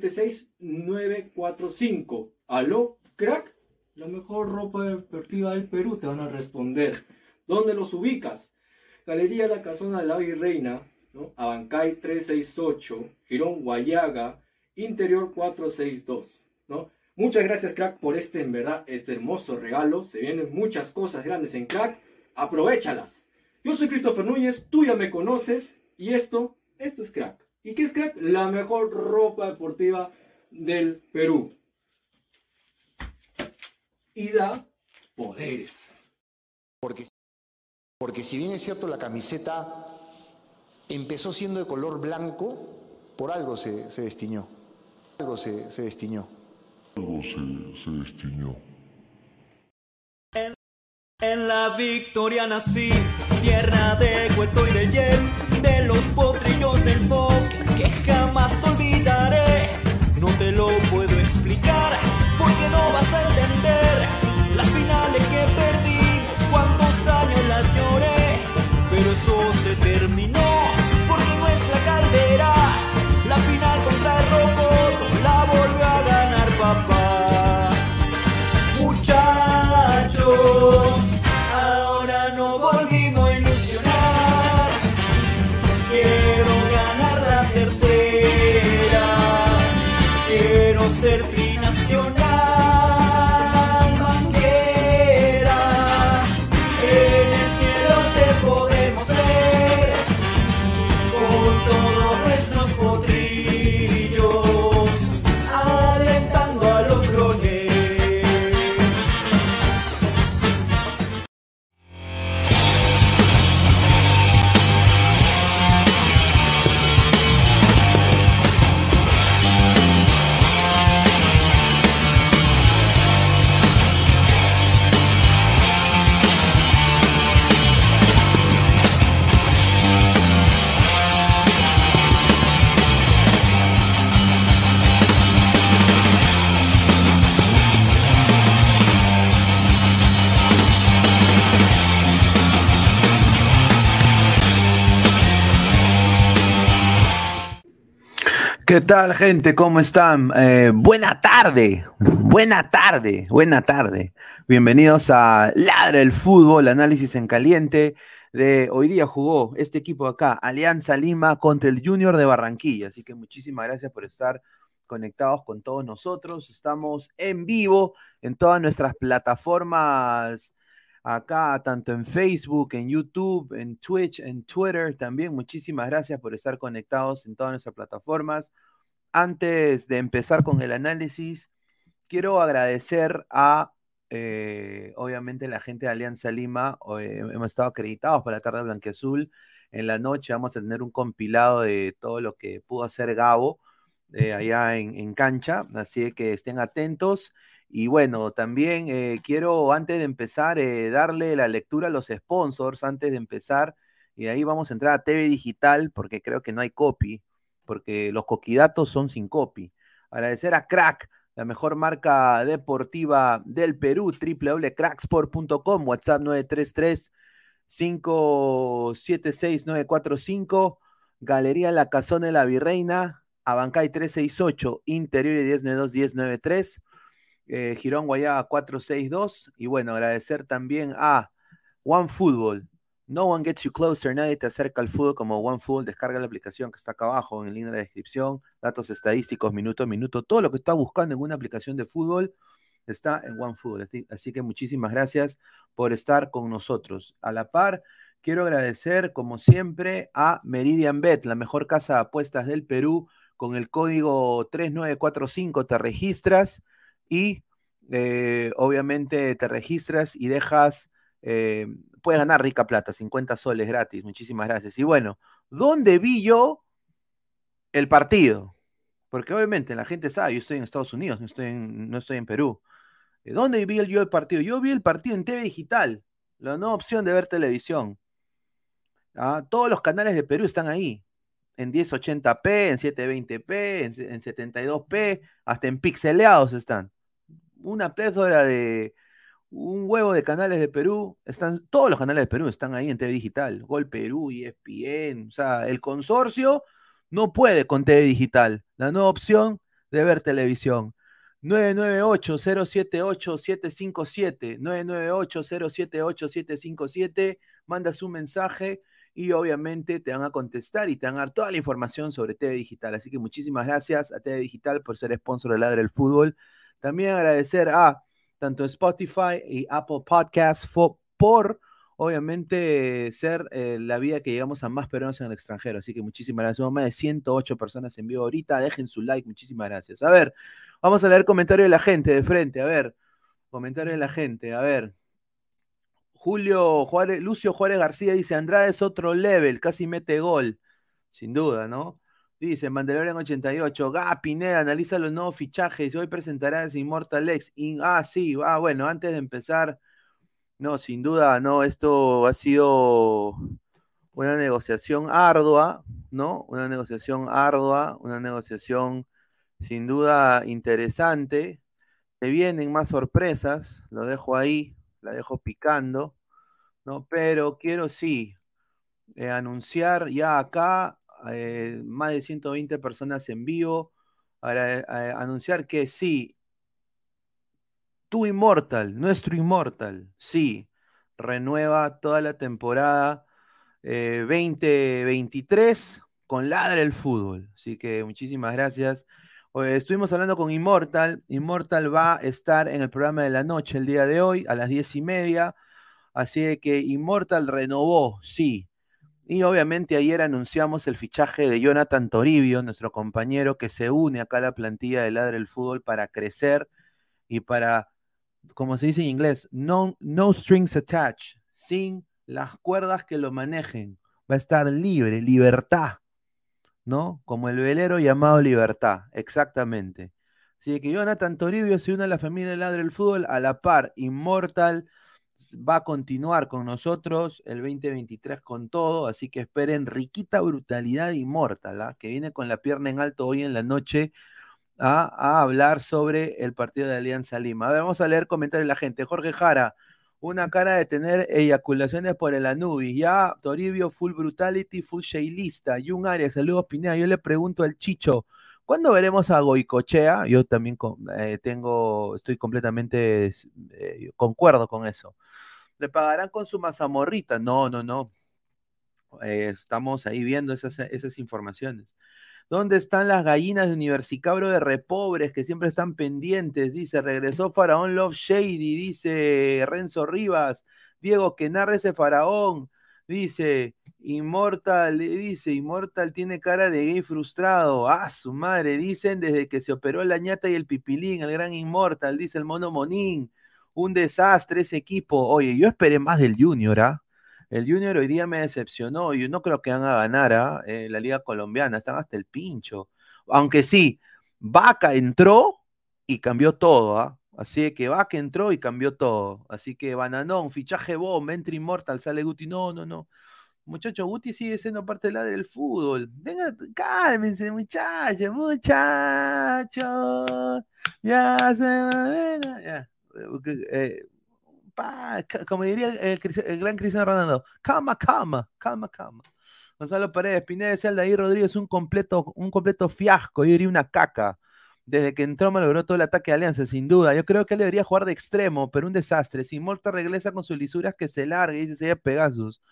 933-576-945. ¿Aló, crack? La mejor ropa deportiva del Perú, te van a responder. ¿Dónde los ubicas? Galería La Casona de la Virreina, ¿no? Abancay 368, Girón Guayaga, Interior 462, ¿no? Muchas gracias, crack, por este, en verdad, este hermoso regalo. Se vienen muchas cosas grandes en crack. Aprovechalas. Yo soy Christopher Núñez, tú ya me conoces, y esto, esto es crack. ¿Y qué es crack? La mejor ropa deportiva del Perú. Y da poderes. Porque, porque si bien es cierto la camiseta empezó siendo de color blanco, por algo se, se destiñó. Algo se, se destiñó. Algo se, se destiñó. En la victoria nací, tierra de cuento y de yen, de los potrillos del folk qualquer cama só ¿Qué tal, gente? ¿Cómo están? Eh, buena tarde, buena tarde, buena tarde. Bienvenidos a Ladra el Fútbol, análisis en caliente. De hoy día jugó este equipo acá, Alianza Lima contra el Junior de Barranquilla. Así que muchísimas gracias por estar conectados con todos nosotros. Estamos en vivo en todas nuestras plataformas acá, tanto en Facebook, en YouTube, en Twitch, en Twitter también. Muchísimas gracias por estar conectados en todas nuestras plataformas. Antes de empezar con el análisis, quiero agradecer a, eh, obviamente, la gente de Alianza Lima. Eh, hemos estado acreditados para la tarde blanqueazul. En la noche vamos a tener un compilado de todo lo que pudo hacer Gabo eh, allá en, en cancha, así que estén atentos. Y bueno, también eh, quiero, antes de empezar, darle la lectura a los sponsors, antes de empezar, y ahí vamos a entrar a TV Digital, porque creo que no hay copy, porque los coquidatos son sin copy. Agradecer a Crack, la mejor marca deportiva del Perú, www.cracksport.com, WhatsApp 933 576-945, Galería La Casona de la Virreina, Abancay 368, Interior 1092-1093, eh, Girón Guayaba 462. Y bueno, agradecer también a One Football. No one gets you closer, nadie te acerca al fútbol como One Football. Descarga la aplicación que está acá abajo en el link de la descripción. Datos estadísticos, minuto a minuto. Todo lo que estás buscando en una aplicación de fútbol está en One Football. Así, así que muchísimas gracias por estar con nosotros. A la par, quiero agradecer, como siempre, a Meridian Bet, la mejor casa de apuestas del Perú. Con el código 3945 te registras y eh, obviamente te registras y dejas, eh, puedes ganar rica plata, 50 soles gratis, muchísimas gracias. Y bueno, ¿dónde vi yo el partido? Porque obviamente la gente sabe, yo estoy en Estados Unidos, no estoy en, no estoy en Perú. ¿Dónde vi yo el partido? Yo vi el partido en TV Digital, la nueva opción de ver televisión. Ah, todos los canales de Perú están ahí, en 1080p, en 720p, en, 72p, hasta en pixeleados están. Una plethora de, un huevo de canales de Perú, están, todos los canales de Perú están ahí en TV Digital, Gol Perú, ESPN, o sea, el consorcio no puede con TV Digital, la nueva opción de ver televisión. 998-078-757, 998-078-757, manda su mensaje y obviamente te van a contestar y te van a dar toda la información sobre TV Digital. Así que muchísimas gracias a TV Digital por ser sponsor de Ladre del Fútbol. También agradecer a tanto Spotify y Apple Podcasts por, obviamente, ser eh, la vía que llegamos a más peruanos en el extranjero. Así que muchísimas gracias. Somos más de 108 personas en vivo ahorita. Dejen su like. Muchísimas gracias. A ver, vamos a leer comentarios de la gente de frente. A ver, comentarios de la gente. A ver. Julio Juárez, Lucio Juárez García dice, Andrade es otro level, casi mete gol. Sin duda, ¿no? Dice Mandalorian 88, Gá, Pineda, analiza los nuevos fichajes. Hoy presentarás Immortal X. ah, sí, ah, bueno, antes de empezar, no, sin duda, no, esto ha sido una negociación ardua, ¿no? Una negociación ardua, una negociación sin duda interesante. Se vienen más sorpresas, lo dejo ahí, la dejo picando, ¿no? Pero quiero sí eh, anunciar ya acá eh, más de 120 personas en vivo, para eh, anunciar que sí, tu Immortal, nuestro Immortal, sí, renueva toda la temporada 2023 con Ladre el Fútbol. Así que muchísimas gracias. Estuvimos hablando con Immortal. Immortal va a estar en el programa de la noche el día de hoy a las diez y media. Así que Immortal renovó, sí. Y obviamente ayer anunciamos el fichaje de Jonathan Toribio, nuestro compañero que se une acá a la plantilla de Ladre el Fútbol para crecer y para, como se dice en inglés, no, no strings attached, sin las cuerdas que lo manejen. Va a estar libre, libertad. ¿no? Como el velero llamado Libertad, exactamente. Así que Jonathan Toribio se une a la familia de Ladre del Fútbol a la par. Inmortal va a continuar con nosotros el 2023 con todo, así que esperen riquita brutalidad inmortal, ¿ah? que viene con la pierna en alto hoy en la noche a, a hablar sobre el partido de Alianza Lima. A ver, vamos a leer comentarios de la gente. Jorge Jara, una cara de tener eyaculaciones por el Anubis. Ya, Toribio, full brutality, full shaylista. un Arias, saludos Pineda. Yo le pregunto al Chicho, ¿cuándo veremos a Goicochea? Yo también eh, tengo, estoy completamente, eh, concuerdo con eso. ¿Le pagarán con su mazamorrita? No, no, no. Eh, estamos ahí viendo esas, esas informaciones. ¿Dónde están las gallinas de Universicabro de Repobres que siempre están pendientes? Dice, regresó Faraón Love Shady, dice Renzo Rivas, Diego, que narre ese faraón. Dice, Inmortal, dice, Inmortal tiene cara de gay frustrado. Ah, su madre, dicen desde que se operó la ñata y el pipilín, el gran Inmortal, dice el mono Monín. Un desastre ese equipo. Oye, yo esperé más del Junior, ¿ah? El Junior hoy día me decepcionó. Yo no creo que van a ganar ¿ah? eh, la Liga Colombiana. Están hasta el pincho. Aunque sí, Vaca entró y cambió todo. ¿ah? Así que Vaca entró y cambió todo. Así que Bananón, fichaje bomba, entra inmortal, sale Guti. No, no, no. Muchachos, Guti sigue siendo parte de la del fútbol. Venga, cálmense, muchachos, muchachos. Ya se va, ya. Eh, como diría el, gran Cristiano Ronaldo, calma, calma, calma, calma. Gonzalo Paredes, Pineda de ahí Rodríguez, un completo, un completo fiasco, yo diría una caca. Desde que entró me logró todo el ataque de Alianza, sin duda. Yo creo que él debería jugar de extremo, pero un desastre. Si Morta regresa con sus lisuras, que se largue, dice se Pegasus.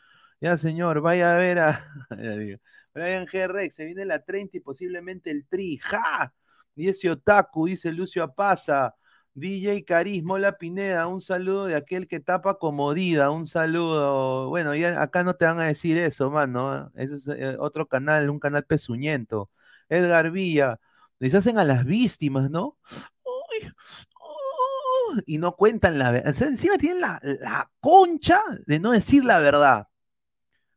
Ya, señor, vaya a ver a. Brian G. Rex, se viene la 30 y posiblemente el tri. ¡Ja! Y ese otaku, dice Lucio Apaza. DJ Carismo La Pineda, un saludo de aquel que tapa comodida, un saludo. Bueno, ya acá no te van a decir eso, mano. Ese es eh, otro canal, un canal pezuñento. Edgar Villa, les hacen a las víctimas, ¿no? y no cuentan la verdad. encima tienen la, la, concha de no decir la verdad.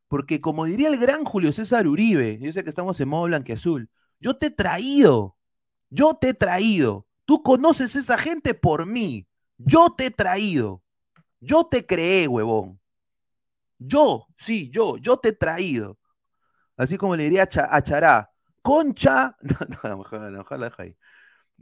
Porque como diría el gran Julio César Uribe, yo sé que estamos en modo blanqueazul, yo te he traído, yo te he traído Tú conoces a esa gente por mí, Yo te he traído. Yo te creé, huevón. Yo, sí, yo, yo te he traído. Así como le diría a, Cha- a Chará, concha. No, no, mejor, mejor la dejo ahí.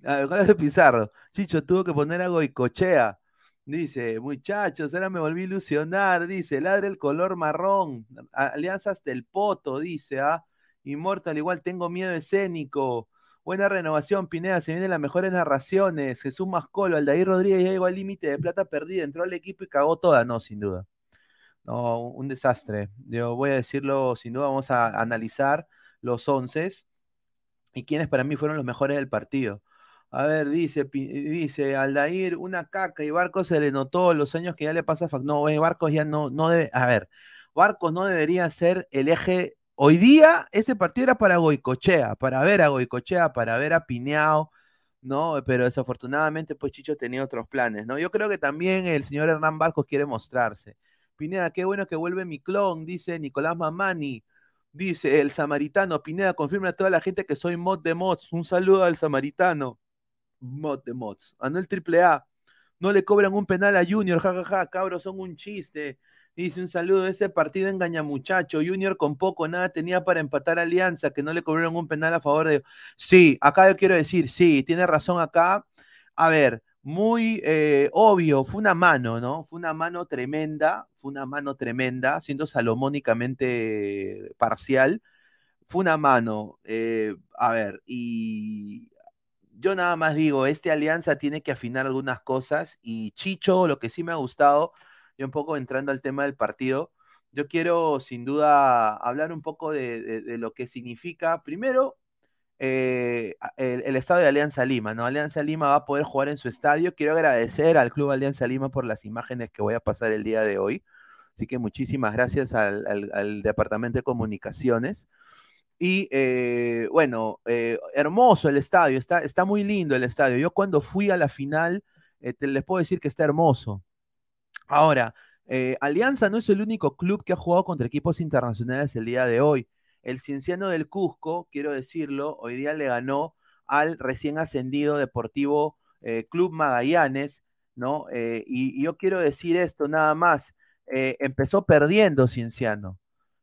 Ah, mejor la dejo Pizarro. Chicho tuvo que poner a Goicochea. Dice, muchachos, ahora me volví a ilusionar. Dice, ladre el color marrón. A- Alianzas del Poto, dice, ah. Inmortal, igual tengo miedo escénico. Buena renovación, Pineda. Se vienen las mejores narraciones. Jesús Mascolo, Aldair Rodríguez ya llegó al límite de plata perdida. Entró al equipo y cagó toda. No, sin duda. No, un desastre. Yo voy a decirlo, sin duda vamos a analizar los once y quiénes para mí fueron los mejores del partido. A ver, dice, Pi- dice Aldair, una caca y Barcos se le notó los años que ya le pasa a Fac- No, güey, Barcos ya no, no debe. A ver, Barcos no debería ser el eje. Hoy día, este partido era para Goicochea, para ver a Goicochea, para ver a Pineao, ¿no? Pero desafortunadamente, pues Chicho tenía otros planes, ¿no? Yo creo que también el señor Hernán Barcos quiere mostrarse. Pineda, qué bueno que vuelve mi clon, dice Nicolás Mamani. Dice el samaritano, Pineda, confirma a toda la gente que soy mod de mods. Un saludo al samaritano. Mod de mods. Anuel AAA. No le cobran un penal a Junior, jajaja, cabros, son un chiste. Dice un saludo, ese partido engaña muchacho. Junior con poco, nada tenía para empatar a Alianza, que no le cobraron un penal a favor de. Sí, acá yo quiero decir, sí, tiene razón acá. A ver, muy eh, obvio, fue una mano, ¿no? Fue una mano tremenda, fue una mano tremenda, siendo salomónicamente parcial. Fue una mano, eh, a ver, y yo nada más digo, este Alianza tiene que afinar algunas cosas y Chicho, lo que sí me ha gustado, y un poco entrando al tema del partido, yo quiero sin duda hablar un poco de- de lo que significa, primero, eh, el, estadio de Alianza Lima, ¿no? Alianza Lima va a poder jugar en su estadio. Quiero agradecer al Club Alianza Lima por las imágenes que voy a pasar el día de hoy. Así que muchísimas gracias al, Departamento de Comunicaciones. Y eh, bueno, eh, hermoso el estadio, está, está muy lindo el estadio. Yo cuando fui a la final, te- les puedo decir que está hermoso. Ahora, Alianza no es el único club que ha jugado contra equipos internacionales el día de hoy. El Cienciano del Cusco, quiero decirlo, hoy día le ganó al recién ascendido Deportivo eh, Club Magallanes, ¿no? Eh, y, yo quiero decir esto nada más. eh, empezó perdiendo Cienciano,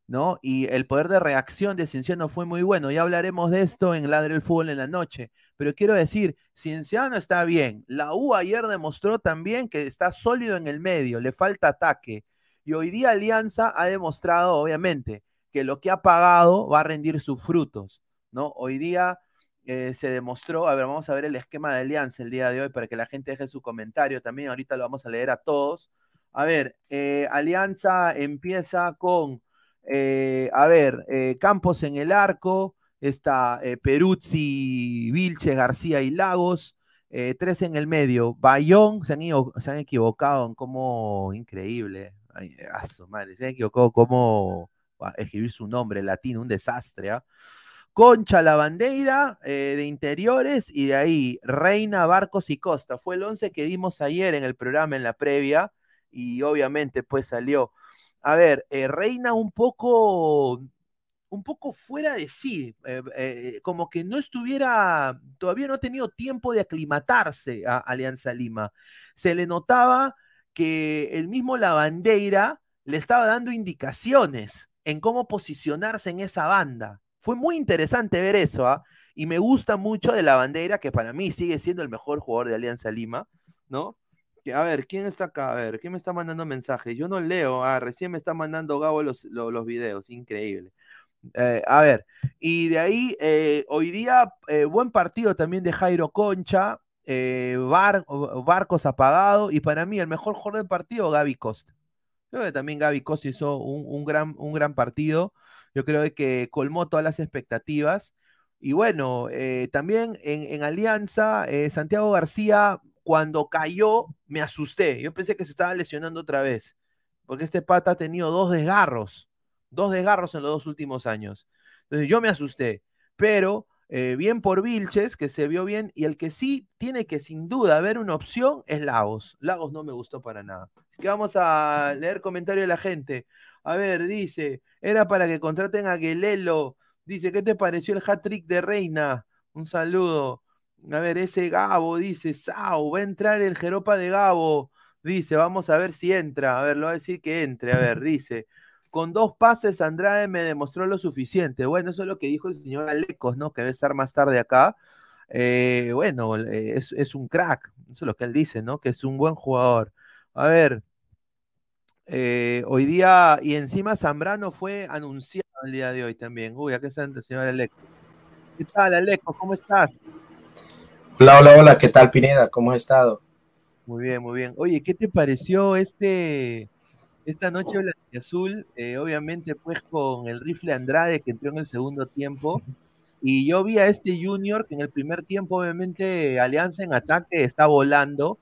¿no? Y el poder de reacción de Cienciano fue muy bueno. Ya hablaremos de esto en Ladre el Fútbol en la noche. Pero quiero decir, Cienciano está bien. La U ayer demostró también que está sólido en el medio, le falta ataque. Y hoy día Alianza ha demostrado, obviamente, que lo que ha pagado va a rendir sus frutos, ¿no? Hoy día eh, se demostró, a ver, vamos a ver el esquema de Alianza el día de hoy para que la gente deje su comentario también, ahorita lo vamos a leer a todos. A ver, eh, Alianza empieza con, eh, a ver, Campos en el arco, está Peruzzi, Vilche, García y Lagos, tres en el medio, Bayón, se han, ido- se han equivocado en cómo, increíble, Ay, a madre, se han equivocado cómo a escribir su nombre latino, un desastre, ¿ah? Concha la bandera eh, de interiores y de ahí Reina, Barcos y Costa. Fue el 11 que vimos ayer en el programa, en la previa, y obviamente pues salió. A ver, eh, Reina un poco, un poco fuera de sí, eh, como que no estuviera, todavía no ha tenido tiempo de aclimatarse a Alianza Lima. Se le notaba que el mismo Lavandeira le estaba dando indicaciones en cómo posicionarse en esa banda. Fue muy interesante ver eso, ¿ah? Y me gusta mucho de Lavandeira, que para mí sigue siendo el mejor jugador de Alianza Lima, ¿no? Que, a ver, ¿quién está acá? A ver, ¿quién me está mandando mensajes? Yo no leo, ah, recién me está mandando Gabo los, los, videos, increíble. Eh, a ver, y de ahí, eh, hoy día, eh, buen partido también de Jairo Concha, Bar- Barcos apagado, y para mí el mejor jugador del partido, Gaby Costa. Creo que también Gaby Costa hizo un, un gran, un gran partido. Yo creo que colmó todas las expectativas. Y bueno, eh, también en, en Alianza, eh, Santiago García, cuando cayó, me asusté. Yo pensé que se estaba lesionando otra vez, porque este pata ha tenido dos desgarros, dos desgarros en los dos últimos años. Entonces yo me asusté, pero eh, bien por Vilches, que se vio bien, y el que sí tiene que sin duda haber una opción es Lagos. Lagos no me gustó para nada. Así que vamos a leer comentario de la gente. A ver, dice, era para que contraten a Guelelo. Dice, ¿qué te pareció el hat-trick de Reina? Un saludo. A ver, ese Gabo dice, Sao, va a entrar el Jeropa de Gabo. Dice, vamos a ver si entra. A ver, lo va a decir que entre. A ver, dice, con dos pases Andrade me demostró lo suficiente. Bueno, eso es lo que dijo el señor Alecos, ¿no? Que debe estar más tarde acá. Eh, bueno, eh, es, es, un crack. Eso es lo que él dice, ¿no? Que es un buen jugador. A ver, eh, hoy día, y encima Zambrano fue anunciado el día de hoy también. Uy, aquí está el señor Aleco. ¿Qué tal, Aleco? ¿Cómo estás? Hola, hola, hola. ¿Qué tal, Pineda? ¿Cómo has estado? Muy bien, muy bien. Oye, ¿qué te pareció este esta noche azul? Eh, obviamente, pues con el rifle Andrade que entró en el segundo tiempo. Y yo vi a este Junior que en el primer tiempo, obviamente, Alianza en ataque está volando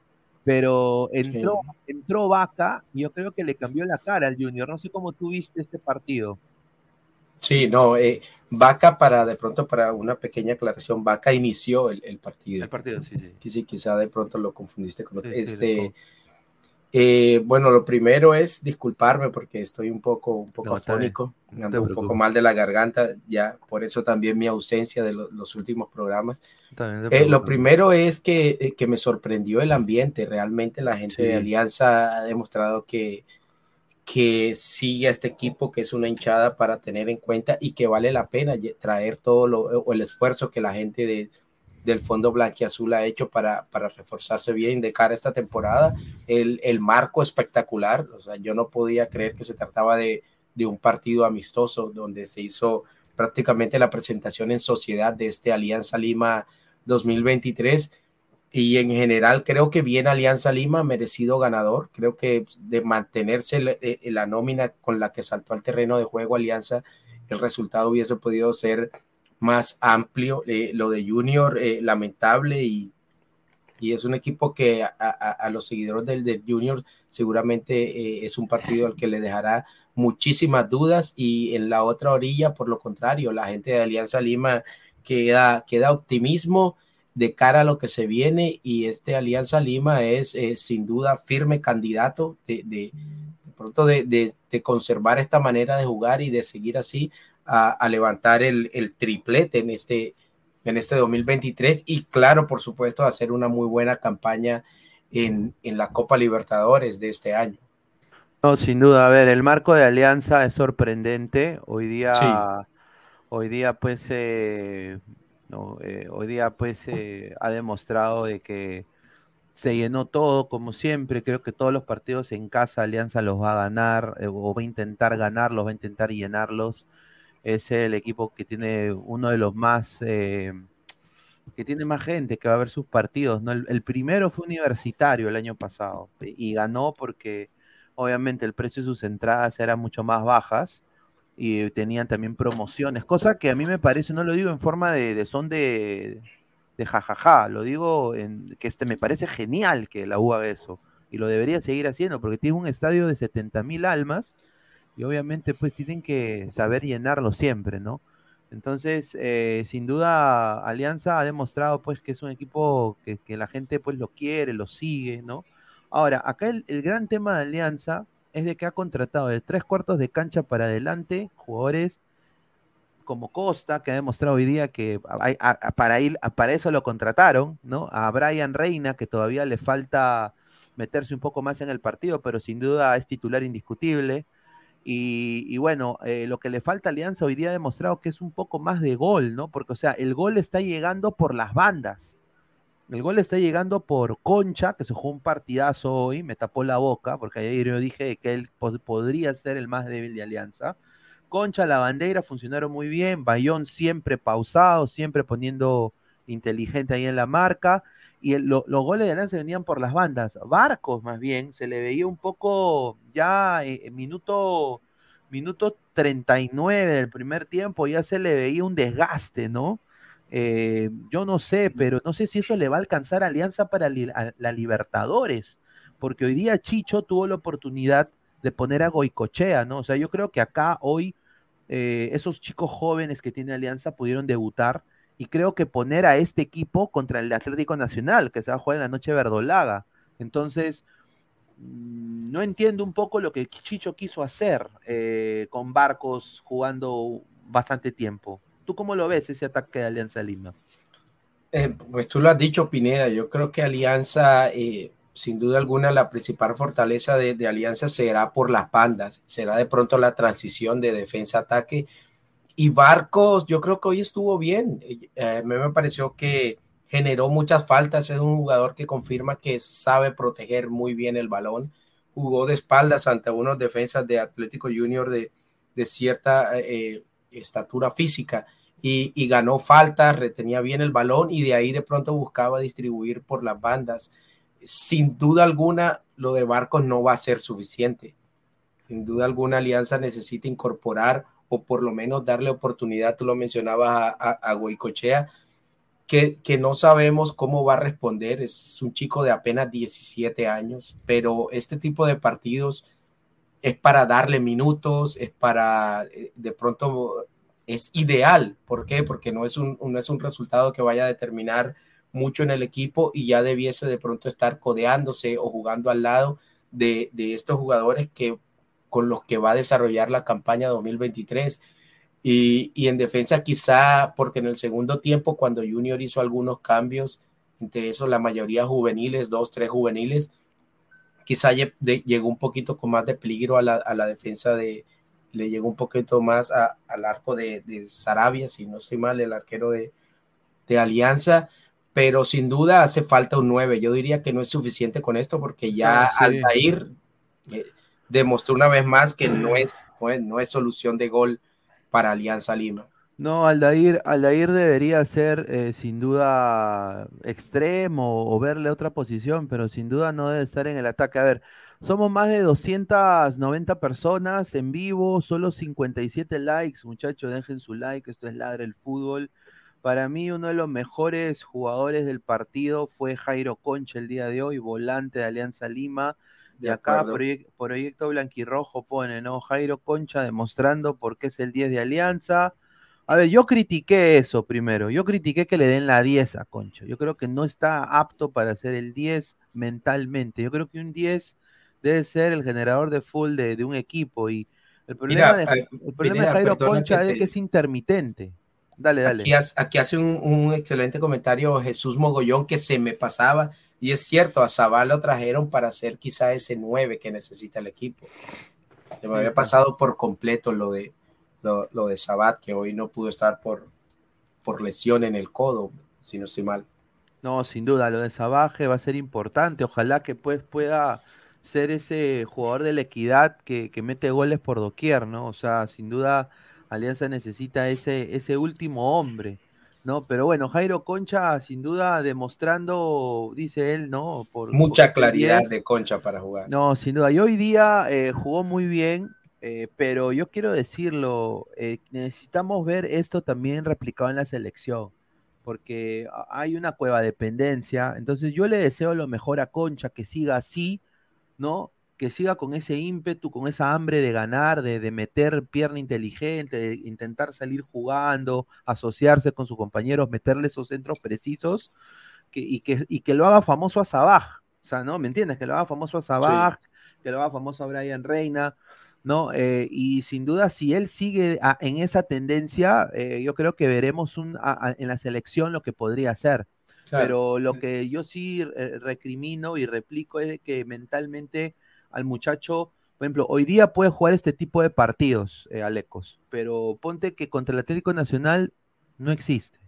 pero entró, entró Vaca y yo creo que le cambió la cara al Junior. No sé cómo tú viste este partido. Sí, no, eh, Vaca para de pronto para una pequeña aclaración, Vaca inició el, partido. El partido, sí, sí. Sí, sí, quizá de pronto lo confundiste con este. Eh, bueno, lo primero es disculparme porque estoy un poco, un poco afónico, ando un poco mal de la garganta, ya por eso también mi ausencia de los últimos programas. Eh, lo primero es que, eh, que, me sorprendió el ambiente, realmente la gente de Alianza ha demostrado que, que sigue a este equipo, que es una hinchada para tener en cuenta y que vale la pena traer todo lo, o el esfuerzo que la gente de, del Fondo Blanquiazul ha hecho para, para reforzarse bien de cara a esta temporada. El, el, marco espectacular, o sea, yo no podía creer que se trataba de, de un partido amistoso donde se hizo prácticamente la presentación en sociedad de este Alianza Lima 2023 y en general creo que bien Alianza Lima merecido ganador, creo que de mantenerse en la nómina con la que saltó al terreno de juego Alianza, el resultado hubiese podido ser más amplio. Eh, lo de Junior, eh, lamentable, y, y, es un equipo que a, a, los seguidores del, del Junior seguramente eh, es un partido al que le dejará muchísimas dudas y en la otra orilla, por lo contrario, la gente de Alianza Lima queda, queda optimismo de cara a lo que se viene y este Alianza Lima es sin duda firme candidato de, de pronto de, de, conservar esta manera de jugar y de seguir así a, levantar el, triplete en este, en este 2023 y claro, por supuesto, hacer una muy buena campaña en, la Copa Libertadores de este año. No, sin duda, a ver, el marco de alianza es sorprendente. Hoy día, hoy día pues, eh, no, eh, hoy día pues eh, ha demostrado de que se llenó todo como siempre. Creo que todos los partidos en casa Alianza los va a ganar o va a intentar ganarlos, va a intentar llenarlos es el equipo que tiene uno de los más, eh, que tiene más gente que va a ver sus partidos. El, primero fue universitario el año pasado y ganó porque obviamente el precio de sus entradas era mucho más bajas y tenían también promociones, cosa que a mí me parece, no lo digo en forma de, son de, de jajaja, lo digo en que este me parece genial que la U haga eso y lo debería seguir haciendo porque tiene un estadio de 70 mil almas y obviamente pues tienen que saber llenarlo siempre, ¿no? Entonces, eh, sin duda, Alianza ha demostrado pues que es un equipo que, la gente pues lo quiere, lo sigue, ¿no? Ahora, acá el, gran tema de Alianza es de que ha contratado de tres cuartos de cancha para adelante jugadores como Costa, que ha demostrado hoy día que para, ir, para eso lo contrataron, ¿no? A Brian Reina, que todavía le falta meterse un poco más en el partido, pero sin duda es titular indiscutible. Y, bueno, eh, lo que le falta a Alianza hoy día ha demostrado que es un poco más de gol, ¿no? Porque, o sea, el gol está llegando por las bandas. El gol está llegando por Concha, que se jugó un partidazo hoy, me tapó la boca, porque ayer yo dije que él podría ser el más débil de Alianza. Concha, la bandera funcionaron muy bien, Bayón siempre pausado, siempre poniendo inteligente ahí en la marca y los goles de Alianza venían por las bandas. Barcos, más bien, se le veía un poco ya en eh, minuto, minuto 39 del primer tiempo, ya se le veía un desgaste, ¿no? Eh, yo no sé, pero no sé si eso le va a alcanzar Alianza para la Libertadores, porque hoy día Chicho tuvo la oportunidad de poner a Goicochea, ¿no? O sea, yo creo que acá hoy eh, esos chicos jóvenes que tiene Alianza pudieron debutar y creo que poner a este equipo contra el Atlético Nacional, que se va a jugar en la noche verdolaga. Entonces, mm, no entiendo un poco lo que Chicho quiso hacer eh, con Barcos jugando bastante tiempo. ¿Tú cómo lo ves ese ataque de Alianza Lima? Eh, pues tú lo has dicho, Pineda. Yo creo que Alianza, eh, sin duda alguna, la principal fortaleza de, Alianza será por las bandas. Será de pronto la transición de defensa-ataque. Y Barcos, yo creo que hoy estuvo bien. Eh, me pareció que generó muchas faltas. Es un jugador que confirma que sabe proteger muy bien el balón. Jugó de espaldas ante unos defensas de Atlético Junior de, de cierta estatura física y, ganó faltas, retenía bien el balón y de ahí de pronto buscaba distribuir por las bandas. Sin duda alguna, lo de Barcos no va a ser suficiente. Sin duda alguna, Alianza necesita incorporar o por lo menos darle oportunidad, tú lo mencionabas a, a, Goicochea, que, que, no sabemos cómo va a responder. Es un chico de apenas 17 años, pero este tipo de partidos es para darle minutos, es para eh, de pronto es ideal. ¿Por qué? Porque no es un, no es un resultado que vaya a determinar mucho en el equipo y ya debiese de pronto estar codeándose o jugando al lado de, estos jugadores que con los que va a desarrollar la campaña 2023. Y, y, en defensa quizá porque en el segundo tiempo cuando Junior hizo algunos cambios, entre eso la mayoría juveniles, dos, tres juveniles, quizá llegó un poquito con más de peligro a la, a la defensa de, le llegó un poquito más al arco de, Sarabia, si no estoy mal, el arquero de, Alianza, pero sin duda hace falta un 9. Yo diría que no es suficiente con esto porque ya ah, Altair eh, demostró una vez más que no es, no es, solución de gol para Alianza Lima. No, Aldair, Aldair debería ser eh, sin duda extremo o verle otra posición, pero sin duda no debe estar en el ataque. A ver, somos más de 290 personas en vivo, solo 57 likes, muchachos, dejen su like, esto es Ladre el Fútbol. Para mí uno de los mejores jugadores del partido fue Jairo Concha el día de hoy, volante de Alianza Lima. Y acá Proyecto Blanquirrojo pone, ¿no? Jairo Concha demostrando por qué es el 10 de Alianza. A ver, yo critiqué eso primero. Yo critiqué que le den la 10 a Concha. Yo creo que no está apto para hacer el 10 mentalmente. Yo creo que un 10 debe ser el generador de full de, un equipo. Y el problema, de, Jairo Concha es que es intermitente. Dale, dale. Aquí, hace un, excelente comentario Jesús Mogollón que se me pasaba. Y es cierto, a Zabal lo trajeron para hacer quizá ese 9 que necesita el equipo. Se me había pasado por completo lo de, lo, de Sabat, que hoy no pudo estar por, por lesión en el codo, si no estoy mal. No, sin duda, lo de Sabaje va a ser importante. Ojalá que pues pueda ser ese jugador de la equidad que, mete goles por doquier, ¿no? O sea, sin duda Alianza necesita ese, ese último hombre, ¿no? Pero bueno, Jairo Concha, sin duda, demostrando, dice él, ¿no? Por, Mucha claridad de Concha para jugar. No, sin duda. Y hoy día eh, jugó muy bien, eh, pero yo quiero decirlo, eh, necesitamos ver esto también replicado en la selección, porque hay una cueva dependencia. Entonces yo le deseo lo mejor a Concha, que siga así ¿no? Que siga con ese ímpetu, con esa hambre de ganar, de, meter pierna inteligente, de intentar salir jugando, asociarse con sus compañeros, meterle esos centros precisos y, que, que lo haga famoso a Sabaj. O sea, ¿no? ¿Me entiendes? Que lo haga famoso a Sabaj, que lo haga famoso a Brian Reina. ¿no? Eh, y sin duda, si él sigue en esa tendencia, eh, yo creo que veremos un, en la selección lo que podría hacer. Pero lo que yo sí eh, recrimino y replico es que mentalmente al muchacho, por ejemplo, hoy día puede jugar este tipo de partidos, eh, Alecos, pero ponte que contra el Atlético Nacional no existe.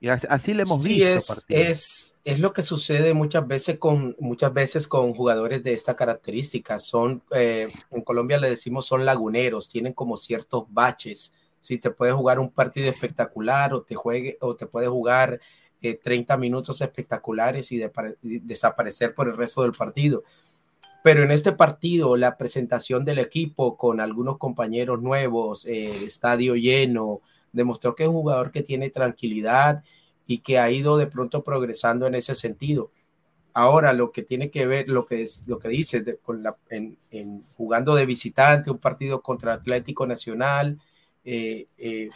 Y así le hemos visto. Es, es, es, lo que sucede muchas veces con muchas veces con jugadores de esta característica. Son eh, en Colombia le decimos son laguneros, tienen como ciertos baches. Si te puede jugar un partido espectacular o te juegue o te puede jugar 30 eh, minutos espectaculares y, desaparecer por el resto del partido. Pero en este partido, la presentación del equipo con algunos compañeros nuevos, el estadio lleno, demostró que es un jugador que tiene tranquilidad y que ha ido de pronto progresando en ese sentido. Ahora, lo que tiene que ver, lo que, es, lo que dice con la, en, jugando de visitante, un partido contra Atlético Nacional, eh, eh,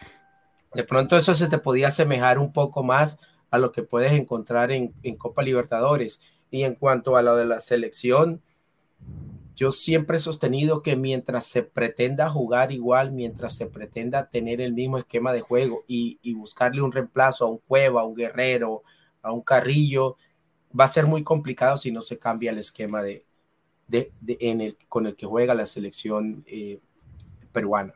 de pronto eso se te podía asemejar un poco más a lo que puedes encontrar en, Copa Libertadores. Y en cuanto a lo de la selección, yo siempre he sostenido que mientras se pretenda jugar igual, mientras se pretenda tener el mismo esquema de juego y, buscarle un reemplazo a un Cueva, a un Guerrero, a un Carrillo, va a ser muy complicado si no se cambia el esquema de, con el que juega la selección eh, peruana.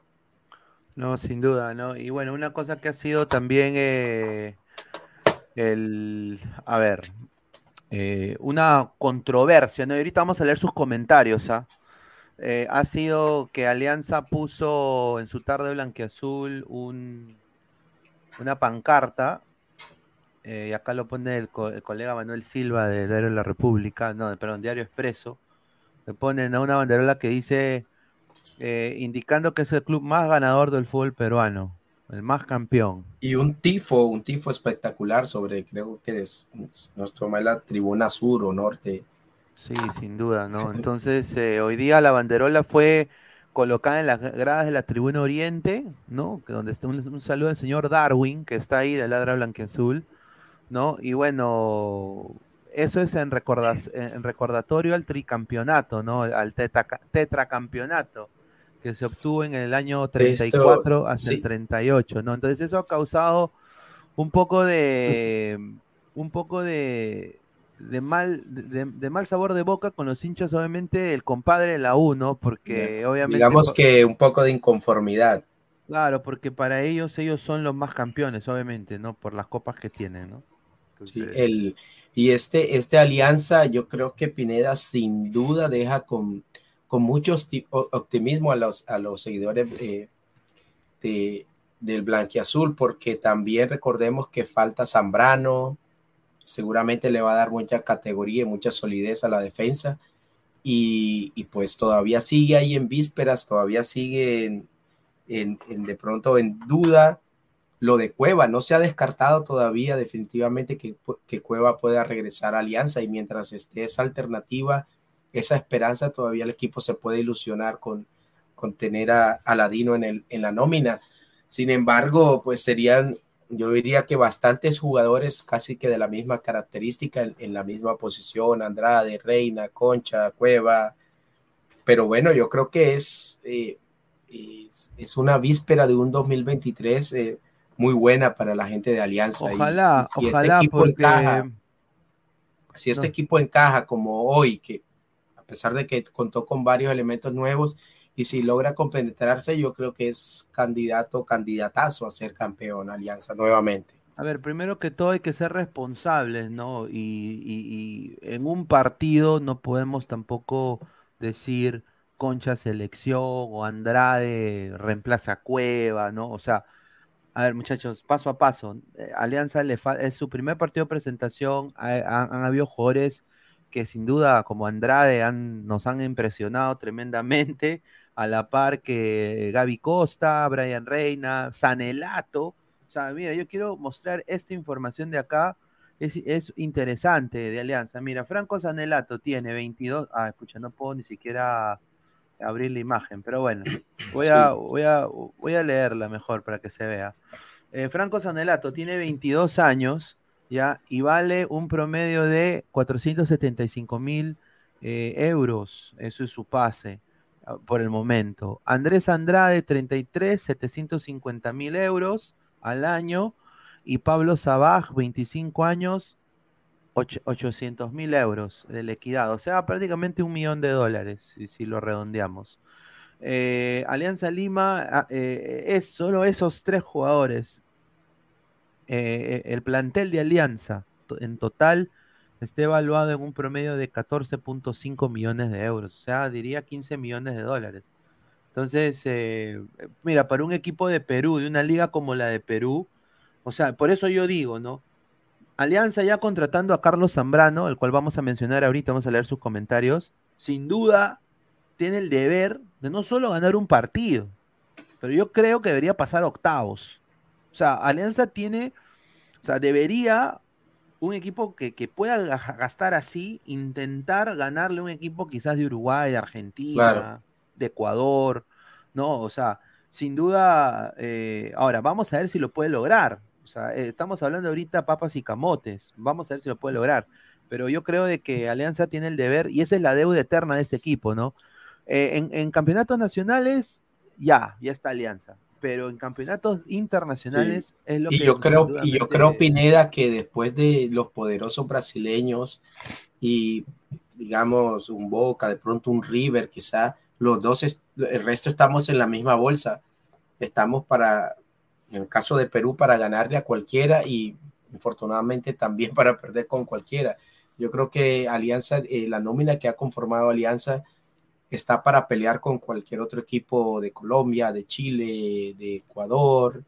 No, sin duda, ¿no? Y bueno, una cosa que ha sido también eh, el, a ver, eh, una controversia, ¿no? ahorita vamos a leer sus comentarios, ¿ah? Eh, ha sido que Alianza puso en su tarde blanqueazul un, una pancarta, eh, y acá lo pone el, colega Manuel Silva de Diario de la República, no, perdón, Diario Expreso, le ponen a una banderola que dice, indicando que es el club más ganador del fútbol peruano. El más campeón. Y un tifo, un tifo espectacular sobre, creo que es nuestro la tribuna sur o norte. Sí, sin duda, ¿no? Entonces, eh, hoy día la banderola fue colocada en las gradas de la tribuna oriente, ¿no? Donde está un, saludo al señor Darwin, que está ahí de Ladra Blanquiazul, ¿no? Y bueno, eso es en, en recordatorio al tricampeonato, ¿no? Al tetracampeonato que se obtuvo en el año 34 hasta el 38, ¿no? Entonces eso ha causado un poco de un poco de, de mal de, mal sabor de boca con los hinchas, obviamente el compadre de la 1, porque obviamente digamos que un poco de inconformidad. Claro, porque para ellos ellos son los más campeones, obviamente, ¿no? Por las copas que tienen, ¿no? sí, el y este este alianza, yo creo que Pineda sin duda deja con con mucho optimismo a los, a los seguidores de, del Blanquiazul, porque también recordemos que falta Zambrano, seguramente le va a dar mucha categoría y mucha solidez a la defensa, y, pues todavía sigue ahí en vísperas, todavía sigue en, de pronto en duda lo de Cueva, no se ha descartado todavía definitivamente que, que Cueva pueda regresar a Alianza, y mientras esté esa alternativa, esa esperanza, todavía el equipo se puede ilusionar con, con tener a, Ladino en, el, en la nómina. Sin embargo, pues serían, yo diría que bastantes jugadores casi que de la misma característica, en, la misma posición, Andrade, Reina, Concha, Cueva. Pero bueno, yo creo que es, eh, es, una víspera de un 2023 eh, muy buena para la gente de Alianza. Ojalá, si este ojalá, equipo encaja, si este equipo encaja como hoy, que pesar de que contó con varios elementos nuevos y si logra compenetrarse, yo creo que es candidato, candidatazo a ser campeón Alianza nuevamente. A ver, primero que todo hay que ser responsables, ¿no? Y, en un partido no podemos tampoco decir Concha selección o Andrade reemplaza a Cueva, ¿no? O sea, a ver, muchachos, paso a paso. Eh, Alianza le es su primer partido de presentación. han habido jugadores que sin duda como Andrade nos han impresionado tremendamente, a la par que Gaby Costa, Brian Reina, Sanelato. O sea, mira, yo quiero mostrar esta información de acá, es, es interesante de Alianza. Mira, Franco Sanelato tiene 22, ah, escucha, no puedo ni siquiera abrir la imagen, pero bueno, voy a, voy a, voy a leerla mejor para que se vea. Eh, Franco Sanelato tiene 22 años, ¿ya? Y vale un promedio de 475 mil eh, euros. Eso es su pase ah, por el momento. Andrés Andrade, 33, 750 mil euros al año. Y Pablo Sabaj, 25 años, 800 mil euros de equidad. O sea, prácticamente un millón de dólares, si, lo redondeamos. Eh, Alianza Lima ah, eh, es solo esos tres jugadores eh, el plantel de Alianza en total está evaluado en un promedio de 14.5 millones de euros, o sea, diría 15 millones de dólares. Entonces, eh, mira, para un equipo de Perú, de una liga como la de Perú, o sea, por eso yo digo, ¿no? Alianza ya contratando a Carlos Zambrano, el cual vamos a mencionar ahorita, vamos a leer sus comentarios, sin duda tiene el deber de no solo ganar un partido, pero yo creo que debería pasar octavos. O sea, Alianza tiene, o sea, debería un equipo que, pueda gastar así, intentar ganarle un equipo quizás de Uruguay, de Argentina, de Ecuador, ¿no? O sea, sin duda, eh, ahora vamos a ver si lo puede lograr. O sea, eh, estamos hablando ahorita papas y camotes, vamos a ver si lo puede lograr. pero yo creo de que Alianza tiene el deber, y esa es la deuda eterna de este equipo, ¿no? Eh, en, campeonatos nacionales, ya, ya está Alianza, pero en campeonatos internacionales es lo y que... Yo creo, y yo creo, Pineda, que después de los poderosos brasileños y, digamos, un Boca, de pronto un River, quizá, los dos, el resto estamos en la misma bolsa. Estamos para, en el caso de Perú, para ganarle a cualquiera y infortunadamente también para perder con cualquiera. Yo creo que Alianza, eh, la nómina que ha conformado Alianza está para pelear con cualquier otro equipo de Colombia, de Chile, de Ecuador,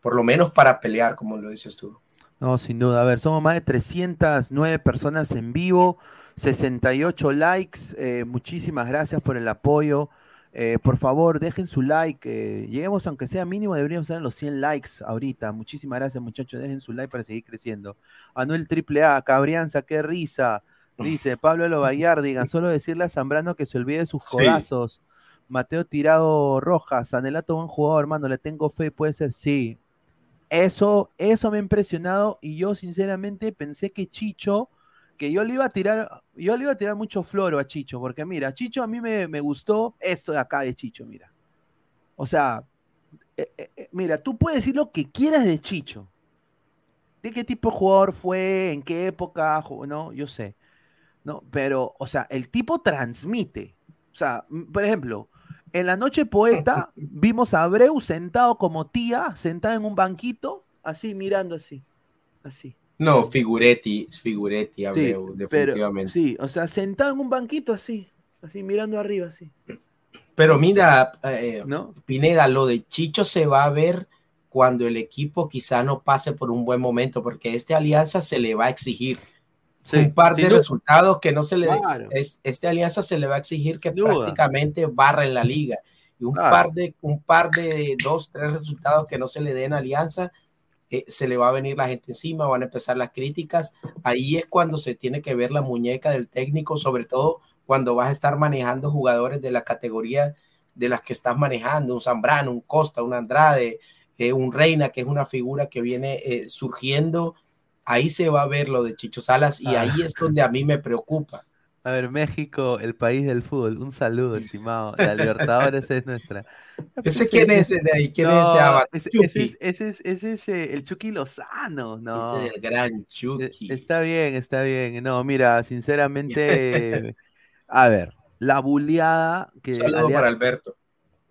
por lo menos para pelear, como lo dices tú. No, sin duda. A ver, somos más de 309 personas en vivo, 68 likes. Eh, muchísimas gracias por el apoyo. Eh, por favor, dejen su like. Eh, lleguemos, aunque sea mínimo, deberíamos estar en los 100 likes ahorita. Muchísimas gracias, muchachos. Dejen su like para seguir creciendo. Anuel AAA, Cabrianza, qué risa. Dice Pablo Lobayar, digan, solo decirle a Zambrano que se olvide de sus codazos. Mateo Tirado Rojas, Anelato buen jugador, hermano, le tengo fe, puede ser, sí. Eso, eso me ha impresionado y yo sinceramente pensé que Chicho que yo le iba a tirar, yo le iba a tirar mucho floro a Chicho, porque mira, Chicho a mí me, gustó esto de acá de Chicho, mira. O sea, eh, eh, eh, mira, tú puedes decir lo que quieras de Chicho. De qué tipo de jugador fue, en qué época, no, yo sé. No, pero, o sea, el tipo transmite. O sea, por ejemplo, en la noche poeta vimos a Abreu sentado como tía, sentado en un banquito, así mirando así, así. No, Figuretti, Figuretti, Abreu, definitivamente. sí, o sea, sentado en un banquito así, así mirando arriba, así. Pero mira, eh, Pineda, lo de Chicho se va a ver cuando el equipo quizá no pase por un buen momento, porque esta alianza se le va a exigir un par de resultados que no se le claro. es, esta alianza se le va a exigir que prácticamente barra en la liga y un par de un par de dos tres resultados que no se le den a alianza eh, se le va a venir la gente encima, van a empezar las críticas. Ahí es cuando se tiene que ver la muñeca del técnico, sobre todo cuando vas a estar manejando jugadores de la categoría de las que estás manejando, un Zambrano, un Costa, un Andrade, eh, un Reina, que es una figura que viene eh, surgiendo. Ahí se va a ver lo de Chicho Salas y ahí es donde a mí me preocupa. A ver, México, el país del fútbol. Un saludo, estimado. La Libertadores es nuestra. ¿Ese quién es ese de ahí? ¿Quién es ese Ese, es, ese, es, ese es eh, el Chucky Lozano, ¿no? Ese es el gran Chucky. E, está bien, está bien. No, mira, sinceramente, a ver, la buleada que... saludo para Alberto.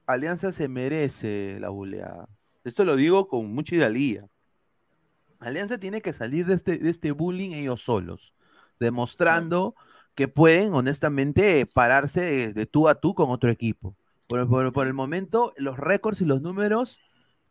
Alianza se merece la buleada. Esto lo digo con mucha idalía. Alianza tiene que salir de este, de este bullying ellos solos, demostrando que pueden honestamente pararse de, tú a tú con otro equipo. Por, el momento, los récords y los números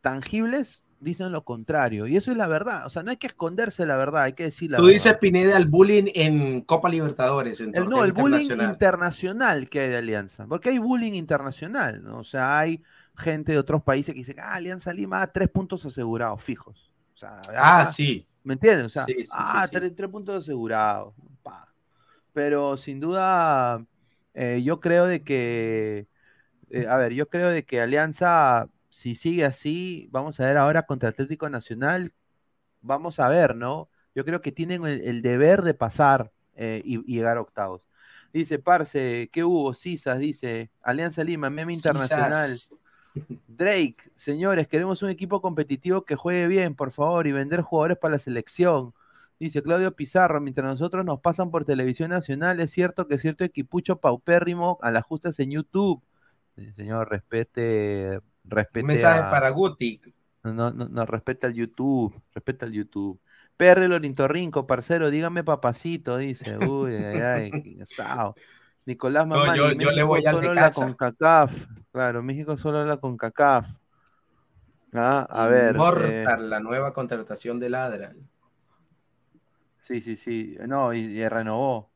tangibles dicen lo contrario. Y eso es la verdad. O sea, no hay que esconderse la verdad, hay que decir la Tú dices, Pineda, el bullying en Copa Libertadores. En el, no, el bullying internacional que hay de Alianza. Porque hay bullying internacional. ¿no? O sea, hay gente de otros países que dicen, ah, Alianza Lima, tres puntos asegurados, fijos. Ah, sí. ¿Me entiendes? O sea, ah, tres, puntos asegurados pero sin duda eh, yo creo de que, eh, a ver, yo creo de que Alianza, si sigue así, vamos a ver ahora contra Atlético Nacional, vamos a ver, ¿no? Yo creo que tienen el, deber de pasar eh, y, llegar a octavos. Dice, Parce, ¿qué hubo? Cisas, dice, Alianza Lima, meme internacional. Drake, señores, queremos un equipo competitivo que juegue bien, por favor, y vender jugadores para la selección. Dice Claudio Pizarro, mientras nosotros nos pasan por televisión nacional, es cierto que cierto equipucho paupérrimo a las justas en YouTube. señor, respete, respete. Mensaje para Guti. No, no, no, respeta el YouTube, respeta el YouTube. Perre Lorintorrinco, parcero, dígame papacito, dice. Uy, ay, ay, sao. Nicolás Mamá, yo, yo le voy solo la con CACAF. Claro, México solo la con CACAF. Ah, a ver. Eh, la nueva contratación de Ladra. Sí, sí, sí. No, y, renovó.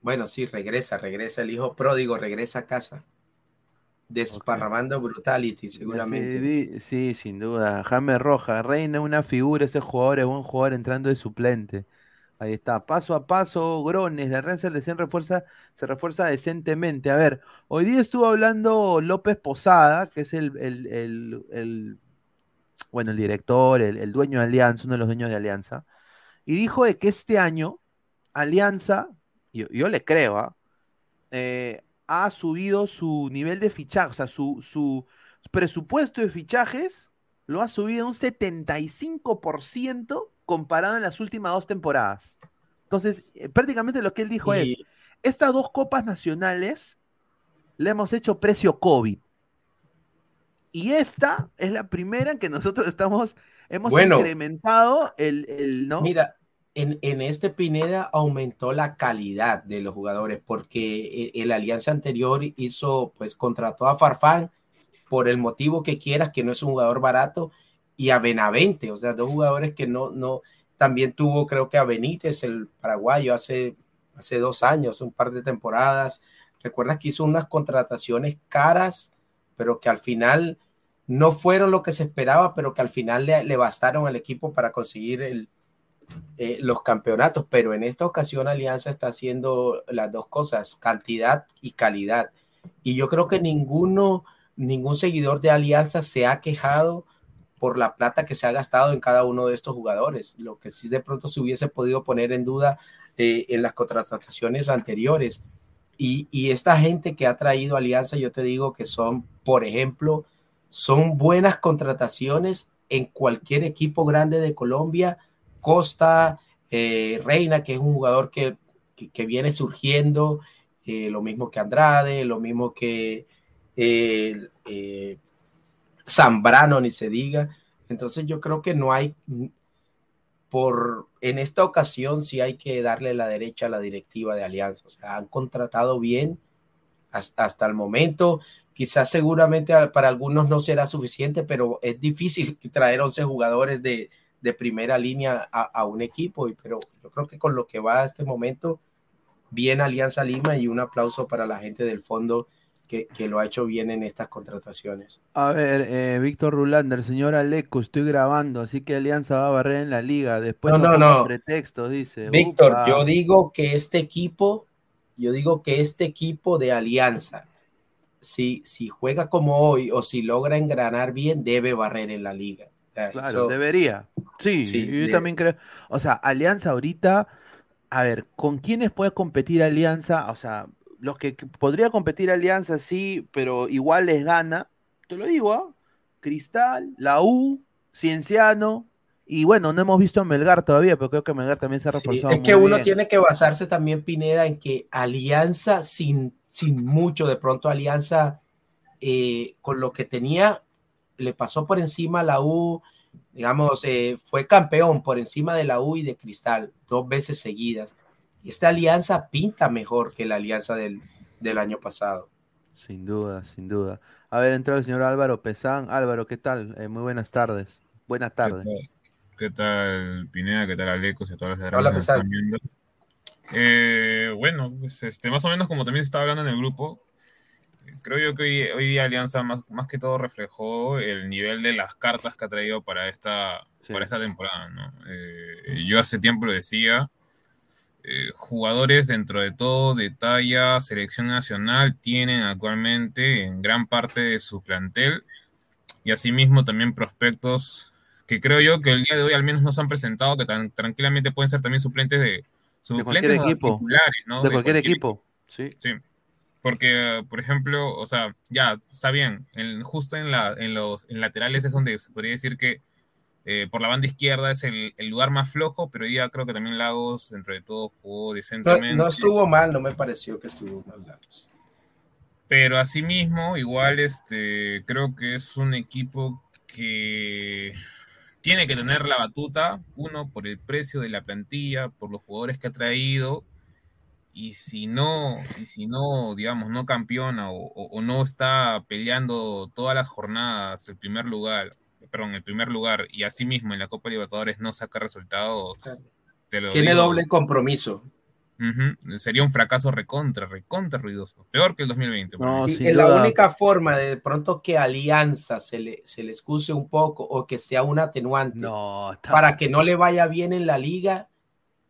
Bueno, sí, regresa, regresa el hijo pródigo, regresa a casa. Desparramando brutality, seguramente. Sí, sin duda. Jaime Roja, Reina una figura, ese jugador es buen jugador entrando de suplente. Ahí está, paso a paso, Grones, la Real Selección refuerza, se refuerza decentemente. A ver, hoy día estuvo hablando López Posada, que es el, el, el, bueno, el director, el, dueño de Alianza, uno de los dueños de Alianza y dijo de que este año Alianza, yo, yo le creo, ¿ah? eh, ha subido su nivel de fichaje, o sea, su, su presupuesto de fichajes lo ha subido un 75% comparado en las últimas dos temporadas. Entonces, eh, prácticamente lo que él dijo es, estas dos copas nacionales le hemos hecho precio COVID. Y esta es la primera en que nosotros estamos, hemos incrementado el, el, ¿no? Mira, en, en, este Pineda aumentó la calidad de los jugadores porque el, el, Alianza anterior hizo, pues contrató a Farfán por el motivo que quieras, que no es un jugador barato, y a Benavente, o sea, dos jugadores que no, no, también tuvo creo que a Benítez, el paraguayo, hace, hace dos años, un par de temporadas. Recuerdas que hizo unas contrataciones caras, pero que al final no fueron lo que se esperaba, pero que al final le, le bastaron al equipo para conseguir el, eh, los campeonatos. Pero en esta ocasión Alianza está haciendo las dos cosas, cantidad y calidad. Y yo creo que ninguno ningún seguidor de Alianza se ha quejado por la plata que se ha gastado en cada uno de estos jugadores, lo que sí de pronto se hubiese podido poner en duda eh, en las contrataciones anteriores. Y, y, esta gente que ha traído Alianza, yo te digo que son, por ejemplo, son buenas contrataciones en cualquier equipo grande de Colombia. Costa, eh, Reina, que es un jugador que, que, viene surgiendo, eh, lo mismo que Andrade, lo mismo que eh, Zambrano, ni se diga. Entonces yo creo que no hay, por, en esta ocasión sí hay que darle la derecha a la directiva de Alianza. O sea, han contratado bien hasta, hasta el momento. Quizás seguramente para algunos no será suficiente, pero es difícil traer 11 jugadores de, de primera línea a, a, un equipo. Pero yo creo que con lo que va a este momento, bien Alianza Lima y un aplauso para la gente del fondo que, lo ha hecho bien en estas contrataciones. A ver, eh, Víctor Rulander, señor Aleco, estoy grabando, así que Alianza va a barrer en la liga. Después no, no, no. pretexto, dice. Víctor, yo digo que este equipo, yo digo que este equipo de Alianza, si, si juega como hoy o si logra engranar bien, debe barrer en la liga. claro, debería. Sí, yo también creo. O sea, Alianza ahorita, a ver, ¿con quiénes puede competir Alianza? O sea, los que, podría competir Alianza, sí, pero igual les gana, te lo digo, ¿ah? Cristal, la U, Cienciano, y bueno, no hemos visto a Melgar todavía, pero creo que Melgar también se ha reforzado. Sí, es que uno tiene que basarse también, Pineda, en que Alianza, sin, sin mucho, de pronto Alianza, eh, con lo que tenía, le pasó por encima a la U, digamos, eh, fue campeón por encima de la U y de Cristal, dos veces seguidas esta alianza pinta mejor que la alianza del, del año pasado. Sin duda, sin duda. A ver, entró el señor Álvaro Pesán. Álvaro, ¿qué tal? Eh, muy buenas tardes. Buenas tardes. ¿Qué tal, Pineda? ¿Qué tal, Alecos y a todas las Hola, Pesán. Eh, bueno, pues este, más o menos como también se estaba hablando en el grupo, creo yo que hoy, hoy día Alianza más, más que todo reflejó el nivel de las cartas que ha traído para esta, sí. para esta temporada. ¿no? Eh, yo hace tiempo lo decía, eh, jugadores dentro de todo de talla selección nacional tienen actualmente en gran parte de su plantel y asimismo también prospectos que creo yo que el día de hoy al menos nos han presentado que tan tranquilamente pueden ser también suplentes de suplentes de cualquier equipo, ¿no? de, de cualquier, cualquier, equipo. Sí. sí. Porque, por ejemplo, o sea, ya está bien, en, justo en, la, en los en laterales es donde se podría decir que eh, por la banda izquierda es el, el, lugar más flojo, pero ya creo que también Lagos, dentro de todo, jugó decentemente. No, no estuvo mal, no me pareció que estuvo mal Lagos. Pero asimismo, igual este, creo que es un equipo que tiene que tener la batuta, uno, por el precio de la plantilla, por los jugadores que ha traído, y si no, y si no, digamos, no campeona o, o, o no está peleando todas las jornadas el primer lugar perdón, el primer lugar y así mismo en la Copa Libertadores no saca resultados. Claro. Tiene digo, doble compromiso. Uh -huh, sería un fracaso recontra, recontra ruidoso. Peor que el 2020. No, sí, es la única forma de, de pronto que Alianza se le, se le excuse un poco o que sea un atenuante no, para que no le vaya bien en la liga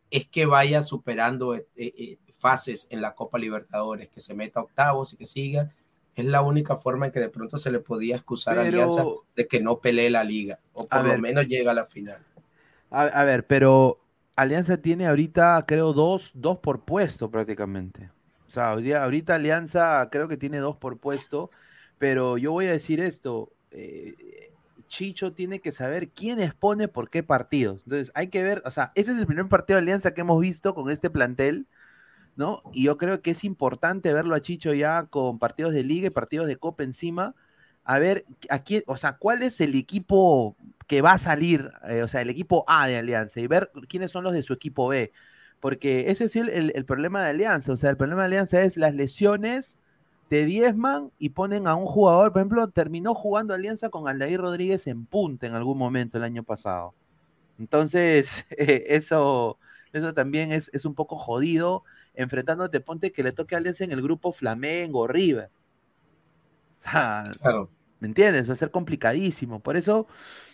es que vaya superando eh, eh, fases en la Copa Libertadores, que se meta octavos y que siga es la única forma en que de pronto se le podía excusar pero, a Alianza de que no pelee la liga, o por lo ver, menos llega a la final. A, a, ver, pero Alianza tiene ahorita, creo, dos, dos por puesto prácticamente. O sea, ahorita Alianza creo que tiene dos por puesto, pero yo voy a decir esto. Eh, Chicho tiene que saber quién expone por qué partidos. Entonces, hay que ver, o sea, ese es el primer partido de Alianza que hemos visto con este plantel, ¿no? Y yo creo que es importante verlo a Chicho ya con partidos de liga y partidos de copa encima, a ver a quién, o sea, cuál es el equipo que va a salir, eh, o sea, el equipo A de Alianza y ver quiénes son los de su equipo B. Porque ese es el, el problema de Alianza, o sea, el problema de Alianza es las lesiones te diezman y ponen a un jugador, por ejemplo, terminó jugando alianza con Aldair Rodríguez en punta en algún momento el año pasado. Entonces, eso, eso también es, es, un poco jodido, enfrentándote, ponte que le toque a Alianza en el grupo Flamengo, River. claro. ¿Me entiendes? Va a ser complicadísimo. Por eso,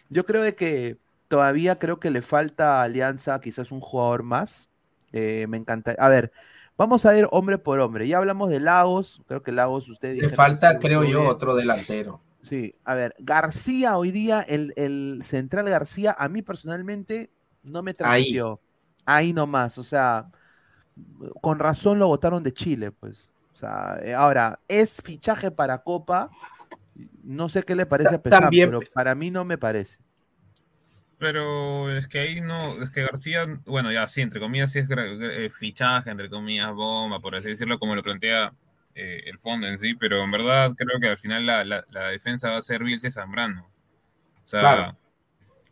yo creo que todavía creo que le falta a Alianza quizás un jugador más. Eh, me encanta. A ver, Vamos a ir hombre por hombre. Ya hablamos de Lagos. Creo que Lagos, usted Le falta, creo yo, otro delantero. Sí, a ver, García hoy día, el, central García, a mí personalmente no me transmitió. Ahí. Ahí nomás, o sea, con razón lo votaron de Chile, pues. O sea, eh, ahora, es fichaje para Copa. No sé qué le parece a pesar, pero para mí no me parece. Pero es que ahí no, es que García, bueno, ya sí, entre comillas, sí es eh, fichaje, entre comillas, bomba, por así decirlo, como lo plantea eh, el fondo en sí, pero en verdad creo que al final la, la, defensa va a ser Vilce Zambrano. O sea,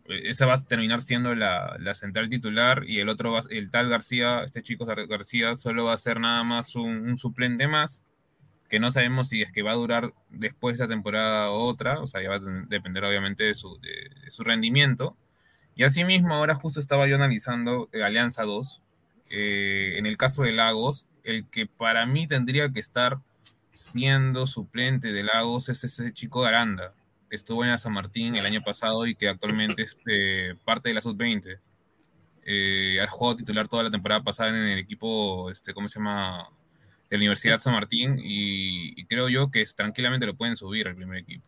esa va a terminar siendo la, la, central titular y el otro, va, el tal García, este chico García, solo va a ser nada más un, suplente más, que no sabemos si es que va a durar después de esta temporada o otra, o sea, ya va a depender obviamente de su, de su rendimiento y asimismo, ahora justo estaba yo analizando eh, Alianza 2. Eh, en el caso de Lagos, el que para mí tendría que estar siendo suplente de Lagos es ese chico de Aranda, estuvo en la San Martín el año pasado y que actualmente es eh, parte de la Sub-20. ha jugado titular toda la temporada pasada en el equipo, este, ¿cómo se llama? De la Universidad San Martín y, creo yo que tranquilamente lo pueden subir al primer equipo.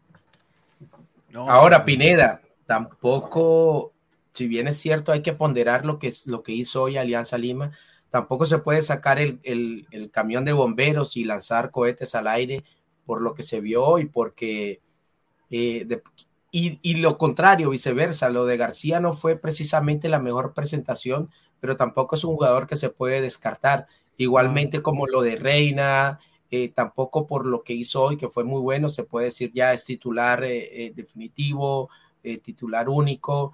Ahora, Pineda, tampoco si bien es cierto, hay que ponderar lo que, lo que hizo hoy Alianza Lima. Tampoco se puede sacar el, camión de bomberos y lanzar cohetes al aire por lo que se vio y porque... Eh, y, lo contrario, viceversa, lo de García no fue precisamente la mejor presentación, pero tampoco es un jugador que se puede descartar. Igualmente como lo de Reina, eh, tampoco por lo que hizo hoy, que fue muy bueno, se puede decir ya es titular eh, definitivo, titular único.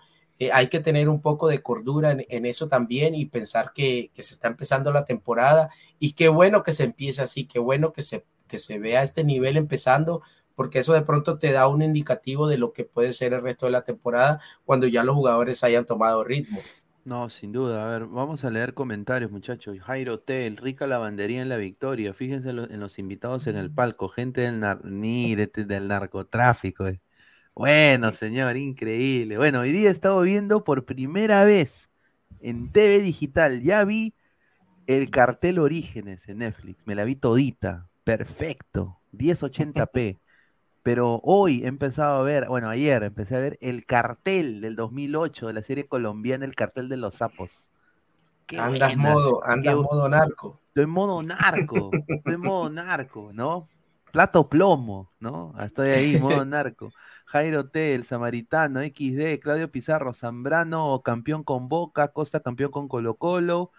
Hay que tener un poco de cordura en, eso también y pensar que, se está empezando la temporada y qué bueno que se empiece así, qué bueno que se, que se vea este nivel empezando, porque eso de pronto te da un indicativo de lo que puede ser el resto de la temporada cuando ya los jugadores hayan tomado ritmo. No, sin duda. A ver, vamos a leer comentarios, muchachos. Jairo Hotel, rica lavandería en la victoria. Fíjense en los invitados en el palco, gente del, del narcotráfico. Eh. Bueno, señor, increíble. Bueno, hoy día he estado viendo por primera vez en TV digital. Ya vi el cartel Orígenes en Netflix. Me la vi todita. Perfecto. 1080p. Pero hoy he empezado a ver, bueno, ayer empecé a ver el cartel del 2008 de la serie colombiana, el cartel de los sapos. andas modo, andas modo narco. Estoy en modo narco, estoy en modo narco, ¿no? Plato plomo, ¿no? Estoy ahí, modo narco. Jairo T, el Samaritano, XD, Claudio Pizarro, Zambrano, campeón con Boca, Costa, campeón con Colo Colo,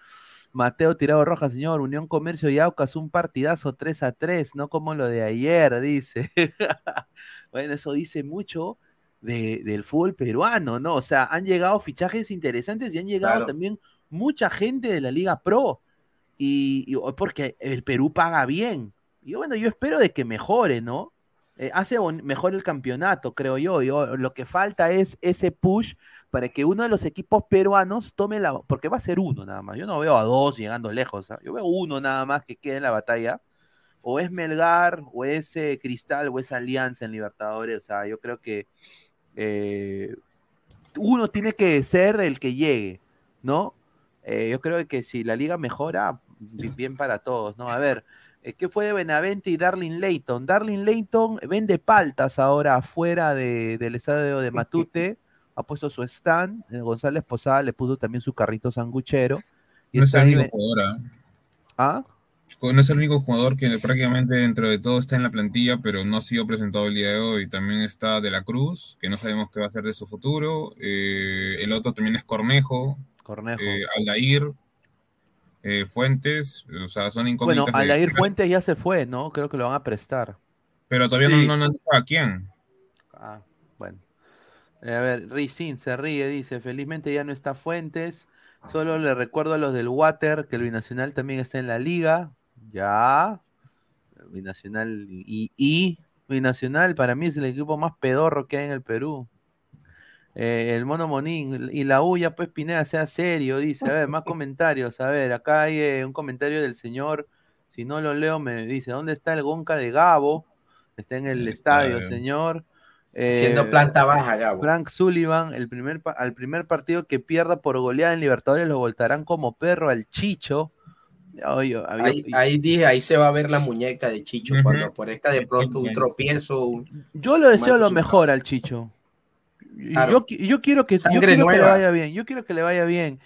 Mateo Tirado Roja, señor, Unión Comercio y Aucas, un partidazo 3 a 3, no como lo de ayer, dice. bueno, eso dice mucho del fútbol peruano, ¿no? O sea, han llegado fichajes interesantes y han llegado también mucha gente de la Liga Pro. Y, y, porque el Perú paga bien. Y bueno, yo espero de que mejore, ¿no? Eh, hace mejor el campeonato, creo yo. yo. Lo que falta es ese push para que uno de los equipos peruanos tome la. Porque va a ser uno nada más. Yo no veo a dos llegando lejos. ¿ah? Yo veo uno nada más que quede en la batalla. O es Melgar, o es Cristal, o es Alianza en Libertadores. O sea, yo creo que eh, uno tiene que ser el que llegue, ¿no? Eh, yo creo que si la liga mejora, bien para todos, ¿no? A ver. Eh, ¿Qué fue de Benavente y Darling Layton? Darling Layton vende paltas ahora afuera del estadio de Matute ha puesto su stand. Eh, González Posada le puso también su carrito sanguchero. Y no es el único jugador. ¿Ah? No es el único jugador que prácticamente dentro de todo está en la plantilla, pero no ha sido presentado el día de hoy. También está De la Cruz, que no sabemos qué va a ser de su futuro. Eh, el otro también es Cornejo. Cornejo. Eh, Aldair. Eh, Fuentes. O sea, son incógnitas. Bueno, Aldair Fuentes ya se fue, ¿no? Creo que lo van a prestar. Pero todavía no, no, no a quién. Ah, bueno. a ver, Rizin se ríe, dice, felizmente ya no está Fuentes. Solo le recuerdo a los del Water que el Binacional también está en la liga. Ya. Binacional y, y Binacional para mí es el equipo más pedorro que hay en el Perú. Eh, el Mono Monín y la U ya pues Pineda sea serio, dice. A ver, más comentarios. A ver, acá hay eh, un comentario del señor. Si no lo leo, me dice: ¿Dónde está el Gonca de Gabo? Está en el estadio, señor. Siendo eh, planta baja, Gabo. Frank Sullivan, el primer, al primer partido que pierda por goleada en Libertadores lo voltarán como perro al Chicho. ahí, dije, ahí se va a ver la muñeca de Chicho cuando por esta de pronto un tropiezo. yo lo deseo lo mejor al Chicho. Yo, quiero, que, yo quiero que le vaya bien. Yo quiero que le vaya bien.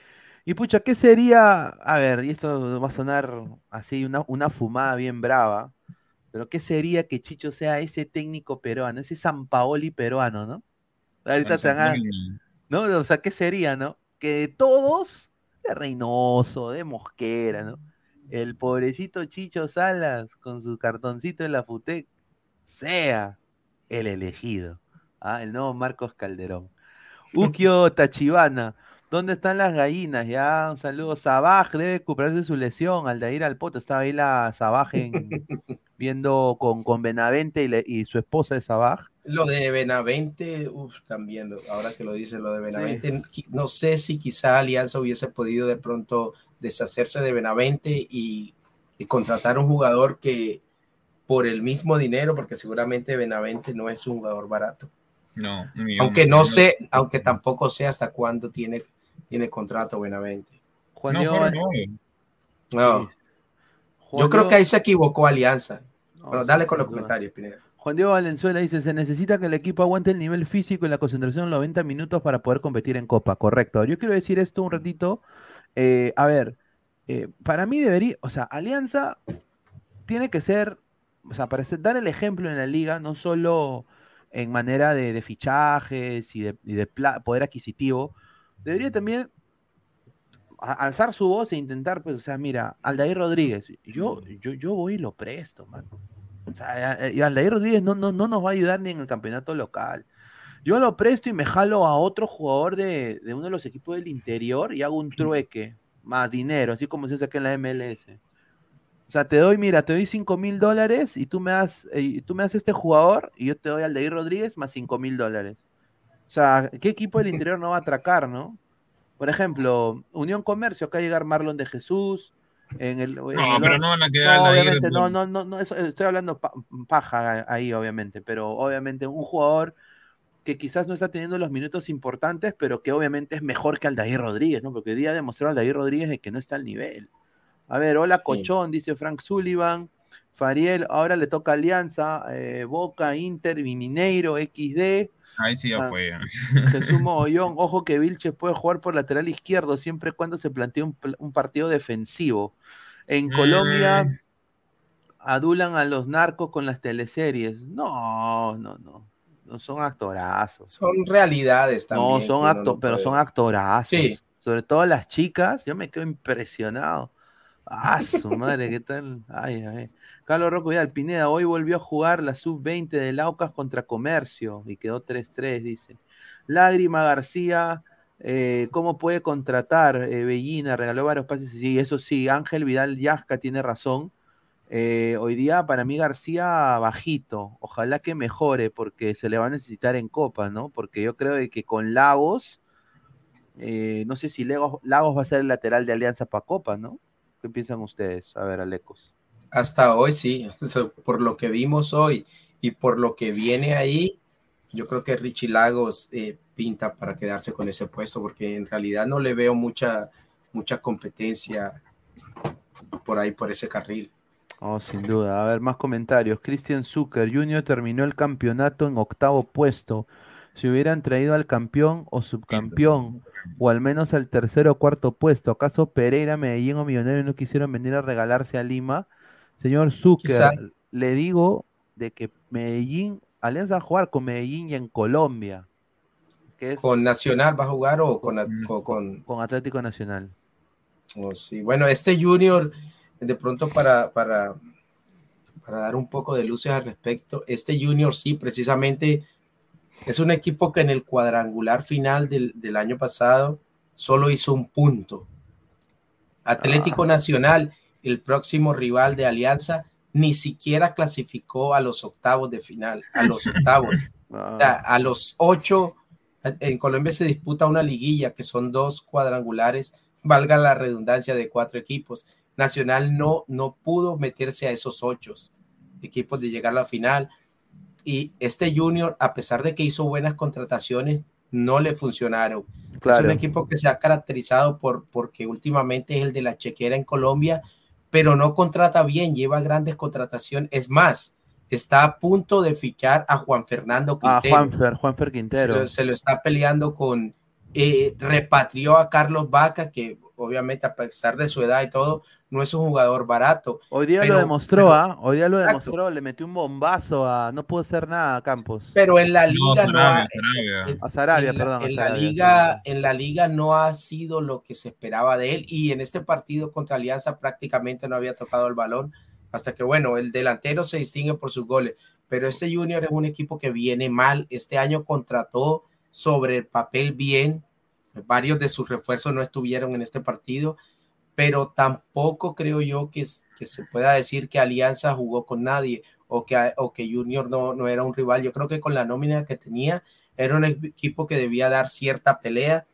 Y pucha, ¿qué sería? A ver, y esto va a sonar así, una, una fumada bien brava. Pero ¿qué sería que Chicho sea ese técnico peruano, ese San Paoli peruano, ¿no? Ahorita se hagan, ¿no? O sea, ¿qué sería, no? Que todos, de Reynoso, de Mosquera, ¿no? El pobrecito Chicho Salas con su cartoncito en la FUTEC sea el elegido. ¿Ah? El nuevo Marcos Calderón. Ukio Tachibana. ¿Dónde están las gallinas? Ya, un saludo. Sabaj debe recuperarse su lesión. Al de ir al poto, estaba ahí la Sabaj viendo con, con Benavente y, su esposa de Sabaj. Lo de Benavente, uff, también, ahora que lo dice, lo de Benavente, no sé si quizá Alianza hubiese podido de pronto deshacerse de Benavente y, y contratar un jugador que por el mismo dinero, porque seguramente Benavente no es un jugador barato. No, aunque no sé, aunque tampoco sé hasta cuándo tiene tiene contrato Buenavente. Juan no, no. Yo creo que ahí se equivocó Alianza. Pero dale con los comentarios, Pineda. Juan Diego Valenzuela dice, se necesita que el equipo aguante el nivel físico y la concentración en 90 minutos para poder competir en Copa, correcto. Yo quiero decir esto un ratito. Eh, a ver, eh, para mí debería, o sea, Alianza tiene que ser, o sea, para dar el ejemplo en la liga, no solo en manera de, fichajes y de, y de poder adquisitivo, debería también alzar su voz e intentar, pues, o sea, mira, Aldair Rodríguez, yo, yo, yo voy y lo presto, man. O sea, y Aldair Rodríguez no, no, no nos va a ayudar ni en el campeonato local. Yo lo presto y me jalo a otro jugador de, uno de los equipos del interior y hago un trueque, más dinero, así como se hace aquí en la MLS. O sea, te doy, mira, te doy 5 mil dólares y tú me das, eh, tú me das este jugador y yo te doy al Aldair Rodríguez más 5 mil dólares. O sea, ¿qué equipo del interior no va a atracar, no? Por ejemplo, Unión Comercio, acá llegar Marlon de Jesús. En el, no, pero no van a quedar no, obviamente, no, no, no, no estoy hablando paja ahí, obviamente, pero obviamente un jugador que quizás no está teniendo los minutos importantes, pero que obviamente es mejor que Aldair Rodríguez, ¿no? Porque hoy día demostró Aldair Rodríguez que no está al nivel. A ver, hola Cochón, dice Frank Sullivan. Fariel, ahora le toca Alianza, eh, Boca, Inter, Mineiro, XD. Ahí sí ya ah, fue. Jesús Mogollón, ojo que Vilches puede jugar por lateral izquierdo siempre y cuando se plantee un, partido defensivo. En Colombia mm. adulan a los narcos con las teleseries. No, no, no. No son actorazos. Son realidades también. No, son actos, pero son actorazos. Sí. Sobre todo las chicas, yo me quedo impresionado. Ah, su madre, ¿qué tal? Ay. Carlos Rocco Vidal, Pineda, hoy volvió a jugar la sub-20 de Laucas contra Comercio y quedó 3-3, dice. Lágrima García, eh, ¿cómo puede contratar? Eh, Bellina regaló varios pases. Sí, eso sí, Ángel Vidal Yasca tiene razón. Eh, hoy día para mí García bajito, ojalá que mejore porque se le va a necesitar en Copa, ¿no? Porque yo creo que con Lagos, no sé si Lagos, Lagos va a ser el lateral de Alianza para Copa, ¿no? ¿Qué piensan ustedes? A ver, Alecos. Hasta hoy sí, por lo que vimos hoy y por lo que viene ahí, yo creo que Richie Lagos eh, pinta para quedarse con ese puesto, porque en realidad no le veo mucha, mucha competencia por ahí, por ese carril. Oh, sin duda. A ver, más comentarios. Christian Zucker Jr. terminó el campeonato en octavo puesto. Si hubieran traído al campeón o subcampeón, o al menos al tercero o cuarto puesto. ¿Acaso Pereira, Medellín o Millonarios no quisieron venir a regalarse a Lima? Señor Zucker, le digo de que Medellín, Alianza va a jugar con Medellín y en Colombia. ¿Con Nacional va a jugar o con, con... con Atlético Nacional? Oh, sí. Bueno, este Junior, de pronto para, para, para dar un poco de luces al respecto, este Junior sí, precisamente es un equipo que en el cuadrangular final del, del año pasado solo hizo un punto. Atlético ah. Nacional, el próximo rival de Alianza, ni siquiera clasificó a los octavos de final, a los octavos. O sea, a los ocho, en Colombia se disputa una liguilla que son dos cuadrangulares, valga la redundancia de cuatro equipos. Nacional no, no pudo meterse a esos ocho equipos de llegar a la final. Y este Junior, a pesar de que hizo buenas contrataciones, no le funcionaron. Es un equipo que se ha caracterizado por porque últimamente es el de la chequera en Colombia, pero no contrata bien, lleva grandes contrataciones. Es más, está a punto de fichar a Juan Fernando Quintero. A Juanfer, Juanfer Quintero. Se lo, está peleando con, eh, repatrió a Carlos Vaca, que obviamente a pesar de su edad y todo, no es un jugador barato. Hoy día lo demostró, ¿ah? Hoy día lo demostró, le metió un bombazo a. No pudo hacer nada a Campos. Pero en la liga no, ha, a Sarabia, perdón. En, la liga, en la liga no ha sido lo que se esperaba de él. Y en este partido contra Alianza prácticamente no había tocado el balón. Hasta que, bueno, el delantero se distingue por sus goles. Pero este Junior es un equipo que viene mal. Este año contrató sobre el papel bien. Varios de sus refuerzos no estuvieron en este partido pero tampoco creo yo que, se pueda decir que Alianza jugó con nadie o que, o que Junior no, no era un rival. Yo creo que con la nómina que tenía era un equipo que debía dar cierta pelea.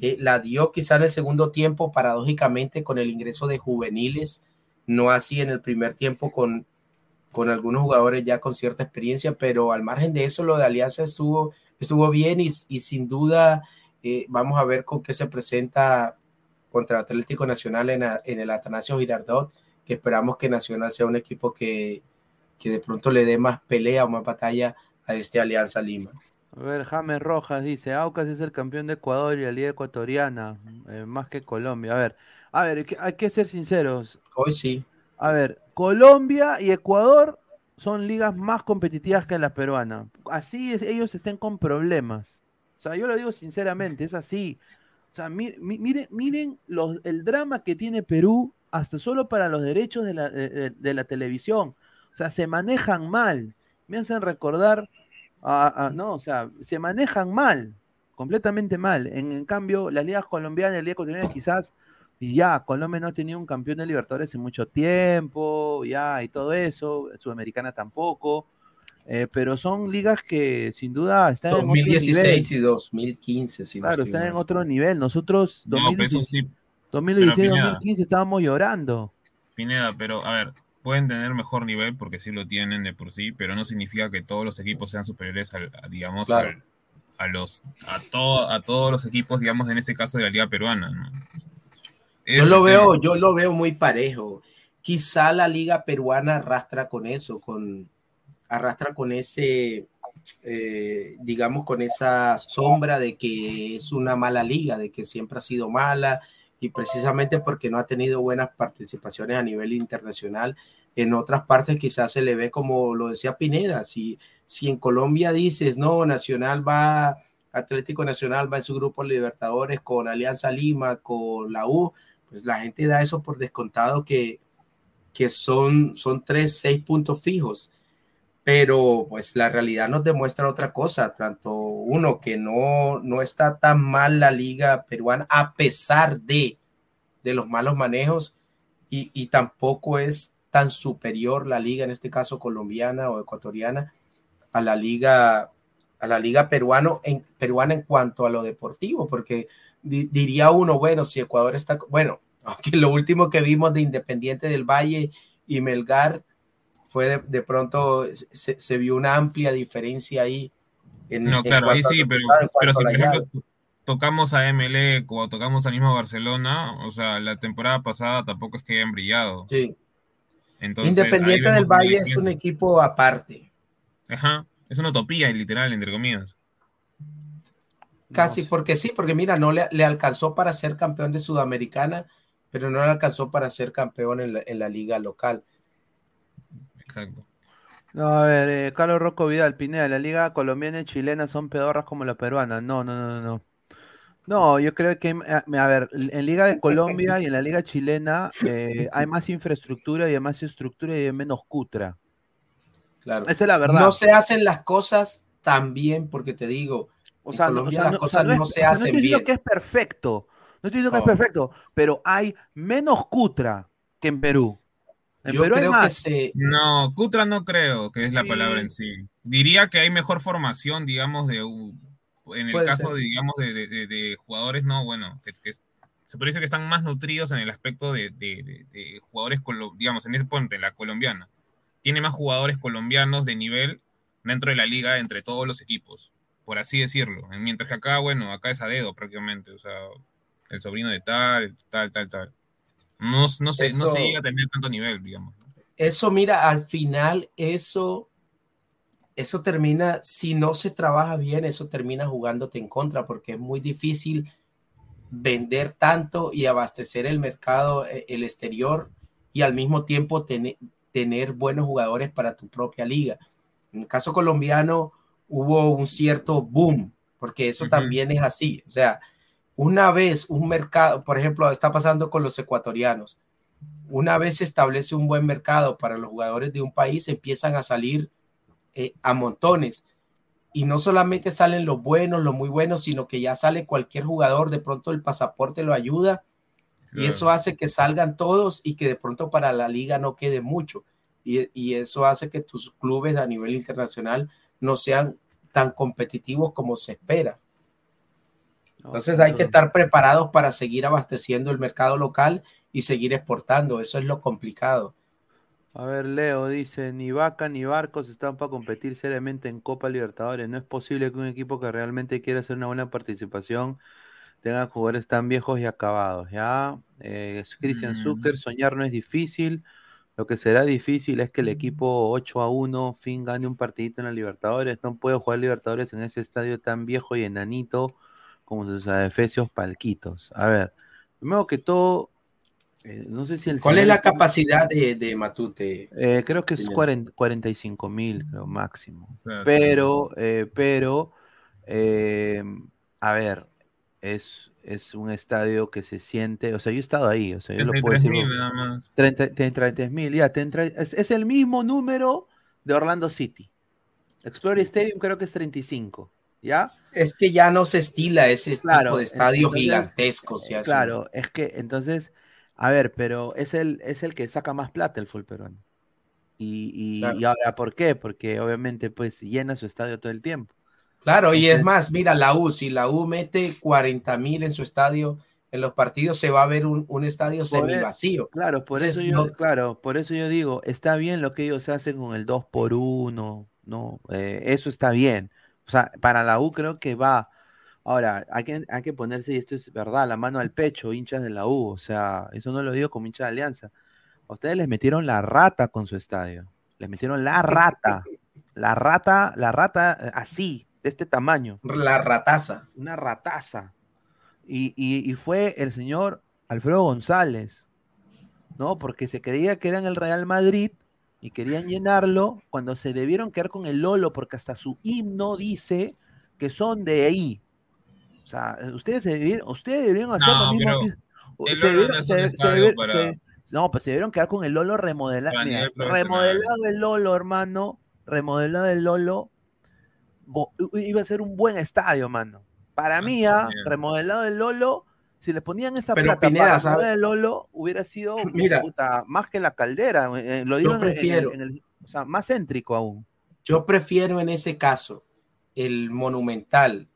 Eh, la dio quizá en el segundo tiempo, paradójicamente, con el ingreso de juveniles, no así en el primer tiempo con, con algunos jugadores ya con cierta experiencia, pero al margen de eso, lo de Alianza estuvo, estuvo bien y sin duda eh, vamos a ver con qué se presenta contra Atlético Nacional en, en, el Atanasio Girardot, que esperamos que Nacional sea un equipo que, que de pronto le dé más pelea o más batalla a este Alianza Lima. A ver, James Rojas dice, Aucas es el campeón de Ecuador y la Liga Ecuatoriana, eh, más que Colombia. A ver, a ver, hay que ser sinceros. Hoy sí. A ver, Colombia y Ecuador son ligas más competitivas que la peruana. Así es, ellos estén con problemas. O sea, yo lo digo sinceramente, es así. O sea, miren, miren los, el drama que tiene Perú hasta solo para los derechos de la, de, la televisión. O sea, se manejan mal. Me hacen recordar, no, o sea, se manejan mal, completamente mal. En, cambio, las ligas colombianas y la liga ecuatoriana quizás, ya, Colombia no tenido un campeón de Libertadores en mucho tiempo, ya, y todo eso, Sudamericana tampoco. Eh, pero son ligas que sin duda están en otro nivel. y 2015, si Claro, están en otro nivel. Nosotros, 2016, 2015 estábamos llorando. Pineda, pero a ver, pueden tener mejor nivel porque sí lo tienen de por sí, pero no significa que todos los equipos sean superiores al, a, digamos, a los a, todo, a todos los equipos, digamos, en este caso de la liga peruana. Yo lo veo, yo lo veo muy parejo. Quizá la liga peruana arrastra con eso, con arrastra con ese, eh, digamos, con esa sombra de que es una mala liga, de que siempre ha sido mala y precisamente porque no ha tenido buenas participaciones a nivel internacional. En otras partes quizás se le ve como lo decía Pineda, si, si en Colombia dices, no, Nacional va, Atlético Nacional va en su grupo Libertadores con Alianza Lima, con la U, pues la gente da eso por descontado que, que son, son tres, seis puntos fijos pero pues la realidad nos demuestra otra cosa, tanto uno que no, no está tan mal la liga peruana a pesar de, de los malos manejos y, y, tampoco es tan superior la liga, en este caso colombiana o ecuatoriana, a la liga a la liga peruano en, peruana en cuanto a lo deportivo, porque diría uno, bueno, si Ecuador está, bueno, aunque lo último que vimos de Independiente del Valle y Melgar, fue de, pronto se, vio una amplia diferencia ahí. En, no, claro, ahí sí, pero, pero si por ejemplo tocamos a MLE o tocamos al mismo Barcelona, o sea, la temporada pasada tampoco es que hayan brillado. Sí. Independiente del Valle es un equipo aparte. Ajá, es una utopía, literal, entre comillas. Casi, porque sí, porque mira, no le, le, alcanzó para ser campeón de Sudamericana, pero no le alcanzó para ser campeón en la, en la liga local. Exacto. No, a ver, eh, Carlos Rocco Vidal, Pineda, la liga colombiana y chilena son pedorras como la peruana. No, no, no, no. No, yo creo que, eh, a ver, en Liga de Colombia y en la Liga chilena eh, hay más infraestructura y hay más estructura y hay menos cutra. Claro. Esa es la verdad. No se hacen las cosas tan bien, porque te digo, o sea, no, las cosas no, se hacen bien. No estoy diciendo que es perfecto, no estoy diciendo que es perfecto, pero hay menos cutra que en Perú. En Perú hay más. No, cutra no creo que es la palabra en sí. Diría que hay mejor formación, digamos, de en el caso, digamos, de, jugadores, no, bueno, que, se puede decir que están más nutridos en el aspecto de, jugadores, digamos, en ese punto, la colombiana. Tiene más jugadores colombianos de nivel dentro de la liga entre todos los equipos, por así decirlo. Mientras que acá, bueno, acá es a dedo prácticamente, o sea, el sobrino de tal, tal, tal, tal. No, no, se, no se llega a tener tanto nivel, digamos. Eso, mira, al final, eso eso termina, si no se trabaja bien, eso termina jugándote en contra, porque es muy difícil vender tanto y abastecer el mercado, eh, el exterior, y al mismo tiempo tener buenos jugadores para tu propia liga. En el caso colombiano hubo un cierto boom, porque eso también es así. O sea, una vez un mercado, por ejemplo, está pasando con los ecuatorianos, una vez se establece un buen mercado para los jugadores de un país, empiezan a salir eh, a montones. Y no solamente salen los buenos, los muy buenos, sino que ya sale cualquier jugador, de pronto el pasaporte lo ayuda y eso hace que salgan todos y que de pronto para la liga no quede mucho. Y, y eso hace que tus clubes a nivel internacional no sean tan competitivos como se espera. Entonces hay que estar preparados para seguir abasteciendo el mercado local y seguir exportando. Eso es lo complicado. A ver, Leo dice, ni Vaca ni Barcos están para competir seriamente en Copa Libertadores. No es posible que un equipo que realmente quiera hacer una buena participación tenga jugadores tan viejos y acabados. Ya, eh, Christian. Zucker, soñar no es difícil. Lo que será difícil es que el equipo 8 a 1 fin gane un partidito en la Libertadores. No puede jugar Libertadores en ese estadio tan viejo y enanito como sus adefesios palquitos. A ver, primero que todo, eh, no sé si el ¿Cuál es la capacidad de, Matute? Eh, creo que es 45 mil, lo máximo. Pero, eh, pero, a ver, es, es un estadio que se siente, o sea, yo he estado ahí, o sea, yo lo puedo decir. nada más. 33 mil, ya, es, es, el mismo número de Orlando City. Explorer Stadium creo que es 35, ¿ya? Es que ya no se estila ese tipo de estadios gigantescos. claro, es que entonces a ver, pero es el, es el que saca más plata el fútbol peruano. Y, y, ahora, ¿por qué? Porque obviamente pues llena su estadio todo el tiempo. Claro, y es más, mira, la U, si la U mete 40 mil en su estadio, en los partidos se va a ver un, un estadio semi vacío. Claro, por eso yo, claro, por eso yo digo, está bien lo que ellos hacen con el 2 por 1 ¿no? Eh, eso está bien. O sea, para la U creo que va Ahora, hay que, hay que ponerse, y esto es verdad, la mano al pecho, hinchas de la U. O sea, eso no lo digo como hincha de Alianza. A ustedes les metieron la rata con su estadio. Les metieron la rata. La rata, la rata eh, así, de este tamaño. La rataza. Una rataza. Y, y, fue el señor Alfredo González, ¿no? Porque se creía que era en el Real Madrid y querían llenarlo cuando se debieron quedar con el Lolo, porque hasta su himno dice que son de ahí, sea, ustedes ustedes deberían hacer lo mismo no, pues se debieron quedar con el Lolo remodelado. remodelado el Lolo, hermano. Remodelado el Lolo. Iba a ser un buen estadio, mano. Para mí, ah, remodelado el Lolo, si le ponían esa plata para el Lolo, hubiera sido más que la caldera. Eh, eh, lo digo prefiero. o sea, más céntrico aún. Yo prefiero en ese caso el monumental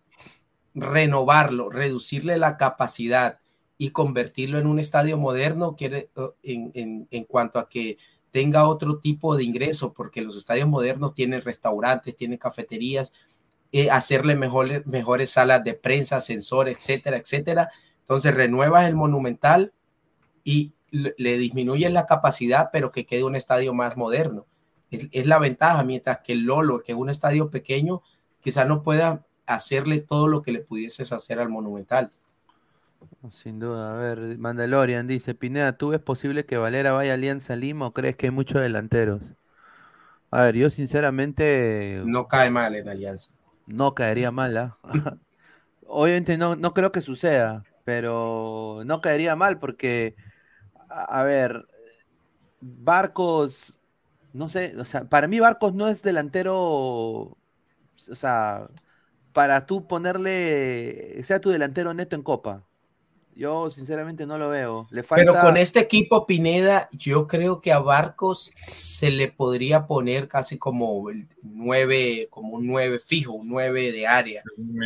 renovarlo, reducirle la capacidad y convertirlo en un estadio moderno quiere, en, en, cuanto a que tenga otro tipo de ingreso, porque los estadios modernos tienen restaurantes, tienen cafeterías, eh, hacerle mejores, mejores salas de prensa, sensor, etcétera, etcétera. Entonces renuevas el monumental y le disminuyes la capacidad, pero que quede un estadio más moderno. Es, es, la ventaja, mientras que el Lolo, que es un estadio pequeño, quizás no pueda hacerle todo lo que le pudieses hacer al Monumental. Sin duda, a ver, Mandalorian dice, Pineda, ¿tú ves posible que Valera vaya a Alianza Lima o crees que hay muchos delanteros? A ver, yo sinceramente... No cae mal en Alianza. No caería mal, ¿ah? Obviamente no, no creo que suceda, pero no caería mal porque, a, ver, Barcos, no sé, o sea, para mí Barcos no es delantero, o sea, para tú ponerle, sea tu delantero neto en Copa. Yo sinceramente no lo veo. Le falta... Pero con este equipo Pineda, yo creo que a Barcos se le podría poner casi como el 9, como un 9 fijo, un 9 de área,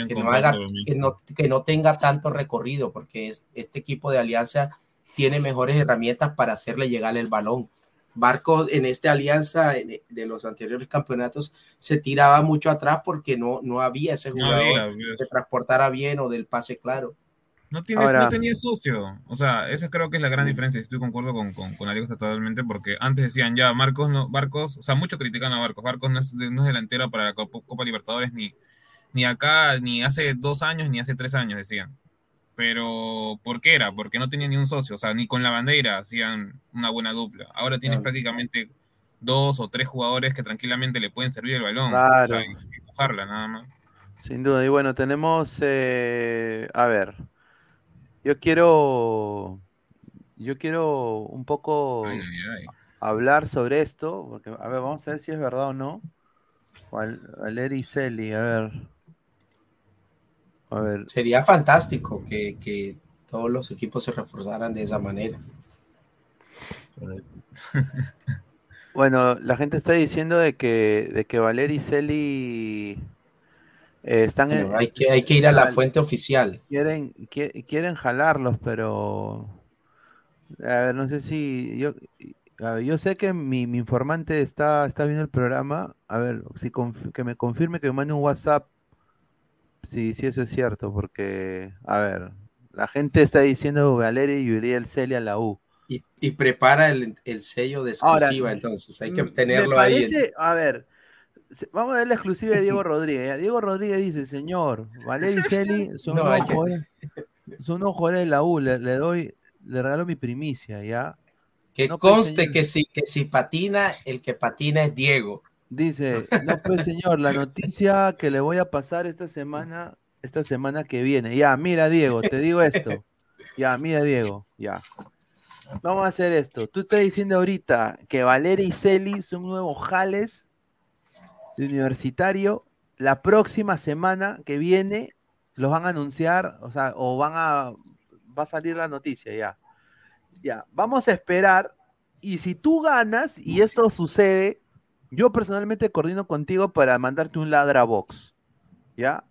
que no, haga, que no, que, no, tenga tanto recorrido, porque este equipo de Alianza tiene mejores herramientas para hacerle llegar el balón. Barcos en esta alianza de los anteriores campeonatos se tiraba mucho atrás porque no, no había ese jugador que transportara bien o del pase claro. No, tienes, no tenía socio. O sea, esa creo que es la gran diferencia. Estoy concuerdo con, con, con Alex totalmente, porque antes decían ya, Marcos, no, Barcos, o sea, muchos critican a Barcos. Barcos no es, no es delantero para la Copa, Libertadores ni, ni acá, ni hace dos años, ni hace tres años, decían. Pero, ¿por qué era? Porque no tenía ni un socio. O sea, ni con la bandera hacían una buena dupla. Ahora tienes prácticamente dos o tres jugadores que tranquilamente le pueden servir el balón. Claro. O sea, empujarla nada más. Sin duda. Y bueno, tenemos, eh, a ver, yo quiero, yo quiero un poco hablar sobre esto, porque, a ver, vamos a ver si es verdad o no. Valeri Celi, a ver. A ver. Sería fantástico que, que todos los equipos se reforzaran de esa manera. Bueno, la gente está diciendo de que, de que Valeri Celi eh, están hay, que, hay que ir a la fuente oficial. Quieren, quieren jalarlos, pero. A ver, no sé si. Yo, yo sé que mi, informante está, está viendo el programa. A ver, si que me confirme que me mande un WhatsApp. Si, si eso es cierto, porque. A ver, la gente está diciendo Valeria y Uriel Celia a la U. Y, prepara el, sello de exclusiva, entonces hay que tenerlo ahí. A ver, Vamos a ver la exclusiva de Diego Rodríguez. Diego Rodríguez dice, señor, Valery y Celi son, unos jugadores, son unos jugadores de la U, le, doy, le regalo mi primicia, ¿ya? Que conste que si, que si patina, el que patina es Diego. Dice, no pues señor, la noticia que le voy a pasar esta semana, esta semana que viene. Ya, mira Diego, te digo esto. Ya, mira Diego, ya. Vamos a hacer esto. Tú estás diciendo ahorita que Valeria y Celi son nuevos jales Universitario, la próxima semana que viene los van a anunciar, o sea, o van a, va a salir la noticia ya. Ya, vamos a esperar y si tú ganas y esto sucede, yo personalmente coordino contigo para mandarte un ladra box. ¿Ya?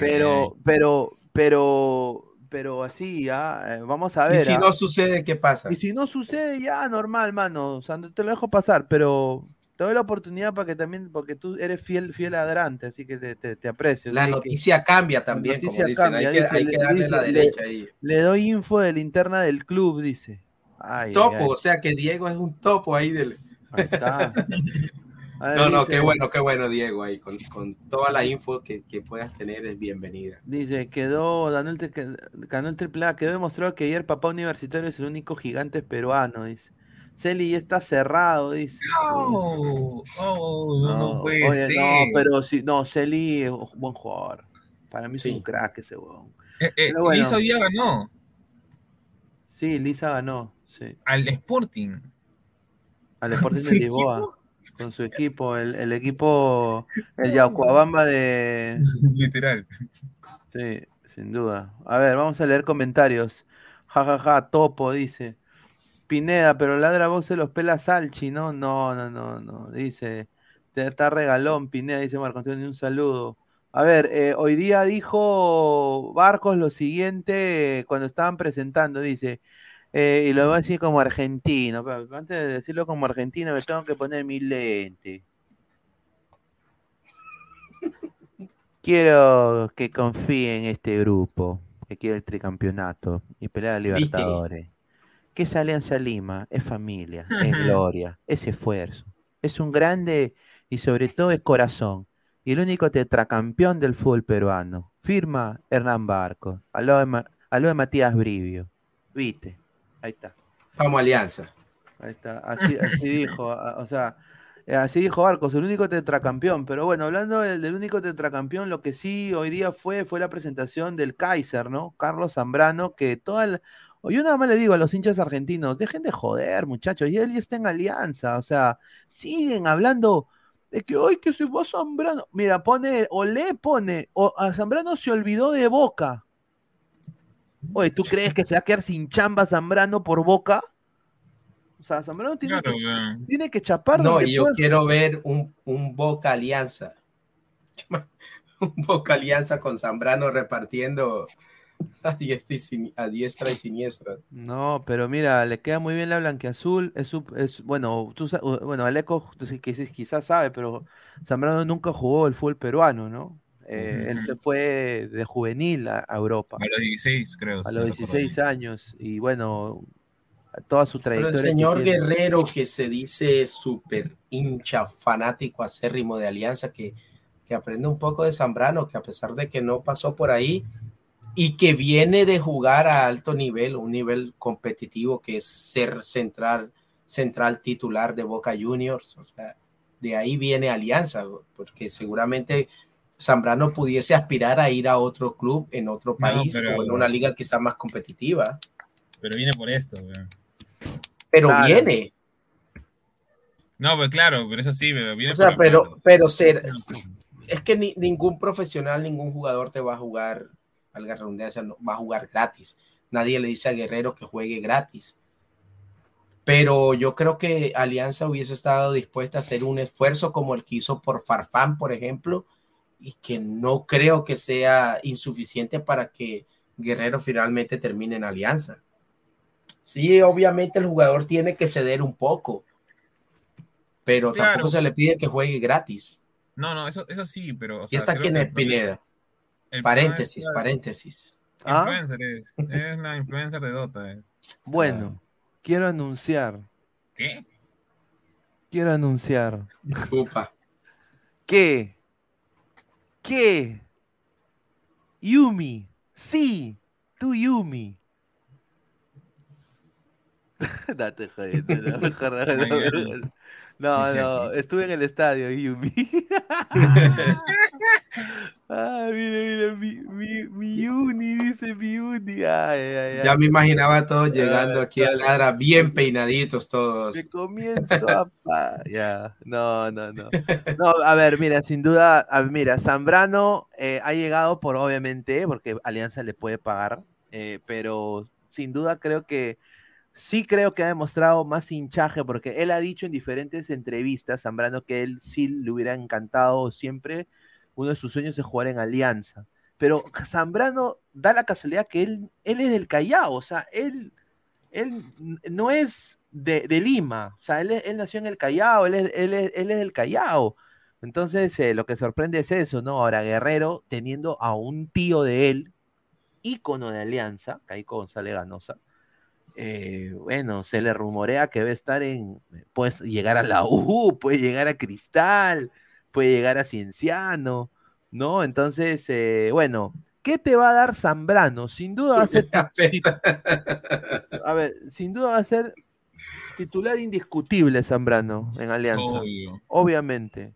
pero, pero, pero, pero así, ya, eh, vamos a ver. Y si ¿ah? no sucede, ¿qué pasa? Y si no sucede, ya, normal, mano. O sea, te lo dejo pasar, pero te doy la oportunidad para que también, porque tú eres fiel, fiel adrante, así que te, aprecio. La noticia cambia también, como dicen, hay, que, darle la derecha le, ahí. Le doy info de linterna del club, dice. topo, o sea que Diego es un topo ahí del... no, no, qué bueno, qué bueno, Diego, ahí, con, toda la info que, puedas tener es bienvenida. Dice, quedó, ganó el, ganó el triple A, quedó demostrado que ayer papá universitario es el único gigante peruano, dice. Celi está cerrado, dice. No, oh, no, puede ser. No, pero sí, no, Celi es un buen jugador. Para mí es un crack ese huevón. Eh, eh, Lisa hoy día ganó. Sí, Lisa ganó, sí. Al Sporting. Al Sporting de Lisboa. Con su equipo, el, el equipo, el Yacuabamba de... Literal. Sí, sin duda. A ver, vamos a leer comentarios. Ja, ja, ja, Topo dice. Pineda, pero ladra vos se los pela Salchi, ¿no? No, no, no, no. Dice, te está regalón, Pineda, dice Marco Antonio, un saludo. A ver, eh, hoy día dijo Barcos lo siguiente cuando estaban presentando, dice, eh, y lo voy a decir como argentino, pero antes de decirlo como argentino me tengo que poner mi lente. Quiero que confíe en este grupo, que quiere el tricampeonato y pelear a Libertadores que es Alianza Lima, es familia, es gloria, es esfuerzo, es un grande y sobre todo es corazón. y el único tetracampeón del fútbol peruano. Firma Hernán Barco. Aló de, de Matías Brivio. Viste, ahí está. Vamos Alianza. Ahí está, así, así dijo, o sea, eh, así dijo Barcos, el único tetracampeón. Pero bueno, hablando del, único tetracampeón, lo que sí hoy día fue, fue la presentación del Kaiser, ¿no? Carlos Zambrano, que toda el... Yo nada más le digo a los hinchas argentinos, dejen de joder, muchachos, y él ya está en alianza, o sea, siguen hablando de que hoy que se va Zambrano. Mira, pone, o le pone, o a Zambrano se olvidó de Boca. Oye, ¿tú crees que se va a quedar sin chamba Zambrano por Boca? O sea, Zambrano tiene, que, tiene que chapar. No, y yo quiero ver un, un Boca Alianza. un Boca Alianza con Zambrano repartiendo a diestra y, siniestra. No, pero mira, le queda muy bien la blanqueazul. Es, es bueno, tú, bueno, Aleco quizás sabe, pero Zambrano nunca jugó el fútbol peruano, ¿no? Eh, él se fue de juvenil a, Europa. A los 16, creo. A los 16 años. Y bueno, toda su trayectoria. el señor Guerrero, que se dice súper hincha, fanático, acérrimo de Alianza, que, que aprende un poco de Zambrano, que a pesar de que no pasó por ahí y que viene de jugar a alto nivel, un nivel competitivo que es ser central, central titular de Boca Juniors, o sea, de ahí viene Alianza, porque seguramente Zambrano pudiese aspirar a ir a otro club en otro país o en una liga quizá más competitiva. Pero viene por esto, pero viene. No, pues claro, pero eso sí, pero viene. O sea, pero, pero ser, es que ningún profesional, ningún jugador te va a jugar, valga redundancia, no, va a jugar gratis. Nadie le dice a Guerrero que juegue gratis. Pero yo creo que Alianza hubiese estado dispuesta a hacer un esfuerzo como el que hizo por Farfán, por ejemplo, y que no creo que sea insuficiente para que Guerrero finalmente termine en Alianza. Sí, obviamente el jugador tiene que ceder un poco, pero tampoco se le pide que juegue gratis. No, no, eso, eso sí, pero. y está aquí en Pineda. Paréntesis, paréntesis. ¿Ah? Influencer es, es la influencer de Dota. Bueno, quiero anunciar. ¿Qué? Quiero anunciar. Ufa. Que. Que. Yumi. Sí, tú Yumi Date jodiendo, no, no, estuve en el estadio, Yumi. ah, mira, mira, mi, mi, mi uni, dice mi uni. Ya me imaginaba a todos llegando aquí a Ladra bien peinaditos todos. Que comienzo a... ya, no, no, no. No, a ver, mira, sin duda, mira, Zambrano eh, ha llegado por, obviamente, porque Alianza le puede pagar, eh, pero sin duda creo que sí creo que ha demostrado más hinchaje, porque él ha dicho en diferentes entrevistas, Zambrano, que él sí le hubiera encantado siempre, uno de sus sueños es jugar en Alianza. Pero Zambrano da la casualidad que él, él es del Callao, o sea, él, él no es de, Lima, o sea, él, nació en el Callao, él es, él es, del Callao. Entonces, eh, lo que sorprende es eso, ¿no? Ahora, Guerrero, teniendo a un tío de él, ícono de Alianza, Caico González Ganosa, eh, bueno, se le rumorea que va a estar en, puede llegar a la U, puede llegar a Cristal, puede llegar a Cienciano, ¿no? Entonces, eh, bueno, ¿qué te va a dar Zambrano? Sin duda va a ser, a ver, sin duda va a ser titular indiscutible Zambrano en Alianza, obviamente.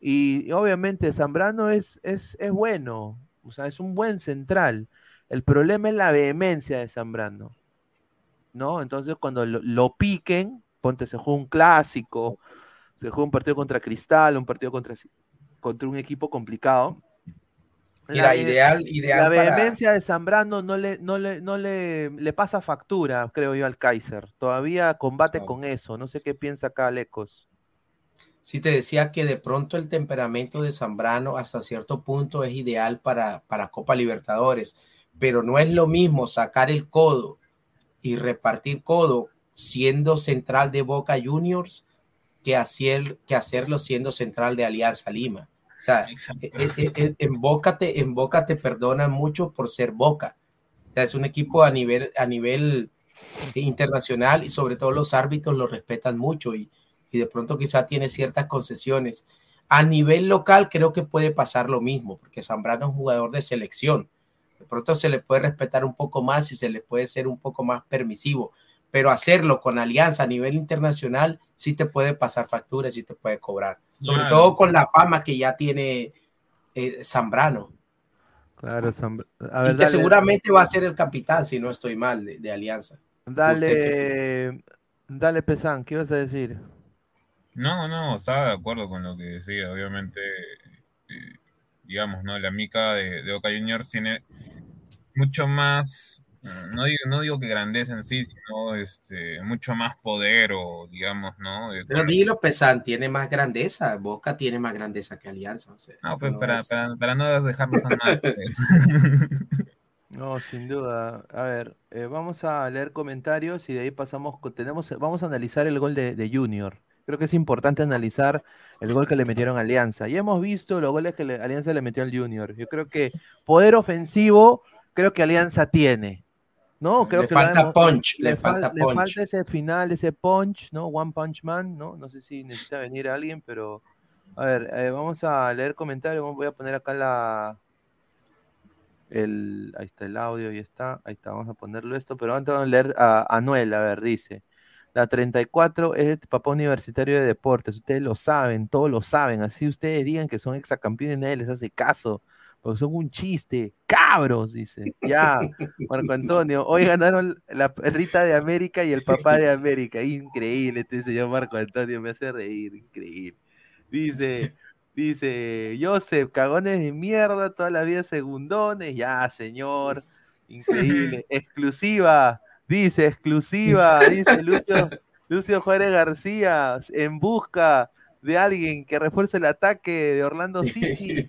Y obviamente Zambrano es, es, es bueno, o sea, es un buen central. El problema es la vehemencia de Zambrano. ¿No? Entonces cuando lo, piquen, ponte, se juega un clásico, se juega un partido contra Cristal, un partido contra, contra un equipo complicado. la, ideal, ideal la vehemencia de Zambrano no le, no le, no le, le pasa factura, creo yo, al Kaiser. Todavía combate con eso. No sé qué piensa acá Lecos. Sí, te decía que de pronto el temperamento de Zambrano hasta cierto punto es ideal para, para Copa Libertadores, pero no es lo mismo sacar el codo y repartir codo siendo central de Boca Juniors que, hacer, que hacerlo siendo central de Alianza Lima. O sea, e, e, e, en, Boca te, en Boca te perdonan mucho por ser Boca. O sea, es un equipo a nivel, a nivel internacional y sobre todo los árbitros lo respetan mucho y, y de pronto quizá tiene ciertas concesiones. A nivel local creo que puede pasar lo mismo, porque Zambrano es un jugador de selección. De pronto se le puede respetar un poco más y se le puede ser un poco más permisivo, pero hacerlo con alianza a nivel internacional sí te puede pasar facturas, sí te puede cobrar. Sobre todo con la fama que ya tiene eh, Zambrano. Claro, a ver, que seguramente va a ser el capitán, si no estoy mal, de, Alianza. Dale, dale, Pesán, ¿qué ibas a decir? No, no, estaba de acuerdo con lo que decía. Obviamente, eh, digamos, ¿no? La mica de, de Oca Juniors tiene mucho más no digo, no digo que grandeza en sí, sino este, mucho más poder o digamos, ¿no? Pero dilo, Pesan, tiene más grandeza, Boca tiene más grandeza que Alianza. no, pues para, para, para, no dejarnos tan mal. Pues. no, sin duda. A ver, eh, vamos a leer comentarios y de ahí pasamos, tenemos, vamos a analizar el gol de, de Junior. Creo que es importante analizar el gol que le metieron a Alianza. Ya hemos visto los goles que Alianza le metió al Junior. Yo creo que poder ofensivo, creo que Alianza tiene. No, creo le que falta punch, le, falta punch. Le falta ese final, ese punch, ¿no? One Punch Man, ¿no? No sé si necesita venir alguien, pero a ver, eh, vamos a leer comentarios. Voy a poner acá la el ahí está el audio, y está, ahí está, vamos a ponerlo esto, pero antes vamos a leer a Anuel, a ver, dice. La 34 es el papá universitario de deportes, ustedes lo saben, todos lo saben, así ustedes digan que son exacampeones, nadie les hace caso porque son un chiste, cabros, dice. Ya, Marco Antonio, hoy ganaron la perrita de América y el papá de América. Increíble, este señor Marco Antonio, me hace reír, increíble. Dice, dice, Joseph, cagones de mierda, toda la vida segundones, ya, señor, increíble. Exclusiva, dice, exclusiva, dice Lucio, Lucio Juárez García, en busca de alguien que refuerce el ataque de Orlando City.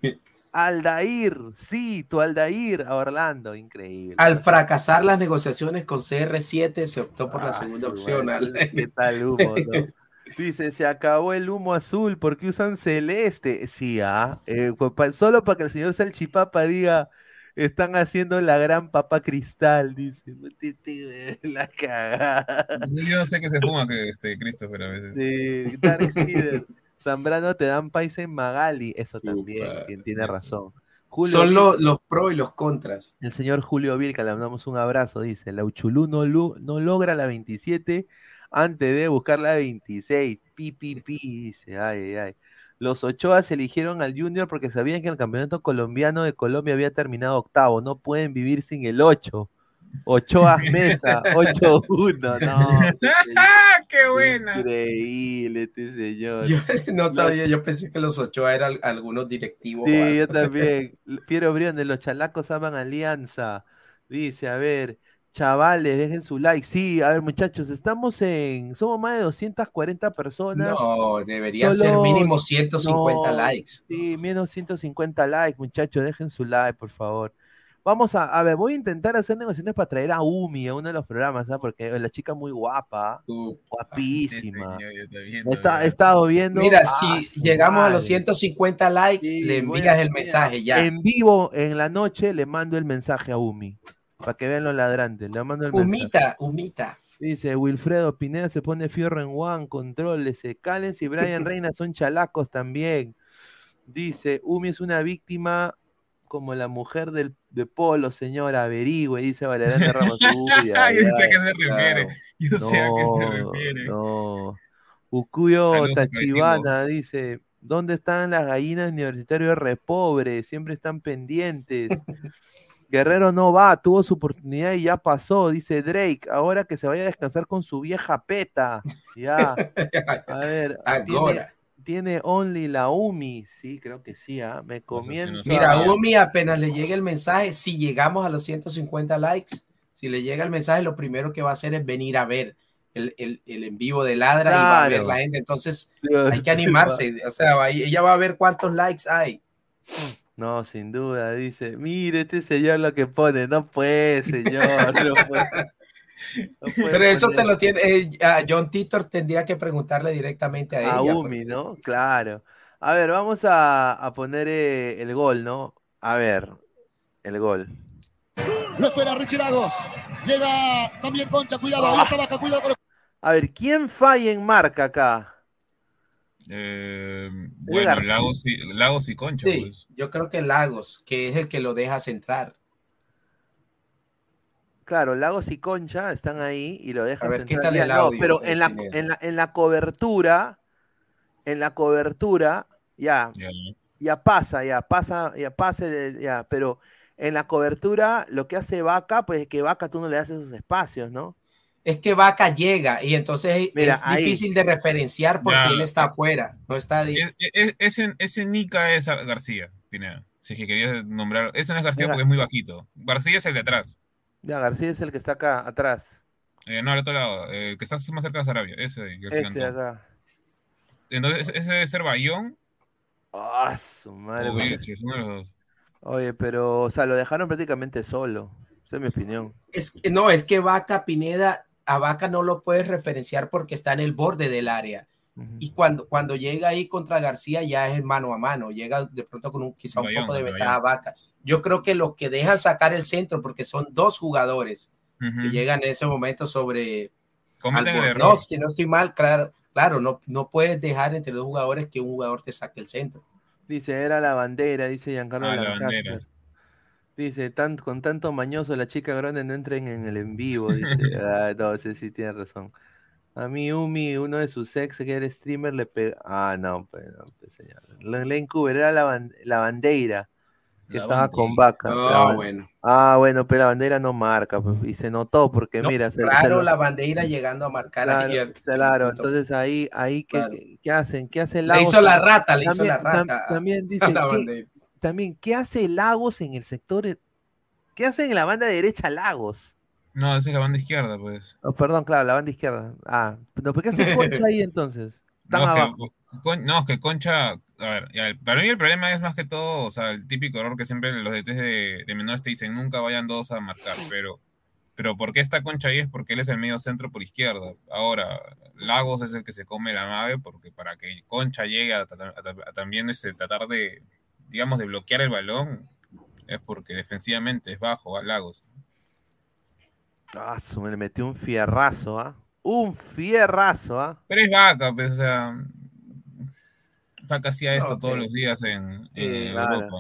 Aldair, sí, tu Aldair a Orlando, increíble. Al fracasar las negociaciones con CR7 se optó por la ah, segunda opción. ¿Qué tal humo? Dice, se acabó el humo azul, ¿por qué usan celeste? Sí, ah, eh, solo para que el señor Salchipapa diga, están haciendo la gran papa cristal, dice. La cagada. Yo no sé qué se fuma que este Christopher a veces. Sí, Dark Zambrano te dan país en Magali, eso también, quien tiene razón. Son los, los pros y los contras. El señor Julio Vilca, le damos un abrazo, dice, la Uchulú no, no logra la 27 antes de buscar la 26. Pi, pi, pi, dice, ay, ay, ay. Los Ochoa se eligieron al Junior porque sabían que el campeonato colombiano de Colombia había terminado octavo. No pueden vivir sin el 8. Ochoa Mesa, 8-1, no. ¡Qué buena! Increíble este señor. Yo no sabía, yo pensé que los Ochoa eran algunos directivos. Sí, yo también. Piero Briones, los chalacos aman alianza. Dice, a ver, chavales, dejen su like. Sí, a ver, muchachos, estamos en. Somos más de 240 personas. No, debería ser mínimo 150 likes. Sí, menos 150 likes, muchachos, dejen su like, por favor. Vamos a, a ver, voy a intentar hacer negociaciones para traer a Umi a uno de los programas, ¿sabes? Porque la chica muy guapa, guapísima. Está, he estado viendo. Mira, si llegamos a los 150 likes, le envías el mensaje ya. En vivo, en la noche, le mando el mensaje a Umi. Para que vean los ladrantes. Le mando el Humita, humita. Dice Wilfredo Pineda se pone fierro en One, control, se calen y Brian Reina son chalacos también. Dice, Umi es una víctima como la mujer del, de Polo, señora, averigüe, dice Valeriana Ramos. Yo sé a qué se refiere. Yo sé a qué se refiere. No. Ukuyo Tachibana dice: ¿Dónde están las gallinas universitarios repobre? Siempre están pendientes. Guerrero no va, tuvo su oportunidad y ya pasó, dice Drake. Ahora que se vaya a descansar con su vieja peta. Ya. A ver. Ahora tiene Only la UMI, sí, creo que sí, ¿ah? me comienza. Mira, UMI apenas le llegue el mensaje, si llegamos a los 150 likes, si le llega el mensaje, lo primero que va a hacer es venir a ver el, el, el en vivo de Ladra y va a ver la gente, entonces hay que animarse, o sea, ella va a ver cuántos likes hay. No, sin duda, dice, mire este señor lo que pone, no puede, señor, no puede. Pero eso te lo tiene. Eh, John Titor tendría que preguntarle directamente a, a Umi, ¿no? Claro. A ver, vamos a, poner eh, el gol, ¿no? A ver, el gol. Lo espera Richie Lagos. Llega también Concha, cuidado, ahí está Vaca, cuidado A ver, ¿quién falla en marca acá? Eh, bueno, Lagos y, Lagos y Concha. Sí, pues. yo creo que Lagos, que es el que lo deja centrar. Claro, Lagos y Concha están ahí y lo dejan ver, ¿qué centrar. tal el No, audio pero en la, en, la, en la cobertura, en la cobertura, ya, Ya, ¿no? ya pasa, ya pasa, ya pase, de- ya, pero en la cobertura lo que hace Vaca, pues es que Vaca tú no le das esos espacios, ¿no? Es que Vaca llega y entonces Mira, es ahí. difícil de referenciar porque Ya. él está afuera, no está di- E- e- Ese, ese Nica es García, Pineda. Si es que querías nombrar. Ese no es García Mira. porque es muy bajito. García es el de atrás. Ya, García es el que está acá atrás. Eh, no, al otro lado. eh, que está más cerca de Sarabia. Ese, García Este acá. Entonces, ese- debe ser Bayón Ah, su madre. uno de los dos. Oye, pero, o sea, lo dejaron prácticamente solo. Esa es mi opinión. Es que, no, es que Vaca Pineda, a Vaca no lo puedes referenciar porque está en el borde del área. Ujú. Y cuando, cuando llega ahí contra García ya es mano a mano, llega de pronto con un, quizá un Bayón, poco de ventaja Vaca. Yo creo que lo que dejan sacar el centro, porque son dos jugadores Ujú. que llegan en ese momento sobre. Albornoz, si no estoy mal, claro, claro, no, no puedes dejar entre dos jugadores que un jugador te saque el centro. Dice, era la bandera, dice Giancarlo Ah, la bandera. Dice, tan, con tanto mañoso la chica grande no entren en el en vivo. Dice, ah, no, sí, sí, tiene razón. A mí, Umi, uno de sus ex que era streamer, le pega. Ah, no, pues, no, pues, señor. Cooper era la, ban- la bandera que La estaba con vaca. Ban- bueno. Ah, bueno, pero la bandera no marca, pues, y se notó porque, No, mira, se, se claro, lo- la bandera llegando a marcar claro, ayer. claro, entonces ahí, ahí ¿qué, Claro. qué- qué hacen? ¿Qué hace le Lagos? hizo la rata, le hizo la tam- rata. también dice, la ¿qué- bandera. También, ¿qué hace Lagos en el sector? e- ¿Qué hace en la banda derecha Lagos? No, esa es la banda izquierda, pues. Oh, perdón, claro, la banda izquierda. Ah, pero ¿por qué hace Concha ahí entonces? Tan No, es abajo. que, Con- no, es que Concha, a ver, para mí el problema es más que todo, o sea, el típico error que siempre los DTs de, de menores te dicen, nunca vayan dos a marcar, pero, pero ¿por qué está Concha ahí? Es porque él es el medio centro por izquierda. Ahora, Lagos es el que se come la nave, porque para que Concha llegue a- a también ese, tratar de, digamos, de bloquear el balón, es porque defensivamente es bajo a Lagos. Ah, me le metió un fierrazo, ¿ah? Un fierrazo, ¿ah? Pero es vaca, pues, o sea, Vaca hacía esto todos los días en, en claro. Europa.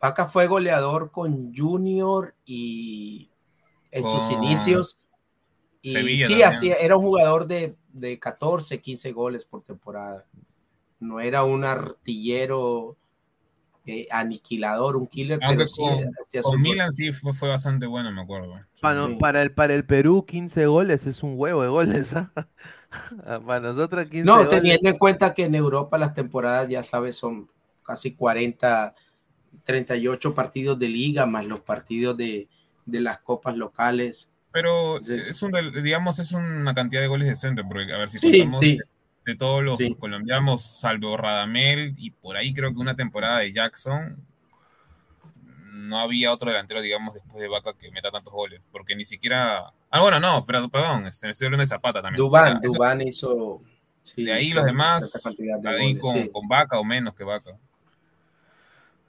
Vaca fue goleador con Junior y en sus inicios. Y Sevilla sí, hacía, era un jugador de, de 14, 15 goles por temporada. No era un artillero eh, aniquilador, un killer, Aunque pero sí con, hacía con Milan sí fue, fue bastante bueno, me acuerdo. Para, Sí. para, el, para el Perú, 15 goles es un huevo de goles, ¿ah? Para nosotros, 15 No, goles. teniendo en cuenta que en Europa las temporadas, ya sabes, son casi 40, 38 partidos de liga, más los partidos de, de las copas locales. Pero Sí, sí. es un, del- digamos, es una cantidad de goles decente, porque a ver si Sí, contamos sí. De, todos los Sí. colombianos, salvo Radamel y por ahí creo que una temporada de Jackson, no había otro delantero, digamos, después de Vaca que meta tantos goles, porque ni siquiera... Ah, bueno, no, pero perdón, este, estoy hablando de Zapata también. Dubán, eso- Dubán hizo. sí, de ahí hizo los demás, de ahí goles, con, sí. con Vaca o menos que Vaca.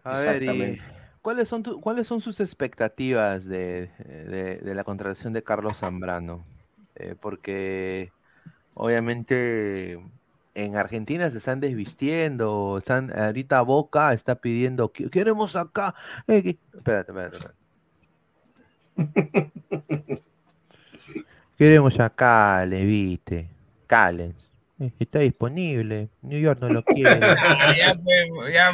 A ver, y. ¿cuáles son, tu- ¿cuáles son sus expectativas de, de- de la contratación de Carlos Zambrano? Eh, porque obviamente en Argentina se están desvistiendo, están, ahorita Boca está pidiendo, "Que- queremos acá. eh, que-". Espérate, espérate, espérate. Queremos acá, le viste. Callens. Eh, Está disponible. New York no lo quiere. Ya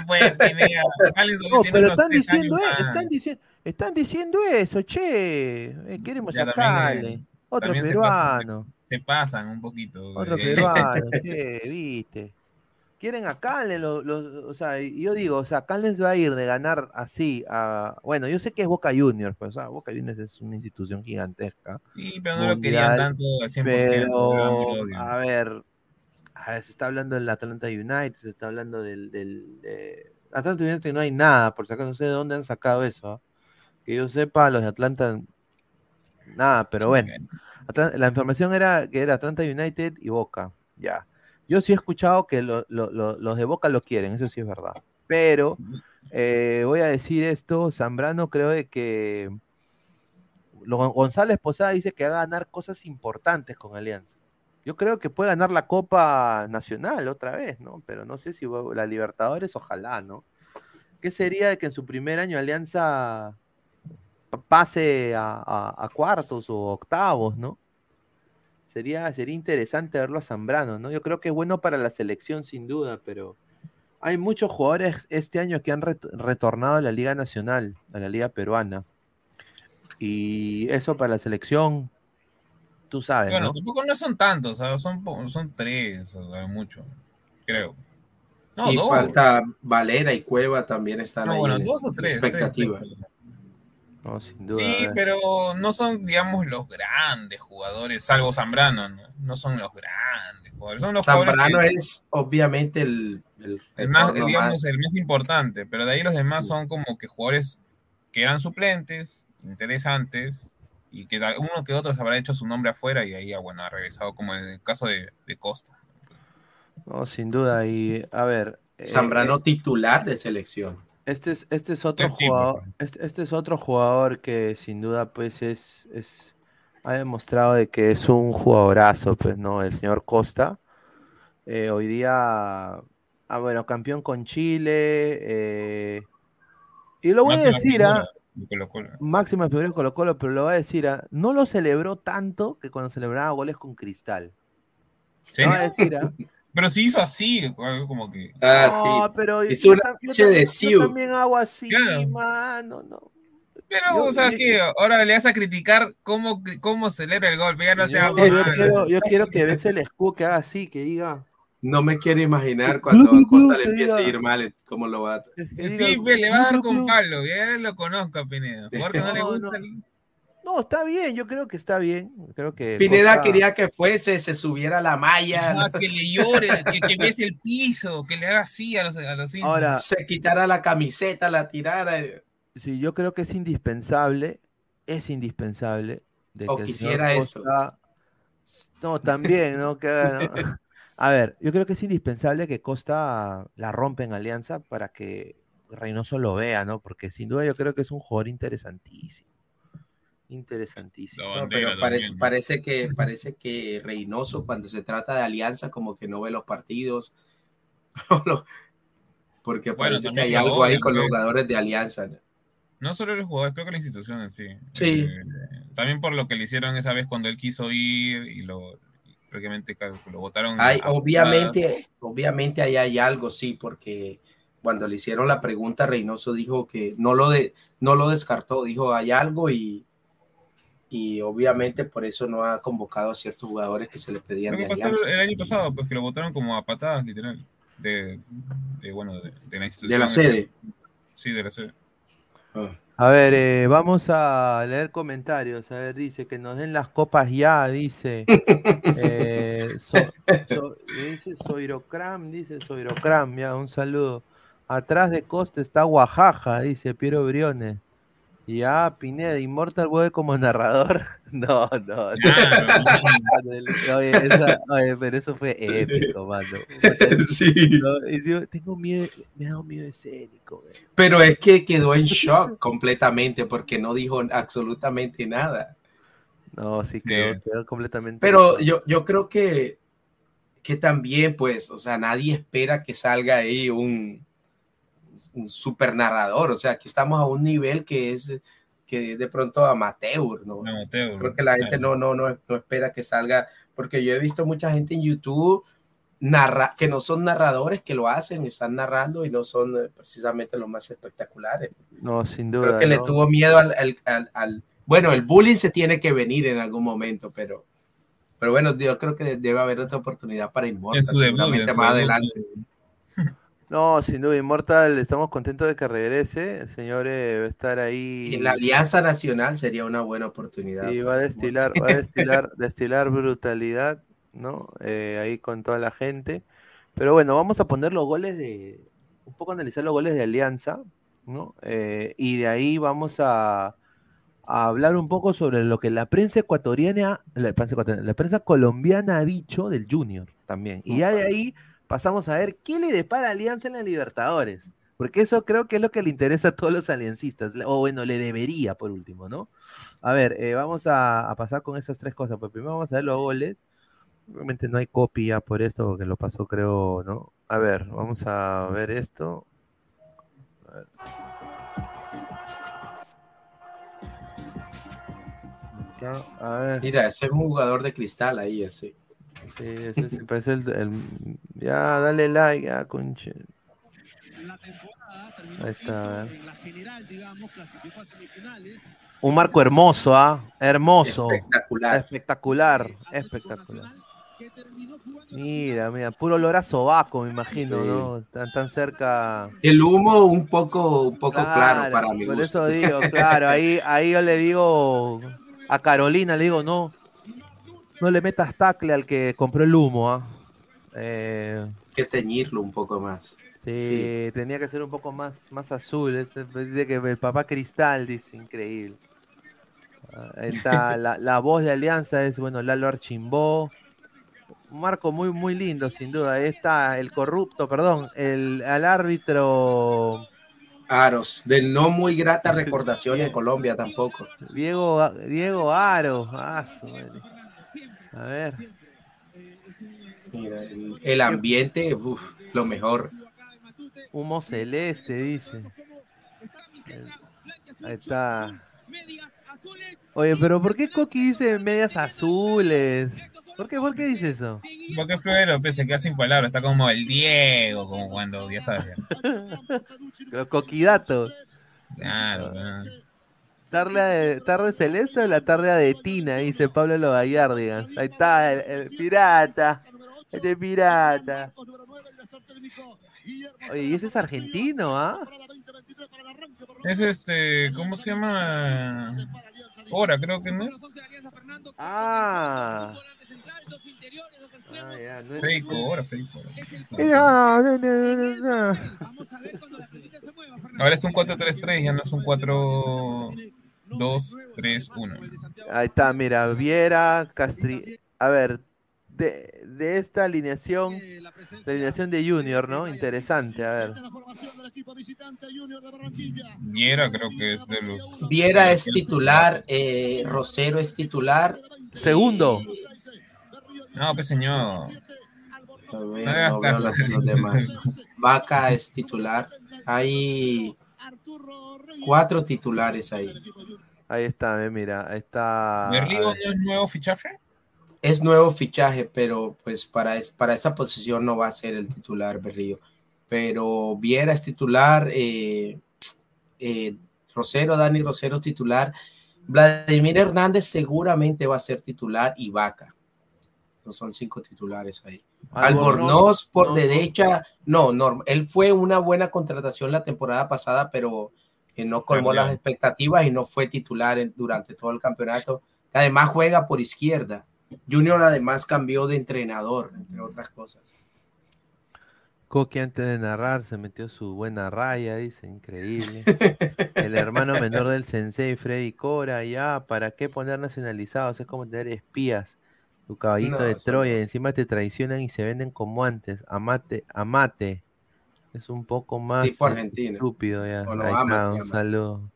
fue, ya. Alex No, pero están diciendo, e- más. están, diciendo, están diciendo eso, che. Eh, queremos Ya, a también, Cale. Otro también se pasan, peruano. Se pasan un poquito. Otro eh, peruano, che, viste. Quieren a Calen, lo- lo- o sea, yo digo, o sea, Calen se va a ir de ganar así a. Bueno, yo sé que es Boca Juniors, pues, o sea, Boca Juniors es una institución gigantesca. Sí, pero no lo querían tanto al 100%. Pero, a ver, a ver, se está hablando del Atlanta United, se está hablando del, del de- Atlanta United no hay nada, por si acaso no sé de dónde han sacado eso. ¿ah? Que yo sepa, los de Atlanta, nada, pero bueno. La información era que era Atlanta United y Boca, ya. Yo sí he escuchado que lo- lo- lo- los de Boca lo quieren, eso sí es verdad. Pero eh, voy a decir esto, Zambrano creo de que lo- González Posada dice que va a ganar cosas importantes con Alianza. Yo creo que puede ganar la Copa Nacional otra vez, ¿no? Pero no sé si la Libertadores, ojalá, ¿no? ¿Qué sería de que en su primer año Alianza pase a, cuartos o octavos, ¿no? Sería, sería interesante verlo a Zambrano, ¿no? Yo creo que es bueno para la selección, sin duda, pero hay muchos jugadores este año que han retornado a la Liga Nacional, a la Liga Peruana. Y eso para la selección, tú sabes. Bueno, tampoco no son tantos, son, son tres, o mucho, creo. y falta Valera y Cueva también están ahí bueno, dos o tres, expectativa. Sí, pero no son, digamos, los grandes jugadores, salvo Zambrano, no, son los grandes jugadores. Son los Zambrano es obviamente el, el, más, digamos, el más importante, pero de ahí los demás son como que jugadores que eran suplentes, interesantes, y que uno que otro se habrá hecho su nombre afuera y ahí bueno, ha regresado como en el caso de, Costa. No, sin duda. Y a ver. Eh, Zambrano eh, titular de selección. Este es, este es otro jugador. Este, este, es otro jugador que sin duda, pues, es, es. ha demostrado de que es un jugadorazo, pues, ¿no? El señor Costa. Eh, hoy día. Ah, bueno, campeón con Chile. y lo voy a decir, ¿ah? Máxima figura Colo Colo, pero lo va a decir, ¿ah? no lo celebró tanto que cuando celebraba goles con Cristal. ¿Sí? va a decir, ¿ah? Pero si hizo así, algo como que. Ah, no, pero es una yo, de yo, también hago así, mano, no. Pero, o sea, que ahora le vas a criticar cómo, cómo celebra el gol, ya no sea. Yo, yo, quiero, yo quiero que veas el escudo que haga así, que diga. No me quiero imaginar cuando a Costa le empiece a ir mal, cómo lo va a... Sí, le va a dar con palo, ya lo conozco a Pineda. Porque no, le gusta... No. Está bien, yo creo que está bien. Creo que Pineda quería que fuese, se subiera la malla. que le llore, que, que bese el piso, que le haga así a los, a los Ahora, se quitara la camiseta, la tirara. Sí, yo creo que es indispensable, es indispensable. De o quisiera esto. No, también, ¿no? Que, ¿no? A ver, yo creo que es indispensable que Costa la rompa en Alianza para que Reynoso lo vea, ¿no? Porque sin duda yo creo que es un jugador interesantísimo. Interesantísimo. pero parece, que, parece que Reynoso, cuando se trata de Alianza, como que no ve los partidos. porque parece que hay algo ahí con los jugadores de Alianza. ¿no? solo los jugadores, creo que la institución en sí. Sí. Eh, también por lo que le hicieron esa vez cuando él quiso ir y lo, prácticamente lo votaron. Hay, obviamente, obviamente ahí hay algo, sí, porque cuando le hicieron la pregunta, Reynoso dijo que no lo, de, no lo descartó, dijo hay algo y, y obviamente por eso no ha convocado a ciertos jugadores que se le pedían. ¿Qué pasó el año pasado? Pues que lo votaron como a patadas, literal, de, bueno, de, la institución. De la sede. Sí, de la sede. Ah. A ver, eh, vamos a leer comentarios. A ver, dice que nos den las copas ya, dice. eh, dice Soirocram, dice Soirocram, ya, un saludo. Atrás de Costa está Oaxaca, dice Piero Briones. Y ah, Pineda, Immortal como narrador. No, no, no. Oye, pero eso fue épico, mano. Sí. tengo miedo, me ha dado miedo escénico. Pero es que quedó en shock completamente porque no dijo absolutamente nada. No, sí, quedó, quedó completamente. Pero yo, yo creo que, que también, pues, o sea, nadie espera que salga ahí un un super narrador, o sea, aquí estamos a un nivel que es que de pronto amateur, ¿no? Creo que la gente no, no, no, espera que salga, porque yo he visto mucha gente en YouTube narra, que no son narradores que lo hacen, están narrando y no son eh, precisamente los más espectaculares. No, sin duda. Creo que le tuvo miedo al, al, bueno, el bullying se tiene que venir en algún momento, pero, pero bueno, yo creo que debe haber otra oportunidad para Inmortal, más adelante. No, sin duda, Inmortal, estamos contentos de que regrese. El señor eh, va a estar ahí. En la Alianza Nacional sería una buena oportunidad. Sí, va a destilar, va a destilar, destilar brutalidad, ¿no? Eh, ahí con toda la gente. Pero bueno, vamos a poner los goles de. Un poco analizar los goles de Alianza, ¿no? Eh, y de ahí vamos a, a, hablar un poco sobre lo que la prensa ecuatoriana, la prensa, ecuatoriana, la prensa colombiana ha dicho del Junior también. Y ya de ahí pasamos a ver qué le depara Alianza en la Libertadores. Porque eso creo que es lo que le interesa a todos los aliancistas. O bueno, le debería por último, ¿no? A ver, eh, vamos a, pasar con esas tres cosas. Pues primero vamos a ver los goles. Obviamente no hay copia por esto, porque lo pasó creo, ¿no? A ver, vamos a ver esto. A ver. Mira, ese es un jugador de cristal ahí, así. Sí, ese sí parece el, el- Ya, dale like, ya, conche. Ahí está. a ver. Un marco hermoso, ¿ah? Hermoso. Espectacular. Espectacular, espectacular. Mira, mira, puro olor a sobaco, me imagino, Sí. ¿no? Tan, tan cerca. El humo un poco, un poco claro, para mi Por gusto. eso digo, claro, ahí, ahí yo le digo a Carolina, le digo, no, no le metas tacle al que compró el humo, ¿ah? Eh, que teñirlo un poco más. sí, Sí. tenía que ser un poco más, más azul. ese- dice que el papá Cristal dice, increíble. Ah, Ahí está, la, la voz de Alianza es, bueno, Lalo Archimbó. Un marco muy, muy lindo, sin duda. Ahí está el corrupto, perdón, el, al árbitro Aros, de no muy grata recordación en Colombia tampoco. Diego, Diego Aro. ah. A ver. Mira, el, ambiente, uf, lo mejor. Humo celeste, dice. Ahí está. Oye, pero ¿por qué Coqui dice medias azules? ¿Por qué, ¿Por qué dice eso? Porque Florero pues, se queda sin palabras, está como el Diego, como cuando, ya sabes. Los coquidatos. Claro, claro. Tarde, tarde celeste o la tarde de Tina, dice Pablo Logallardigan. Ahí está, el, el pirata. Este pirata. Oye, ¿y ese es argentino, ah? Es este, ¿cómo se llama? Hora, creo que no. Ah. Ah, ya, no es- Fake hora, fake hora. Ya, no, no, no, no. Ahora es un 4-3-3, ya no es un 4-2-3-1. Ahí está, mira, Viera, Castri. A ver, de, de esta alineación, la alineación de Junior, ¿no? Interesante, a ver. Viera creo que es de los... Viera es titular, eh, Rosero es titular. Segundo. No, pues señor. No no los, los demás. Vaca es titular. Hay cuatro titulares ahí. Ahí está, eh, mira, ahí está. ¿Berrío a ver. no es nuevo fichaje? Es nuevo fichaje, pero pues para, es- para esa posición no va a ser el titular Berrío. Pero Viera es titular, eh, eh, Rosero, Dani Rosero es titular, Vladimir Hernández seguramente va a ser titular y Vaca. Son cinco titulares ahí. Albornoz por no, derecha, no, no, él fue una buena contratación la temporada pasada, pero eh, no colmó las expectativas y no fue titular en- durante todo el campeonato. Además juega por izquierda. Junior además cambió de entrenador, entre otras cosas. Coqui antes de narrar se metió su buena raya, dice, increíble. El hermano menor del sensei, Freddy Cora, ya, ¿para qué poner nacionalizados? Es como tener espías. Tu caballito No, de Troya, no. encima te traicionan y se venden como antes. Amate, amate. Es un poco más Tipo argentino. estúpido ya. Está, un saludo.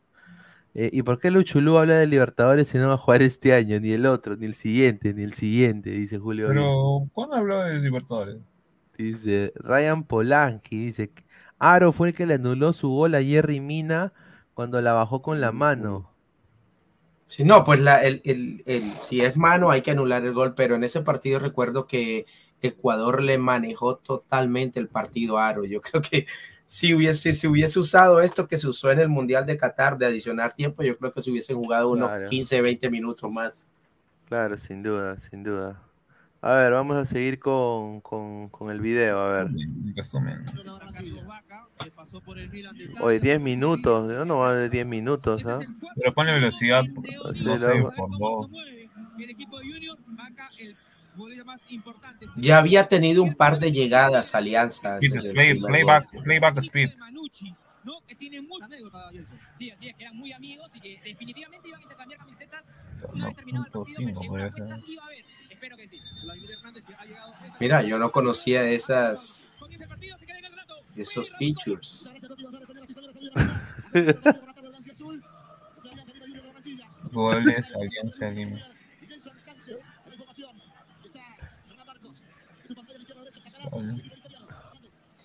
Eh, ¿Y por qué Luchulú habla de Libertadores y no va a jugar este año? Ni el otro, ni el siguiente, ni el siguiente, dice Julio. Pero, ¿cuándo habló de Libertadores? Dice Ryan Polanski, dice Aro fue el que le anuló su gol a Jerry Mina cuando la bajó con la mano. Si no, pues la, el, el- el- si es mano hay que anular el gol, pero en ese partido recuerdo que Ecuador le manejó totalmente el partido a Aro. Yo creo que si hubiese, si hubiese usado esto que se usó en el Mundial de Qatar de adicionar tiempo, yo creo que se hubiesen jugado unos Claro. 15, 20 minutos más. Claro, sin duda, sin duda. A ver, vamos a seguir con, con, con el video, a ver. Resumen. Hoy 10 minutos, no, no va de 10 minutos, ¿ah? Pero ponle velocidad, Sí, no sé, por dos. Ya había tenido un par de llegadas Alianza. play, gol. playback speed. ¿no? Que tienen mucho. Sí, así es, que eran muy amigos y que definitivamente iban a intercambiar camisetas una vez terminado el partido. 1.5 En podría una apuesta iba a haber. Espero que sí. Mira, yo no conocía esas esos features. Goles, Alianza Lima.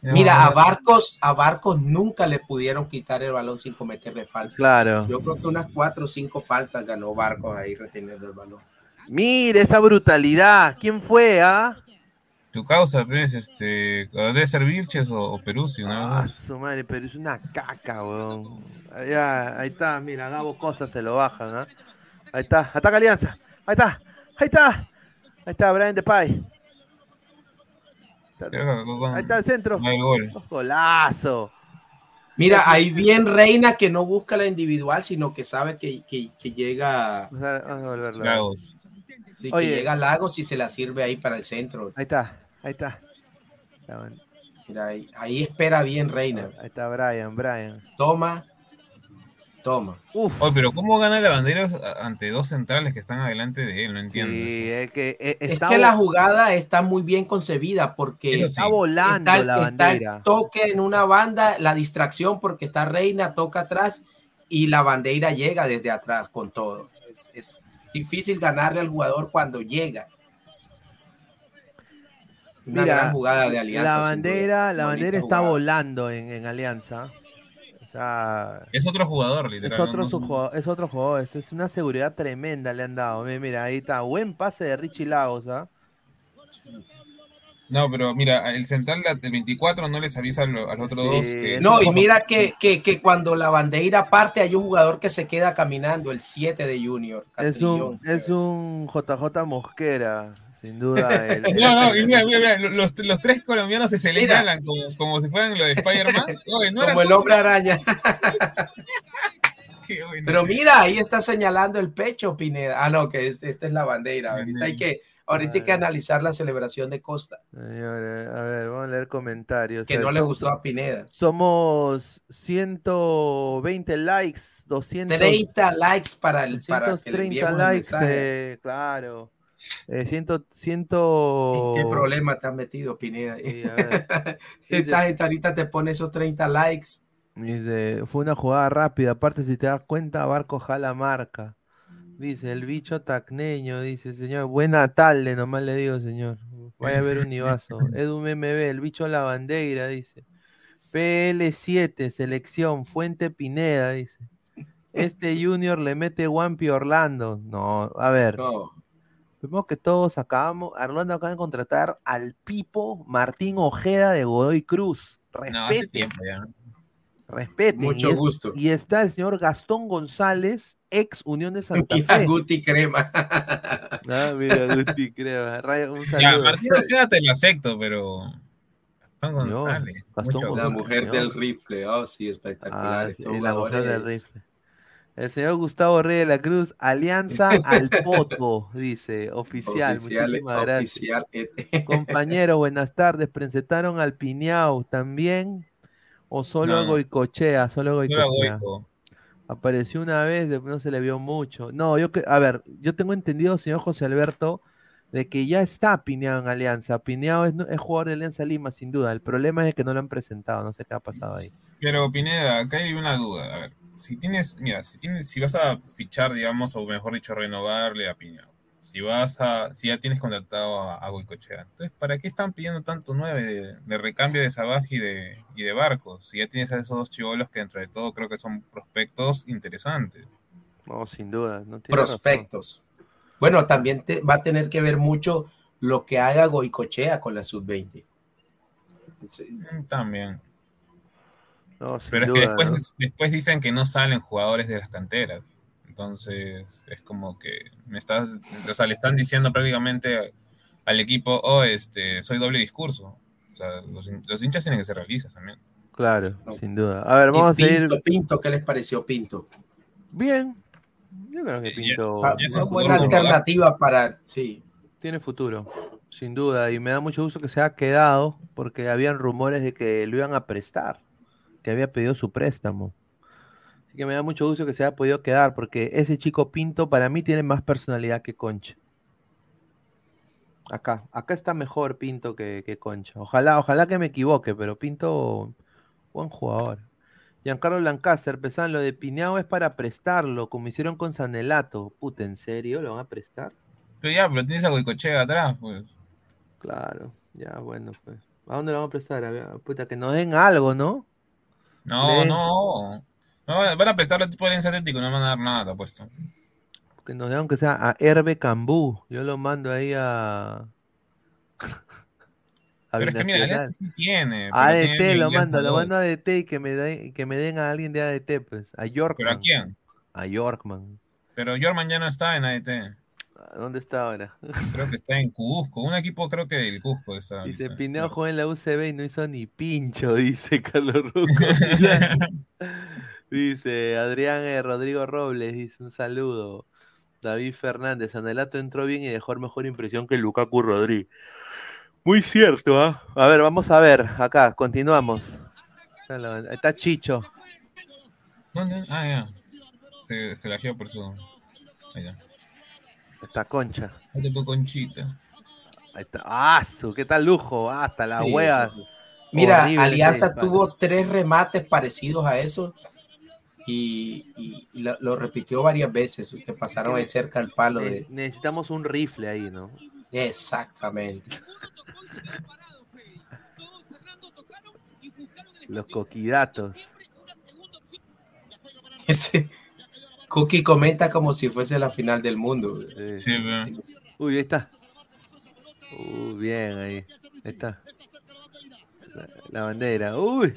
Mira, a Barcos, a Barcos nunca le pudieron quitar el balón sin cometerle falta. Claro. Yo creo que unas cuatro o cinco faltas ganó Barcos ahí reteniendo el balón. Mire esa brutalidad. ¿Quién fue, ah? Tu causa, pues, este, debe ser Vilches o, o Peruzzi, ¿no? Ah, su madre, pero es una caca, weón. Ya, ahí está, mira, Gabo Cosa se lo bajan, ¿ah? Ahí está, ataca Alianza. Ahí está, ahí está. Ahí está, Brian Depay. Ahí está el centro. Golazo. Mira, ahí bien Reina que no busca la individual, sino que sabe que, que, que llega. Vamos a, vamos a volverlo. Lagos. Sí, Oye. que llega Lagos y se la sirve ahí para el centro. Ahí está, ahí está. Está bueno. Mira, ahí, ahí espera bien Reina. Ahí está Brian, Brian. Toma, toma. Uf. Oye, pero ¿cómo gana la bandera ante dos centrales que están adelante de él? No entiendo. Sí, es que eh, Es que la jugada está muy bien concebida porque está volando está, la está el bandera. toque en una banda, la distracción porque está Reina, toca atrás y la bandera llega desde atrás con todo. Es, es difícil ganarle al jugador cuando llega. Una Mira, gran jugada de Alianza. La bandera, la bandera está jugada. volando en, en Alianza. Es otro jugador, es literal. otro, ¿no? su jugador, es otro jugador. Esto es una seguridad tremenda le han dado. Mira, mira, ahí está. Buen pase de Richie Lagos, ¿ah? No, pero mira, el central del 24 no les avisa al, al otro Sí, dos. que- No, y mira que, que, que cuando la bandera parte hay un jugador que se queda caminando, el 7 de Junior. Es un, es un JJ Mosquera, sin duda. el- el- No, no, mira, mira, mira, los, los tres colombianos se señalan como, como si fueran lo de Spider-Man. No Como el hombre araña. Bueno. Pero mira, ahí está señalando el pecho, Pineda. Ah, no, que es- esta es la bandera. Ahorita hay que, ahorita hay que analizar la celebración de Costa, a ver, vamos a leer comentarios. que no le gustó a Pineda. Somos 120 likes, 200. 30 likes para, el, para que le 230 likes, eh, claro. Eh, 100, 100... ¿En ¿Qué problema te has metido, Pineda? Sí. Esta gente ahorita te pone esos 30 likes. Dice, fue una jugada rápida. Aparte, si te das cuenta, Barco jala marca. Dice, el bicho tacneño. Dice, señor, buena tarde, nomás le digo, señor. Vaya a ver un Ibazo. Edu MB, el bicho la bandera, dice. PL7, selección, Fuente Pineda, dice. Este Junior le mete Wampi Orlando. No, a ver. No. Primero que todos acabamos, Orlando acaba de contratar al Pipo Martín Ojeda de Godoy Cruz. No, hace Respeten. tiempo ya. Respeten. Mucho y es- gusto. Y está el señor Gastón González, ex Unión de Santa Mira, Fe. Guti Crema. Ah, mira, Guti, un Ya. Martín Ojeda te lo acepto, pero. No, González. Gastón mucho- La González. mujer señor. del rifle. Oh, sí, espectacular. Ah, sí, la mujer del jugadores- rifle. El señor Gustavo Rey de la Cruz, Alianza al Poto, dice, oficial. Oficial, Muchísimas gracias. oficial. eh, Compañero, buenas tardes. ¿Presentaron al Piñao también? ¿O solo a No. Goicochea? Solo a No Goicochea. Goico. Apareció una vez, después no se le vio mucho. No, yo que, a ver, yo tengo entendido, señor José Alberto, de que ya está Pineado en Alianza. Pineado es, es jugador de Alianza Lima, sin duda. El problema es que no lo han presentado, no sé qué ha pasado ahí. Pero Pineda, acá hay una duda. A ver, si tienes, mira, si tienes, si vas a fichar, digamos, o mejor dicho, renovarle a Piñao, si vas a, si ya tienes contactado a, a Goicochea, entonces, ¿para qué están pidiendo tanto nueve de, de recambio de Sabaj y de, y de Barcos? Si ya tienes a esos dos chivolos que dentro de todo creo que son prospectos interesantes. No, sin duda. No tiene razón. prospectos. Bueno, también te, va a tener que ver mucho lo que haga Goicochea con la sub-20. Es- es- Mm, También. No, Pero es que después, ¿no? después dicen que no salen jugadores de las canteras. Entonces, es como que me estás, o sea, le están diciendo prácticamente al equipo, oh, este, soy doble discurso. O sea, los, hin- los hinchas tienen que ser realistas también. Claro, No. sin duda. A ver, vamos a Pinto, seguir. Pinto, ¿qué les pareció Pinto? Bien. Yo creo que Pinto Ah, es Una un buena alternativa para, sí, tiene futuro, sin duda. Y me da mucho gusto que se haya quedado, porque habían rumores de que lo iban a prestar, que había pedido su préstamo. Así que me da mucho gusto que se haya podido quedar, porque ese chico Pinto para mí tiene más personalidad que Concha. Acá, acá está mejor Pinto que, que Concha. Ojalá, ojalá que me equivoque, pero Pinto, buen jugador. Giancarlo Lancaster, pensaban lo de Piñao es para prestarlo, como hicieron con Sanelato. Puta, ¿en serio? ¿Lo van a prestar? Pero ya, pero tienes a Goicochea atrás, pues. Claro, ya, bueno, pues. ¿A dónde lo vamos a prestar? A ver, puta, que nos den algo, ¿no? No, no. No, van a prestar el tipo de atlético, no van a dar nada, te apuesto. Que nos den aunque sea a Herbe Cambú. Yo lo mando ahí a. a Pero es que mira. Alianza sí tiene. A tiene ADT lo Alianza mando, lo mando a ADT y que me, den, que me den a alguien de ADT, pues. A Yorkman. ¿Pero a quién? A Yorkman. Pero Jorman ya no está en AET. ¿Dónde está ahora? Creo que está en Cusco. Un equipo creo que del Cusco está. Dice. Pineo jugó en la UCB y no hizo ni pincho, dice Carlos Rocco. dice Adrián eh, Rodrigo Robles, dice un saludo. David Fernández, Anelato entró bien y dejó mejor impresión que Lukaku Rodríguez. Muy cierto, ¿ah? A ver, vamos a ver, acá, continuamos. Está Chicho. ¿Dónde? Ah, ya. Se, se la por su. Ahí ya. Está Concha. Ahí tocó Conchita. Ahí está. ¡Ah, su! ¿Qué tal lujo? Hasta la Sí, sí. Mira, Horrible Alianza ese disparo. tuvo tres remates parecidos a eso y, y- y lo, lo repitió varias veces, que pasaron ahí cerca al palo de... Necesitamos un rifle ahí, ¿no? Exactamente. Los coquidatos. Ese Cookie comenta como si fuese la final del mundo. Eh, Sí, veo. Uy, ahí está. Uy, bien, ahí. Ahí está. La, la bandera. Uy.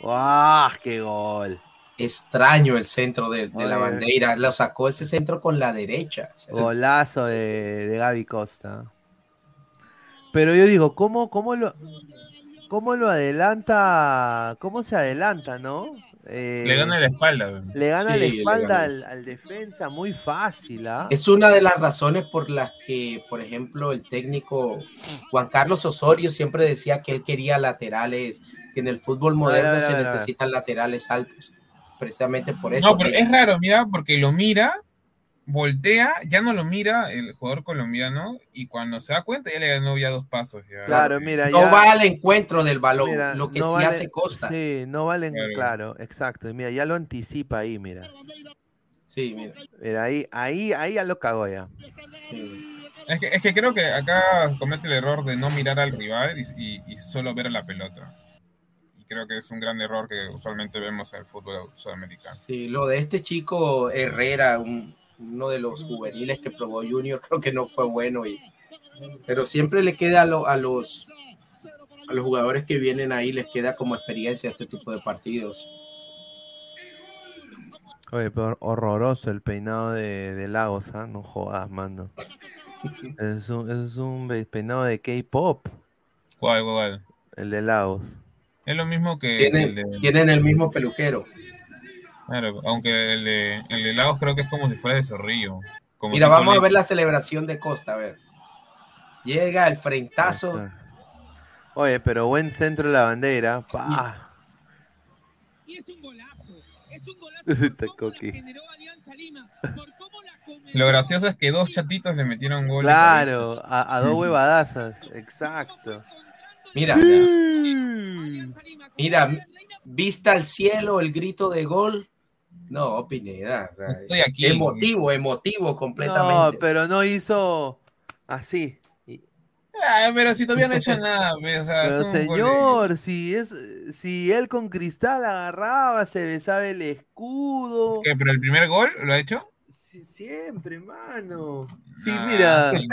¡Wow! ¡Qué gol! Extraño el centro de, de la bandera. Lo sacó ese centro con la derecha. Golazo de, de Gaby Costa. Pero yo digo, ¿cómo, cómo lo, cómo lo adelanta? ¿Cómo se adelanta, no? Eh, Le gana la espalda. le gana Sí, la espalda gana. al, al defensa, muy fácil, ¿ah? Es una de las razones por las que, por ejemplo, el técnico Juan Carlos Osorio siempre decía que él quería laterales, que en el fútbol moderno se necesitan laterales altos. Precisamente por eso. No, pero que- es raro, mira, porque lo mira, voltea, ya no lo mira el jugador colombiano y cuando se da cuenta ya le ganó ya dos pasos. ya. Claro, Sí. mira, no ya- va al encuentro del balón, Mira, lo que no sí vale- hace Costa. Sí, Sí, no valen, Claro. claro, exacto. Mira, ya lo anticipa ahí, mira. mira. Mira, ahí, ahí, ahí ya lo cagó ya. sí. Es que, es que creo que acá comete el error de no mirar al rival y, y- y solo ver a la pelota. Y creo que es un gran error que usualmente vemos en el fútbol sudamericano. Sí, lo de este chico Herrera, un- uno de los juveniles que probó Junior, creo que no fue bueno. Y, pero siempre le queda a, lo- a los a los jugadores que vienen ahí, les queda como experiencia este tipo de partidos. Oye, pero horroroso el peinado de, de Lagos, ¿ah? No jodas, mano. Es un, es un peinado de K-pop, ¿Cuál, cuál? el de Lagos. Es lo mismo que el Tienen, de, tienen el mismo peluquero. Claro, aunque el de, el de Lagos creo que es como si fuera de Zorrillo. como Mira, vamos a ver la celebración de Costa, a ver. Llega el frentazo. Oye, pero buen centro de la bandera. Pa. Y es un golazo. Es un golazo. Por cómo la generó Alianza Lima, por cómo la convenció. Lo gracioso es que dos chatitos le metieron gol. Claro, a, a dos huevadazas. Exacto. Mira, Mira, vista al cielo, el grito de gol. No, Pineda. o sea, Estoy aquí. Emotivo, emotivo completamente. No, pero no hizo así. Ah, pero si todavía no ha hecho nada, pues, o sea, Pero señor, si es, si él con cristal agarraba, se besaba el escudo. ¿Qué, ¿Pero el primer gol lo ha hecho? Sí, siempre, mano. Sí, Ah, mira, sí,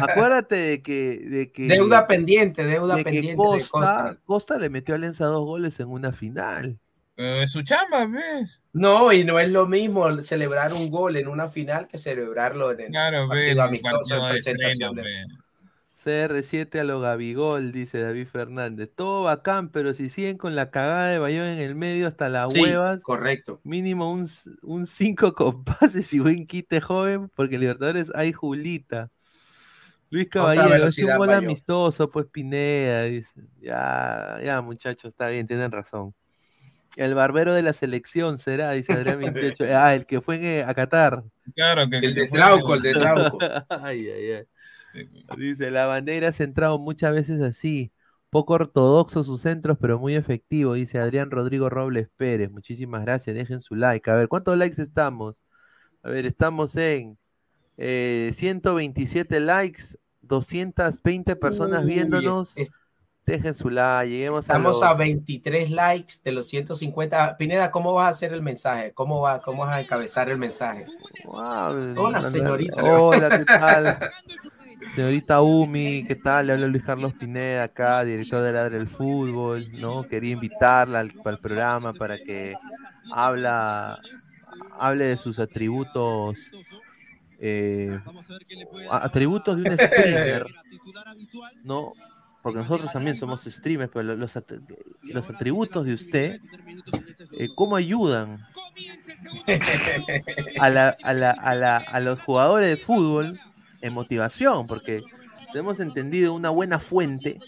acuérdate de que, de que, Deuda pendiente, deuda de que pendiente Costa, de Costa. Costa le metió a Alianza dos goles en una final. Pero es su chamba, ¿ves? No, y no es lo mismo celebrar un gol en una final que celebrarlo en el Claro, partido un amistoso en presentación. de- ve. CR7 a lo Gabigol, dice David Fernández. Todo bacán, pero si siguen con la cagada de Bayón en el medio hasta las Sí, huevas, correcto. mínimo un 5 con pases y buen quite joven, porque en Libertadores hay Julita. Luis Caballero, es un gol amistoso, pues Pineda, dice. Ya, ya, muchachos, está bien, tienen razón. El barbero de la selección será, dice Adrián 28. Ah, el que fue en, eh, a Qatar. Claro, que El que de Trauco, el de Trauco. ay, ay, ay. Sí. Dice, la bandera ha centrado muchas veces así. Poco ortodoxo sus centros, pero muy efectivo, dice Adrián Rodrigo Robles Pérez. Muchísimas gracias, dejen su like. A ver, ¿cuántos likes estamos? A ver, estamos en eh, 127 likes, 220 personas Uy, viéndonos, es- Dejen su like, lleguemos Estamos a, a 23 likes de los 150. Pineda, ¿cómo vas a hacer el mensaje? ¿Cómo, va, cómo vas a encabezar el mensaje? Hola, señorita. Hola, ¿qué tal? Señorita Umi, ¿qué tal? Le habla Luis Carlos Pineda acá, director de Ladre del Fútbol, ¿no? Quería invitarla al, al, programa para que habla, hable de sus atributos, eh, atributos de un streamer, ¿no? Porque nosotros también somos streamers, pero los, los atributos de usted, eh, ¿cómo ayudan a, la, a, la, a, la, a los jugadores de fútbol en motivación, porque tenemos entendido una buena fuente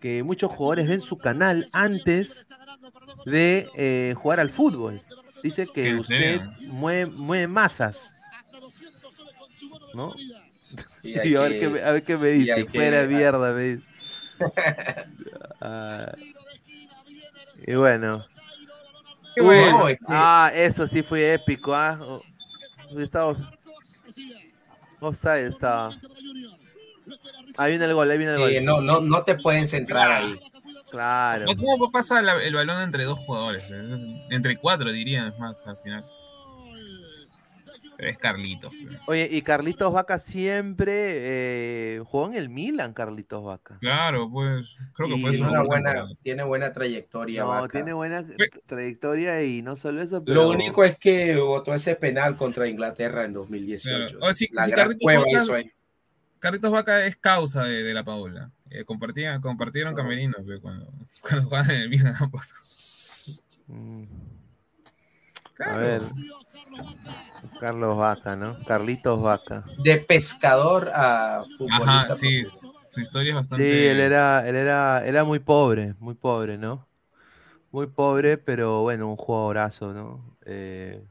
que muchos jugadores ven su canal antes de eh, jugar al fútbol. Dice que usted mueve, mueve, masas. ¿No? Y, y a, ver qué, a, ver qué, me dice. Fuera que... mierda, me dice. ah, y bueno. bueno uh, ah, eso sí fue épico. ¿ah? Estamos Offside estaba. Ahí viene el gol, ahí viene el gol. Eh, no, no, no te pueden centrar ahí. Claro. ¿Cómo pasa el balón entre dos jugadores? Entre cuatro, dirían, es más, al final. Es Carlitos. Oye, y Carlitos Vaca siempre eh, jugó en el Milan, Carlitos Vaca. Claro, pues. Creo que y fue tiene, una buena, tiene buena trayectoria. No, Vaca. tiene buena trayectoria y no solo eso, pero... Lo único es que votó ese penal contra Inglaterra en 2018. Claro. O sí, la sí, gran Carlitos cueva Vaca- hizo ahí. Carlitos Vaca es causa de, de la Paula. Eh, compartían, compartieron camerinos pues, cuando, cuando jugaban en el Milan ambos. Mm, A ver. Carlos Vaca, ¿no? Carlitos Vaca. De pescador a futbolista. Ajá, sí. Su historia es Sí, bastante. él era, él era, era muy pobre, muy pobre, ¿no? Muy pobre, pero bueno, un jugadorazo, ¿no? Eh,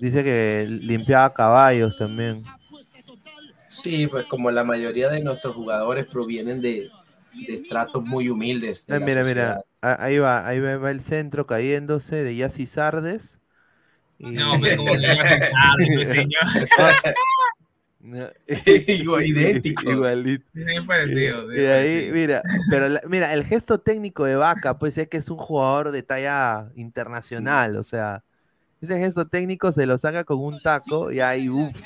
dice que limpiaba caballos también. Sí, pues como la mayoría de nuestros jugadores provienen de, de estratos muy humildes. de la mira, sociedad. mira, ahí va, ahí va, va el centro cayéndose de Yassi Sardes. Y- No, pero como que a echar, pues, señor. No, Igual, idéntico. Igualito. Parecido. Y ahí, mira, pero la- mira, el gesto técnico de Vaca, pues es que es un jugador de talla internacional, o sea, ese gesto técnico se lo saca con un taco y ahí, uf,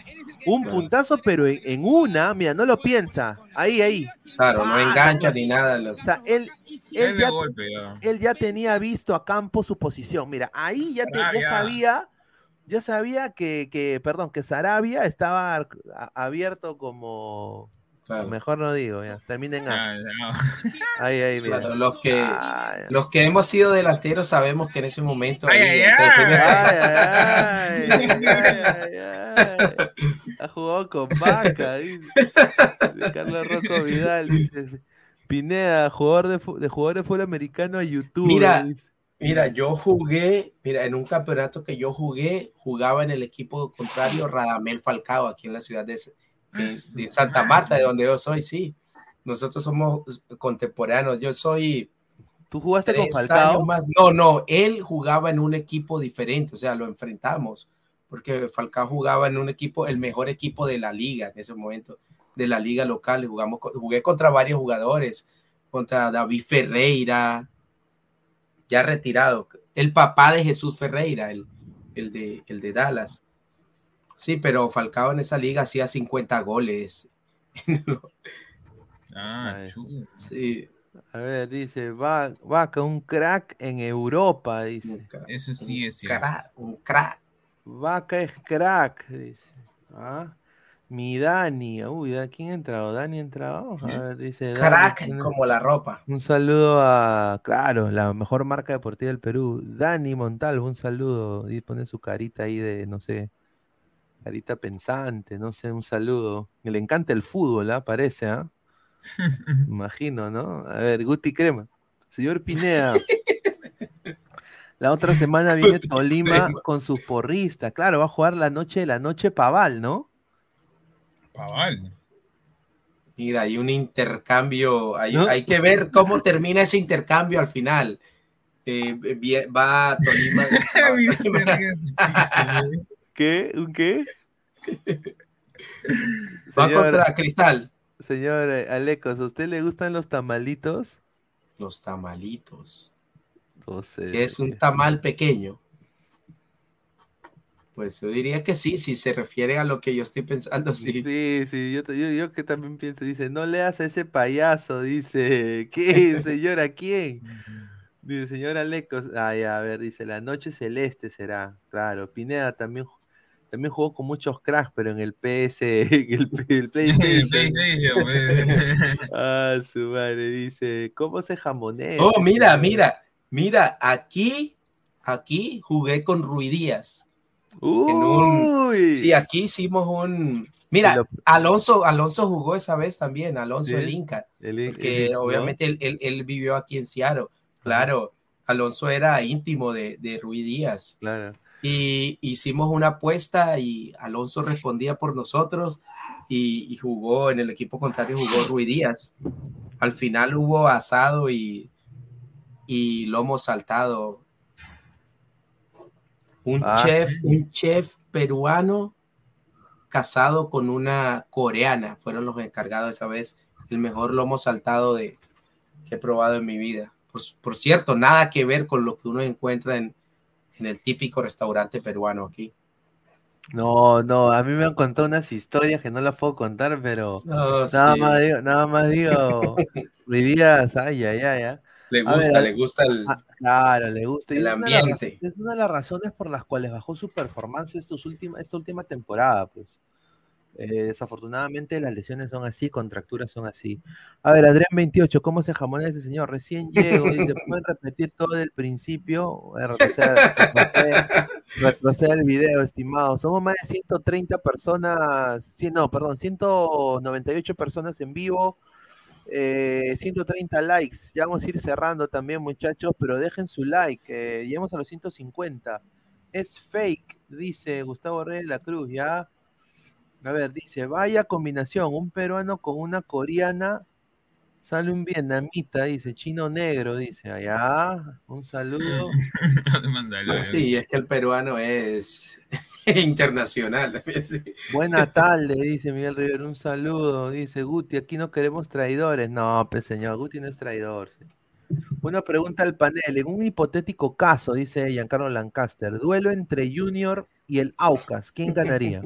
un puntazo, pero en, en una, mira, no lo piensa, ahí, ahí. Claro, no Ah, engancha no. ni nada. lo- O sea, él, él, de ya, golpe, ya. él ya tenía visto a campo su posición, mira, ahí ya, te- ya sabía, ya sabía que, que, perdón, que Sarabia estaba abierto como, claro. mejor no digo, ya, termina en A. Ahí, ahí, mira. Claro, los que Ah, los que hemos sido delanteros sabemos que en ese momento Ay, ahí, ay, Ay, ay, ay, ay, ay. Ha jugado con vaca, dice. Carlos Rocco Vidal, dice. Pineda, jugador de, de jugador de fútbol americano a YouTube. Mira, dice. Mira, yo jugué, mira, en un campeonato que yo jugué, jugaba en el equipo contrario Radamel Falcao, aquí en la ciudad de, de- Santa Marta, de donde yo soy, sí. Nosotros somos contemporáneos. Yo soy ¿Tú jugaste con Falcao? años más. No, no, él jugaba en un equipo diferente, o sea, lo enfrentamos, porque Falcao jugaba en un equipo, el mejor equipo de la liga en ese momento, de la liga local. Jugamos, jugué contra varios jugadores, contra David Ferreira, ya retirado, el papá de Jesús Ferreira, el, el, de, el de Dallas. Sí, pero Falcao en esa liga hacía 50 goles. Ah, chulo. Sí, A ver, dice, Va- Vaca, un crack en Europa, dice. Eso sí un es cierto. crack, un crack. Vaca es crack, dice. Ah, Mi Dani, uy, ¿da- ¿quién ha entrado? ¿Dani ha entrado? A ver, dice. Dani, Crack tiene- como la ropa. Un saludo a, claro, la mejor marca deportiva del Perú. Dani Montalvo, un saludo. Y pone su carita ahí de, no sé, carita pensante, no sé, un saludo. Le encanta el fútbol, ¿ah? Parece, ¿ah? Imagino, ¿no? A ver, Guti Crema. Señor Pineda. La otra semana viene Tolima con sus porristas. Claro, va a jugar la noche, la noche Paval, ¿no? Paval. Mira, hay un intercambio, hay, ¿No? hay que ver cómo termina ese intercambio al final. Eh, vie- va Tolima, ¿Qué? ¿Un qué? va Señor- contra Cristal. señor Alecos, ¿a usted le gustan los tamalitos? Los tamalitos. Entonces, que es un tamal pequeño. Pues yo diría que sí, si se refiere a lo que yo estoy pensando, sí. Sí, sí, yo, yo, yo que también pienso, dice, no leas a ese payaso, dice, ¿qué, señora, quién? Dice, señora Lecos, ay, a ver, dice, la noche celeste será, claro, Pineda también, también jugó con muchos cracks, pero en el PS, en el, el PlayStation. ah, su madre, dice, ¿cómo se jamonea? Oh, mira, mira, mira, aquí, aquí jugué con Ruidías. Uy. sí, aquí hicimos un. Mira, Alonso, Alonso jugó esa vez también, Alonso el Inca, el, porque el- ¿no? obviamente él, él- él vivió aquí en Seattle. Claro, Alonso era íntimo de, de Rui Díaz. Claro. Y hicimos una apuesta y Alonso respondía por nosotros y, y jugó en el equipo contrario, jugó Rui Díaz. Al final hubo asado y, y lomo saltado. Un Ah. chef, un chef peruano casado con una coreana. Fueron los encargados esa vez. El mejor lomo saltado de, que he probado en mi vida. Por, por cierto, nada que ver con lo que uno encuentra en, en el típico restaurante peruano aquí. No, no, a mí me han contado unas historias que no las puedo contar, pero No, nada sí. más digo, nada más digo, Ruidías, ay, ay, ay, ay. Le gusta, ver, le gusta el, Ah, claro, le gusta. el una ambiente. es una de las razones por las cuales bajó su performance estos última, esta última temporada, pues. Eh, desafortunadamente las lesiones son así, contracturas son así. A ver, Adrián 28, ¿cómo se jamonea ese señor? Recién llego, dice, ¿pueden repetir todo del principio? Eh, retroceder el video, estimado. Somos más de 130 personas, sí, no, perdón, 198 personas en vivo, eh, 130 likes. Ya vamos a ir cerrando también, muchachos, pero dejen su like. eh, llegamos a los 150. Es fake, dice Gustavo Reyes de la Cruz, ¿ya? A ver, dice, vaya combinación, un peruano con una coreana, sale un vietnamita, dice, chino negro, dice, allá, un saludo. Mándalo. Sí, es que el peruano es internacional. Buena tarde, dice Miguel Rivera, un saludo, dice Guti, aquí no queremos traidores. No, pues señor, Guti no es traidor. sí. Una pregunta al panel, en un hipotético caso, dice Giancarlo Lancaster, duelo entre Junior y el Aucas, ¿quién ganaría?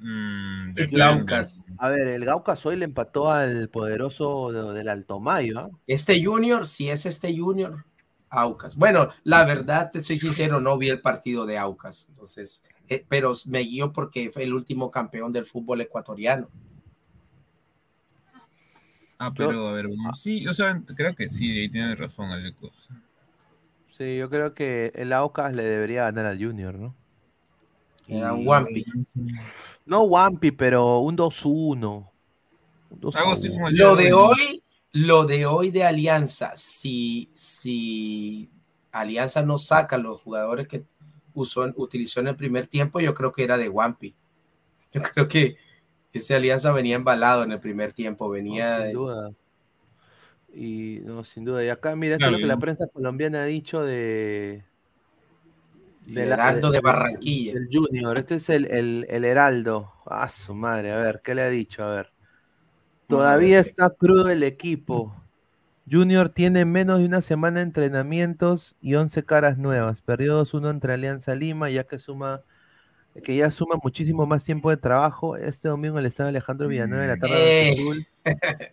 Mm, depende. Glaucas. A ver, el Aucas hoy le empató al poderoso de- del Altomayo, ¿ah? Este Junior, si es este Junior, Aucas. Bueno, la verdad, te soy sincero, no vi el partido de Aucas, entonces, eh, pero me guío porque fue el último campeón del fútbol ecuatoriano. Ah, pero a ver, bueno, sí, o sea, creo que sí, ahí tiene razón Alecos. Sí, yo creo que el Aucas le debería ganar al Junior, ¿no? Era un Wampi. No Wampi, pero un 2-1. Un 2 a Algo así 1. como el Lo de hoy, lo de hoy de Alianza, si, si Alianza no saca los jugadores que usó, utilizó en el primer tiempo, yo creo que era de Wampi. Yo creo que ese Alianza venía embalado en el primer tiempo, No, venía sin de- duda. Y no, sin duda. Y acá, mira, esto es lo que la ¿no? prensa colombiana ha dicho de. Del la- Heraldo de Barranquilla. del Junior. Este es el, el, el Heraldo. Ah, su madre. A ver, ¿qué le ha dicho? A ver. Todavía está crudo el equipo. Junior tiene menos de una semana de entrenamientos y 11 caras nuevas. Perdió 2-1 entre Alianza Lima, ya que suma que ya suma muchísimo más tiempo de trabajo. Este domingo el estado Alejandro Villanueva de la tarde Eh. Azul.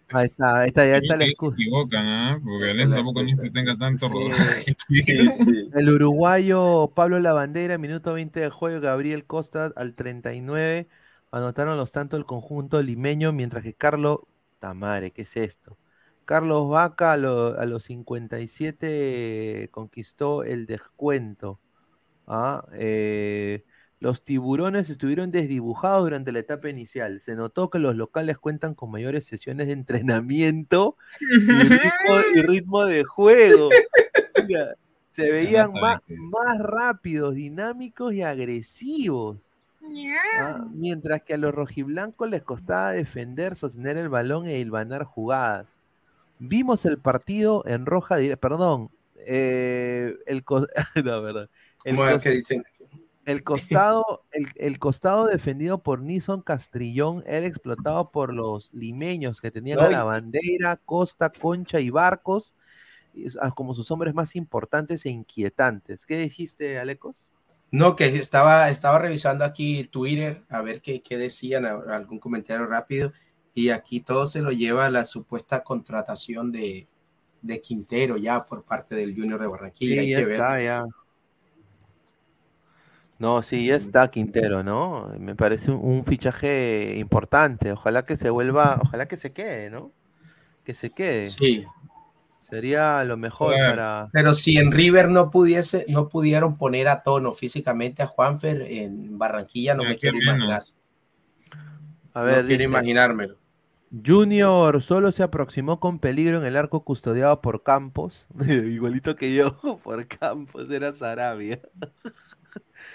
Ahí está, ahí está, ya está la que se excusa. equivocan, ¿ah? Porque Alianza tampoco que tenga tanto Sí. rodaje. Sí, sí. El uruguayo Pablo Lavandera, minuto 20 de juego, Gabriel Costa al 39, anotaron los tantos del conjunto limeño, mientras que Carlos, tamare, ¿qué es esto? Carlos Vaca a, lo- a los 57 conquistó el descuento. Ah, eh, los tiburones estuvieron desdibujados durante la etapa inicial. Se notó que los locales cuentan con mayores sesiones de entrenamiento y ritmo, y ritmo de juego. Mira, se veían más, más rápidos, dinámicos y agresivos. Ah, mientras que a los rojiblancos les costaba defender, sostener el balón e hilvanar jugadas. Vimos el partido en roja, perdón, eh, el no, perdón. El cos- qué dicen. El costado, el, el costado defendido por Nison Castrillón era explotado por los limeños que tenían a la bandera, Costa, Concha y Barcos ah, como sus hombres más importantes e inquietantes. ¿Qué dijiste, Alecos? No, que estaba, estaba revisando aquí Twitter a ver qué, qué decían, algún comentario rápido, y aquí todo se lo lleva a la supuesta contratación de, de Quintero ya por parte del Junior de Barranquilla. Sí, ya está, ya. No, sí, ya está Quintero, ¿no? Me parece un, fichaje importante. Ojalá que se vuelva, ojalá que se quede, ¿no? Que se quede. Sí. Sería lo mejor para. Pero si en River no pudiese, no pudieron poner a tono físicamente a Juanfer en Barranquilla, no me quiero imaginar. A ver, no quiero imaginármelo. Junior solo se aproximó con peligro en el arco custodiado por Campos. Igualito que yo, por Campos, era Sarabia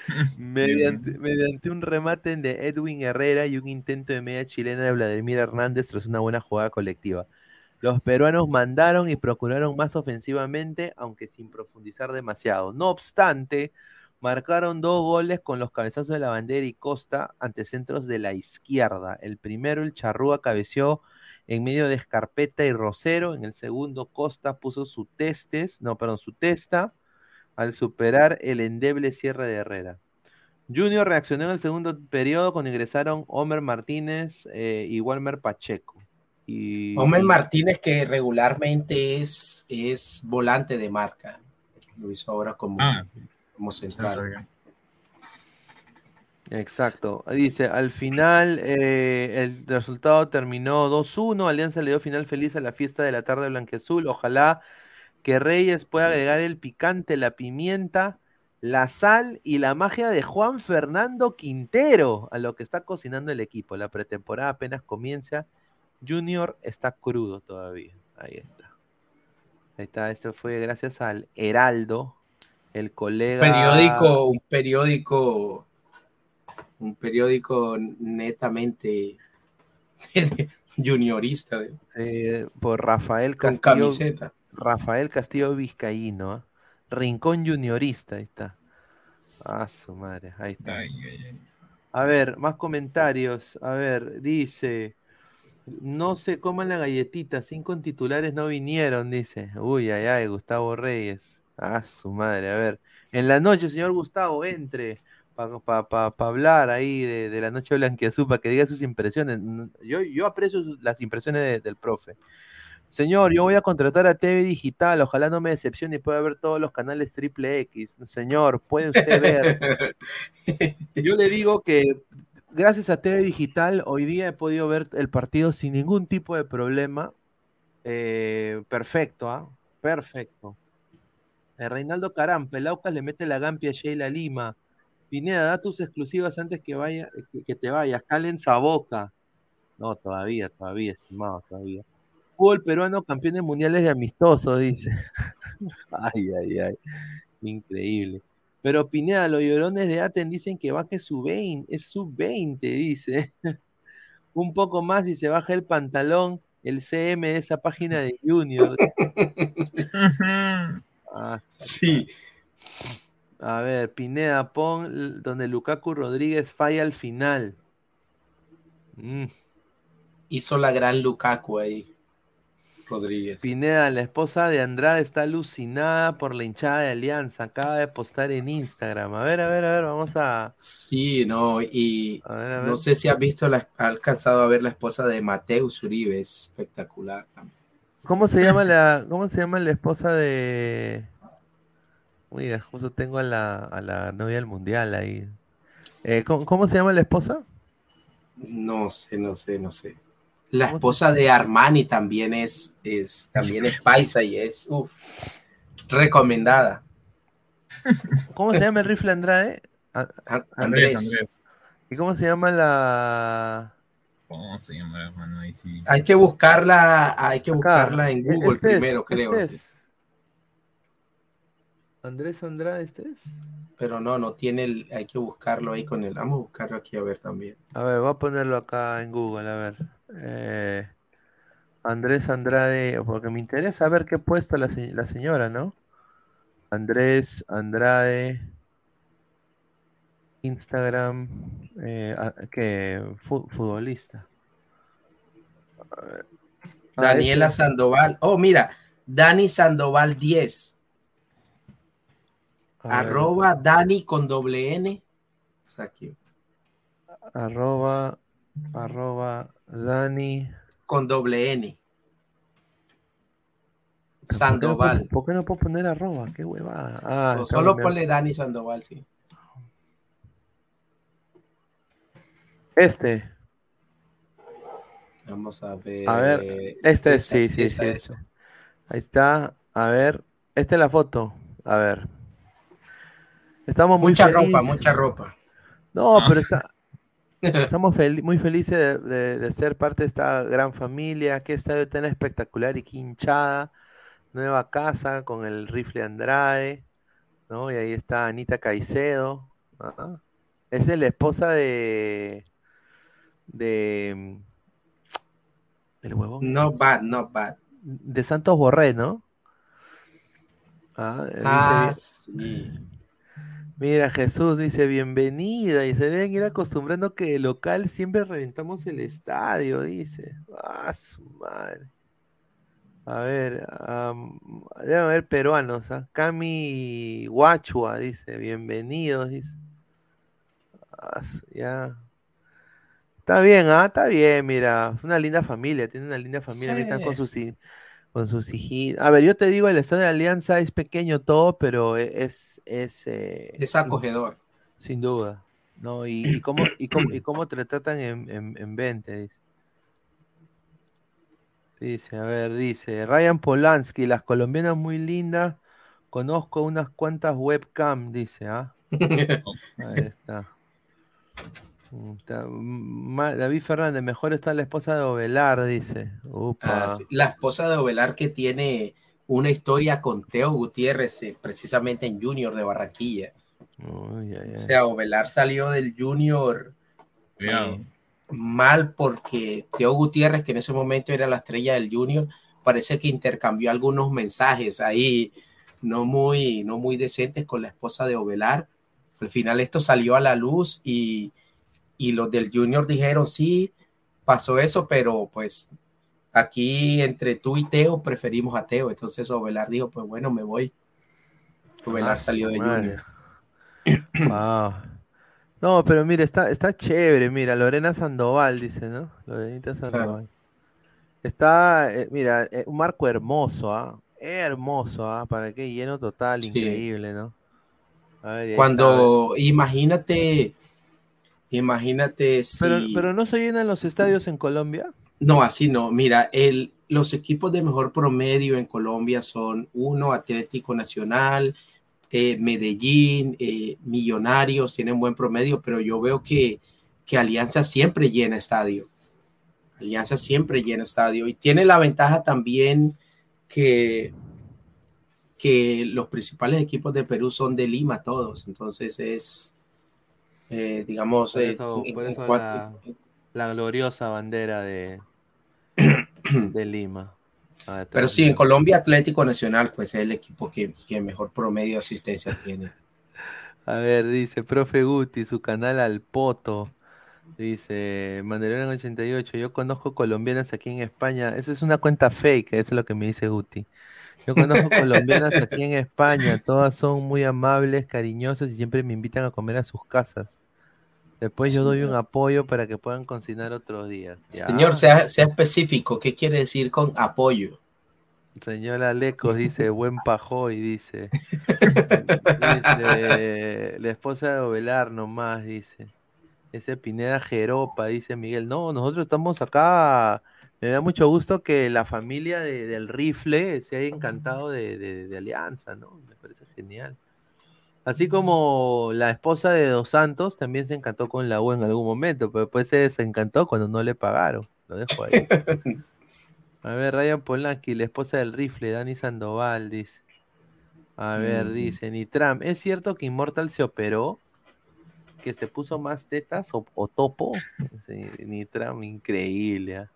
mediante, mediante un remate de Edwin Herrera y un intento de media chilena de Vladimir Hernández tras una buena jugada colectiva. Los peruanos mandaron y procuraron más ofensivamente, aunque sin profundizar demasiado. No obstante, marcaron dos goles con los cabezazos de la bandera y Costa ante centros de la izquierda. El primero, el Charrúa cabeció en medio de Escarpeta y Rosero. En el segundo, Costa puso su testes, no, perdón, su testa al superar el endeble cierre de Herrera. Junior reaccionó en el segundo periodo cuando ingresaron Homer Martínez eh, y Walmer Pacheco. Y, Homer Martínez que regularmente es, es volante de marca. Lo hizo ahora como, ah, como central. Exacto. Dice, al final eh, el resultado terminó 2-1. Alianza le dio final feliz a la fiesta de la tarde blanqueazul. Ojalá que Reyes puede agregar el picante, la pimienta, la sal y la magia de Juan Fernando Quintero a lo que está cocinando el equipo. La pretemporada apenas comienza. Junior está crudo todavía. Ahí está. Ahí está. Esto fue gracias al Heraldo, el colega. Periódico, un periódico, un periódico netamente juniorista. Eh, por Rafael Castillo. Con camiseta. Rafael Castillo Vizcaíno, ¿ah? Rincón Juniorista, ahí está. Ah, su madre, ahí está. A ver, más comentarios. A ver, dice. No se coman la galletita, cinco titulares no vinieron, dice. Uy, ay, ay, Gustavo Reyes. Ah, su madre, a ver. En la noche, señor Gustavo, entre para hablar ahí de, la noche blanquiazul, para que diga sus impresiones. Yo, yo aprecio las impresiones del profe. Señor, yo voy a contratar a TV Digital, ojalá no me decepcione y pueda ver todos los canales triple X. Señor, puede usted ver. yo le digo que gracias a TV Digital hoy día he podido ver el partido sin ningún tipo de problema. Eh, perfecto, ¿ah? Perfecto. Eh, Reinaldo Carán, Pelaucas le mete la gampia a Sheila Lima. Pineda, da tus exclusivas antes que vaya, que, que te vayas. Calen boca. No, todavía, todavía, estimado, todavía fútbol peruano campeones mundiales de amistoso, dice. ay, ay, ay. Increíble. Pero Pineda, los llorones de Aten dicen que baje su 20, es sub 20, dice. Un poco más y se baja el pantalón, el CM de esa página de Junior. ah, sí. A ver, Pineda, pon donde Lukaku Rodríguez falla al final. Mm. Hizo la gran Lukaku ahí. Rodríguez. Pineda, la esposa de Andrade está alucinada por la hinchada de Alianza. Acaba de postar en Instagram. A ver, a ver, a ver, vamos a. Sí, no, y no sé si has visto, la, ha alcanzado a ver la esposa de Mateus Uribe, es espectacular ¿Cómo se llama la, cómo se llama la esposa de. Mira, justo tengo a la, a la novia del mundial ahí. Eh, ¿cómo se llama la esposa? No sé, no sé, no sé. La esposa de Armani también es, es, también es paisa y es uf, recomendada. ¿Cómo se llama el rifle Andrade? Andrés. ¿Y cómo se llama la...? ¿Cómo se llama, hermano? Ahí sí. Hay que buscarla, hay que buscarla en Google este primero, creo. Este Andrés Andrade, ¿este es? pero no, no tiene el, hay que buscarlo ahí con él. Vamos a buscarlo aquí a ver también. A ver, voy a ponerlo acá en Google, a ver. Eh, Andrés Andrade, porque me interesa ver qué puesto la, la señora, ¿no? Andrés Andrade. Instagram, eh, que futbolista. Daniela este Sandoval. Oh, mira, Dani Sandoval 10. Arroba Dani con doble N. Está aquí. Arroba, arroba Dani. Con doble N. Sandoval. ¿Por qué no puedo poner arroba? Qué huevada. Ah, solo ponle Dani Sandoval, sí. Este. Vamos a ver. A ver, este sí, sí, sí. Ahí está. A ver, esta es la foto. A ver. Estamos muy mucha ropa, mucha ropa. No, pero está, estamos muy felices de, ser parte de esta gran familia. Qué estadio tan espectacular y quinchada. Nueva casa con el rifle Andrade. ¿no? Y ahí está Anita Caicedo. Es la esposa de. de. del huevo. No bad, no bad. De Santos Borré, ¿no? Ah, ah sí. Mira, Jesús dice, bienvenida, y se deben ir acostumbrando que el local siempre reventamos el estadio, dice. Ah, su madre. A ver, debe haber peruanos, ¿ah? Cami Guachua dice, bienvenidos, dice. Ah, ya. Está bien, ¿ah? Está bien, mira. Una linda familia, tiene una linda familia. Están con sus con sus hijitos. A ver, yo te digo, el estado de Alianza es pequeño todo, pero e, es... Es, eh, es acogedor. Sin duda. ¿no? Y, cómo, y, cómo, y cómo te tratan en, en, en 20, dice. Dice, a ver, dice, Ryan Polanski, las colombianas muy lindas, conozco unas cuantas webcam, dice, ¿ah? Ahí está. David Fernández, mejor está la esposa de Ovelar, dice. Ah, la esposa de Ovelar que tiene una historia con Teo Gutiérrez, eh, precisamente en Junior de Barranquilla. O sea, Ovelar salió del Junior eh, mal porque Teo Gutiérrez, que en ese momento era la estrella del Junior, parece que intercambió algunos mensajes ahí no muy, no muy decentes con la esposa de Ovelar. Al final esto salió a la luz y y los del Junior dijeron, sí, pasó eso, pero pues aquí entre tú y Teo preferimos a Teo. Entonces Ovelar dijo, pues bueno, me voy. Ovelar ah, salió de Junior. No, pero mire, está, está chévere, mira, Lorena Sandoval dice, ¿no? Lorenita Sandoval. Está, eh, mira, eh, un marco hermoso, ¿ah? Hermoso, ¿ah? Para qué lleno total, increíble, ¿no? Cuando, imagínate, Imagínate si... Pero, no se llenan los estadios en Colombia. No, así no. Mira, el, los equipos de mejor promedio en Colombia son uno, Atlético Nacional, eh, Medellín, eh, Millonarios, tienen buen promedio, pero yo veo que, que Alianza siempre llena estadio. Alianza siempre llena estadio y tiene la ventaja también que, que los principales equipos de Perú son de Lima todos, entonces es, eh, digamos, por eh, eso, la, gloriosa bandera de, de Lima. Ah, Pero sí, en Colombia Atlético Nacional, pues es el equipo que, mejor promedio de asistencia tiene. A ver, dice, profe Guti, su canal al poto. Dice, Mandalorian 88, yo conozco colombianas aquí en España. Esa es una cuenta fake, eso es lo que me dice Guti. Yo conozco colombianas aquí en España, todas son muy amables, cariñosas y siempre me invitan a comer a sus casas. Después yo doy un apoyo para que puedan cocinar otros días. Señor, sea, sea específico, ¿qué quiere decir con apoyo? Señor Alecos dice, buen pajoy, dice. dice. La esposa de Ovelar nomás, dice. Ese Pineda Jeropa, dice Miguel. No, nosotros estamos acá me da mucho gusto que la familia del rifle se haya encantado de, Alianza, ¿no? Me parece genial. Así como la esposa de Dos Santos también se encantó con la U en algún momento, pero después se desencantó cuando no le pagaron. Lo dejo ahí. A ver, Ryan Polanski, la esposa del rifle, Dani Sandoval, dice. A ver, mm. dice Nitram, ¿es cierto que Immortal se operó? ¿Que se puso más tetas o, topo? Nitram, increíble. ¿ah?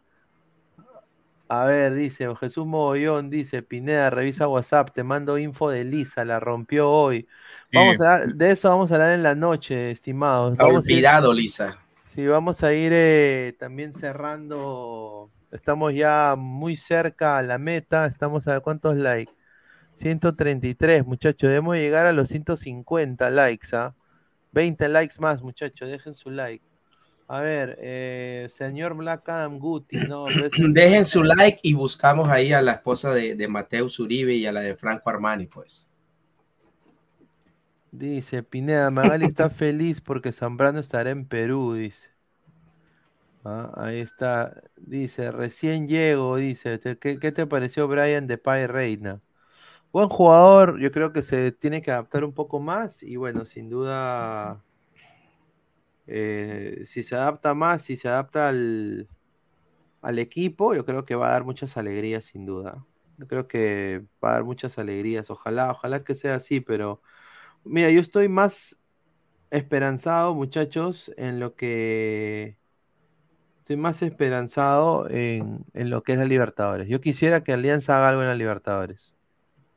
A ver, dice Jesús Mogollón, dice Pineda, revisa WhatsApp, te mando info de Lisa, la rompió hoy. Vamos a de eso vamos a hablar en la noche, estimados. Está olvidado, Lisa. Sí, vamos a ir eh, también cerrando. Estamos ya muy cerca a la meta. Estamos a cuántos likes. 133, muchachos. Debemos llegar a los 150 likes, ¿ah? 20 likes más, muchachos. Dejen su like. A ver, eh, señor Black Adam Guti, no. Dejen su like y buscamos ahí a la esposa de, de Mateus Uribe y a la de Franco Armani, pues. Dice Pineda, Magali está feliz porque Zambrano estará en Perú, dice. Ah, ahí está. Dice, recién llego, dice. ¿Qué, te pareció Brian de Pai Reina? Buen jugador, yo creo que se tiene que adaptar un poco más y bueno, sin duda, eh, si se adapta más, si se adapta al, al equipo, yo creo que va a dar muchas alegrías, sin duda. Yo creo que va a dar muchas alegrías. Ojalá, ojalá que sea así, pero Mira, yo estoy más esperanzado, muchachos, en lo que... Estoy más esperanzado en, lo que es la Libertadores. Yo quisiera que Alianza haga algo en la Libertadores.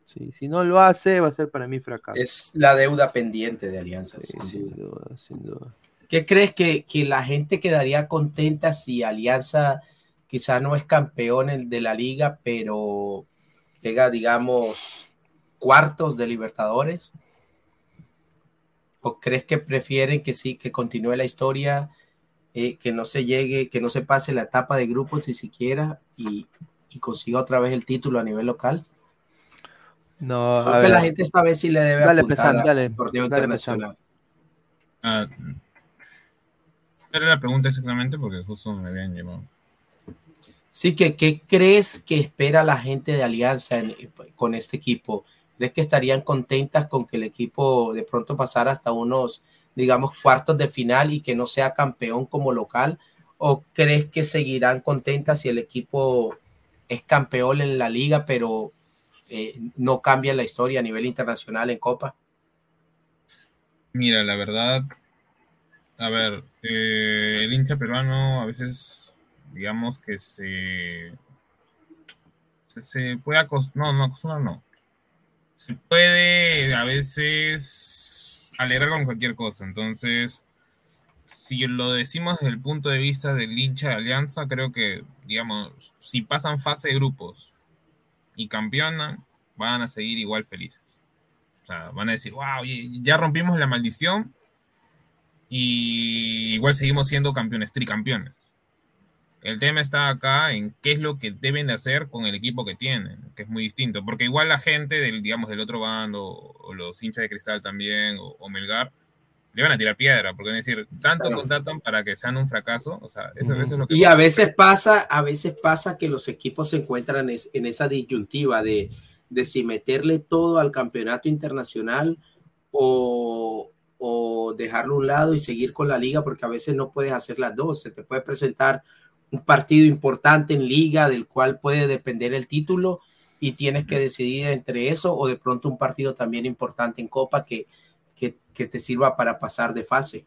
si no lo hace, va a ser para mí fracaso. Es la deuda pendiente de Alianza. sin, duda. sin duda, ¿Qué crees que, que, la gente quedaría contenta si Alianza quizá no es campeón de la liga, pero llega, digamos, cuartos de Libertadores? ¿O crees que prefieren que sí, que continúe la historia, eh, que no se llegue, que no se pase la etapa de grupos ni siquiera y, consiga otra vez el título a nivel local? No, a ver. la gente esta vez sí le debe dale, apuntar dale, dale, internacional. Era la pregunta exactamente? Porque justo me habían llevado. Sí, que ¿qué crees que espera la gente de Alianza con este equipo? ¿Crees que estarían contentas con que el equipo de pronto pasara hasta unos, digamos, cuartos de final y que no sea campeón como local? ¿O crees que seguirán contentas si el equipo es campeón en la liga, pero eh, no cambia la historia a nivel internacional en Copa? Mira, la verdad, a ver, eh, el hincha peruano a veces, digamos que se, se, puede acostumbrar, no, no acostumbrar, no se puede a veces alegrar con cualquier cosa. Entonces, si lo decimos desde el punto de vista del hincha de Alianza, creo que, digamos, si pasan fase de grupos y campeonan, van a seguir igual felices. O sea, van a decir, wow, ya rompimos la maldición y igual seguimos siendo campeones, tricampeones. El tema está acá en qué es lo que deben de hacer con el equipo que tienen, que es muy distinto, porque igual la gente del, digamos, del otro bando, o los hinchas de cristal también, o, Melgar, le van a tirar piedra, porque van a decir, tanto contratan para que sean un fracaso, o sea, eso, es lo que... Y a veces pasa, a veces pasa que los equipos se encuentran en esa disyuntiva de, de si meterle todo al campeonato internacional o, o dejarlo a un lado y seguir con la liga, porque a veces no puedes hacer las dos, se te puede presentar un partido importante en liga del cual puede depender el título y tienes que decidir entre eso o de pronto un partido también importante en Copa que, que, te sirva para pasar de fase.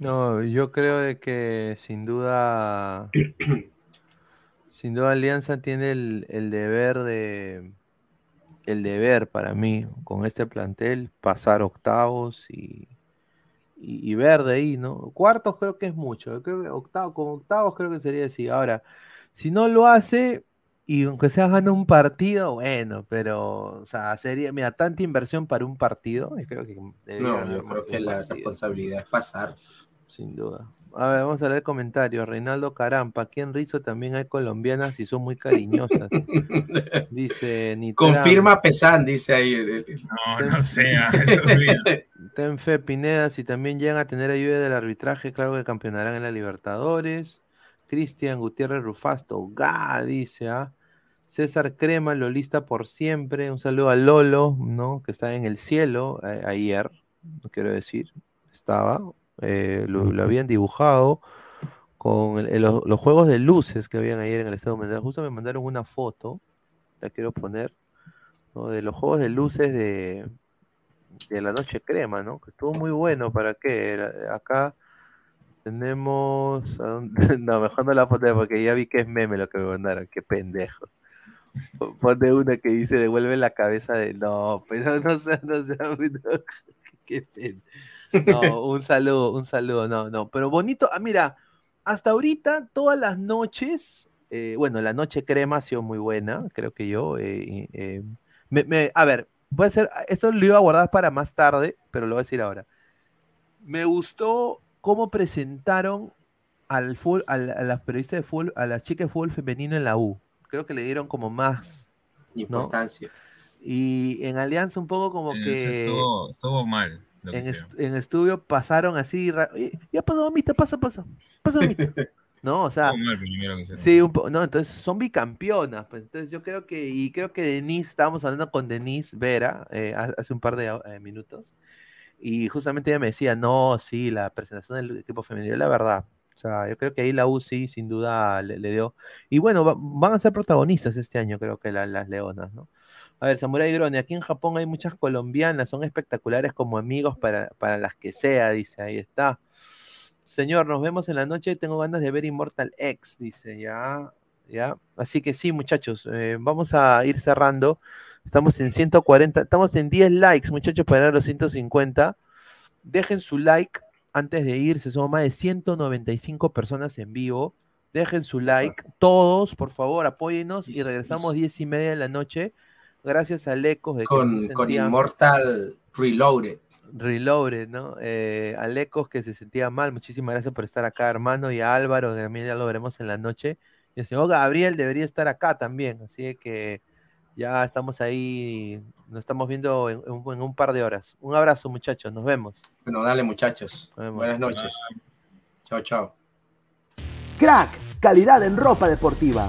No, yo creo de que sin duda, sin duda Alianza tiene el, el deber de, el deber para mí con este plantel pasar octavos y, y, verde ahí, ¿no? Cuartos creo que es mucho. Creo que octavo, con octavos creo que sería así. Ahora, si no lo hace, y aunque sea gana un partido, bueno, pero, o sea, sería, mira, tanta inversión para un partido, creo que no, yo creo que la responsabilidad es pasar. Sin duda. A ver, vamos a leer comentarios. Reinaldo Carampa, aquí en Rizo también hay colombianas y son muy cariñosas. dice ni Confirma Pesan, dice ahí. No, no sea. Ten fe, Pineda, si también llegan a tener ayuda del arbitraje, claro que campeonarán en la Libertadores. Cristian Gutiérrez Rufasto, ga, dice, ¿ah? César Crema, lo lista por siempre. Un saludo a Lolo, ¿no? Que está en el cielo eh, ayer, no quiero decir, estaba. Eh, lo, habían dibujado con los, juegos de luces que habían ayer en el estado mental. Justo me mandaron una foto, la quiero poner, de los juegos de luces de, de la noche crema, ¿no? Que estuvo muy bueno, ¿para qué? Acá tenemos. No, mejor no la foto porque ya vi que es meme lo que me mandaron. Qué pendejo. Ponte una que dice devuelve la cabeza de. No, pero no sea, no sea. Qué pena. No, un saludo, un saludo, no, no. Pero bonito, ah, mira, hasta ahorita, todas las noches, eh, bueno, la noche crema ha sido muy buena, creo que yo. Eh, eh, me, a ver, voy a hacer, esto lo iba a guardar para más tarde, pero lo voy a decir ahora. Me gustó cómo presentaron al full, a, las periodistas de full, a las chicas de fútbol femenino en la U. Creo que le dieron como más importancia. Y en Alianza un poco como que... Estuvo, mal. En, estudio pasaron así, ya pasó mamita, pasa, pasa, pasa mamita. No, o sea, sí, un no, entonces son bicampeonas, pues entonces yo creo que, y creo que Denise, estábamos hablando con Denise Vera eh, hace un par de eh, minutos, y justamente ella me decía, no, sí, la presentación del equipo femenino, la verdad, o sea, yo creo que ahí la UCI sin duda le, dio, y bueno, van a ser protagonistas este año, creo que las leonas, ¿no? A ver, Samurai Grone, aquí en Japón hay muchas colombianas, son espectaculares como amigos para, las que sea, dice, ahí está. Señor, nos vemos en la noche, tengo ganas de ver Immortal X, dice, ya, ya. Así que sí, muchachos, eh, vamos a ir cerrando. Estamos en 140, estamos en 10 likes, muchachos, para los 150. Dejen su like antes de irse, somos más de 195 personas en vivo. Dejen su like, todos, por favor, apóyenos y regresamos 10 y media de la noche gracias a Lecos. De con, con Immortal Reloaded. Reloaded, ¿no? Eh, a Lecos que se sentía mal, muchísimas gracias por estar acá, hermano, y a Álvaro, que también ya lo veremos en la noche. Y el señor Gabriel debería estar acá también, así que ya estamos ahí, nos estamos viendo en, un par de horas. Un abrazo, muchachos, nos vemos. Bueno, dale, muchachos. Buenas noches. Chao, chao. Crack, calidad en ropa deportiva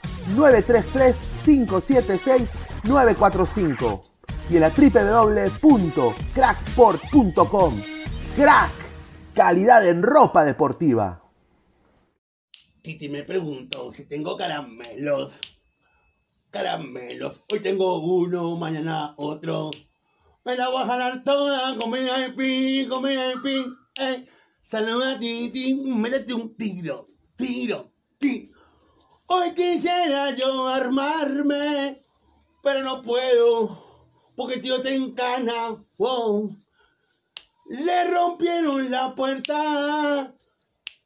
933-576-945 y en la www.cracksport.com. Crack, calidad en ropa deportiva. Titi me pregunto si tengo caramelos. Caramelos. Hoy tengo uno, mañana otro. Me la voy a jalar toda, comida y pin, comida y pin. Eh. A Titi, métete un tiro, tiro, tiro. Hoy quisiera yo armarme, pero no puedo, porque el tío te encana. Le rompieron la puerta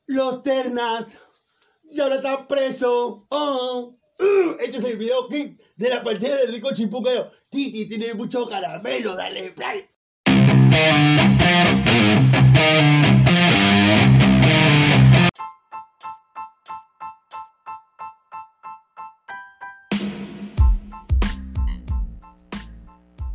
los ternas y ahora está preso. Oh. Uh, este es el video clip de la partida de Rico Chipucayo. Titi tiene mucho caramelo, dale play.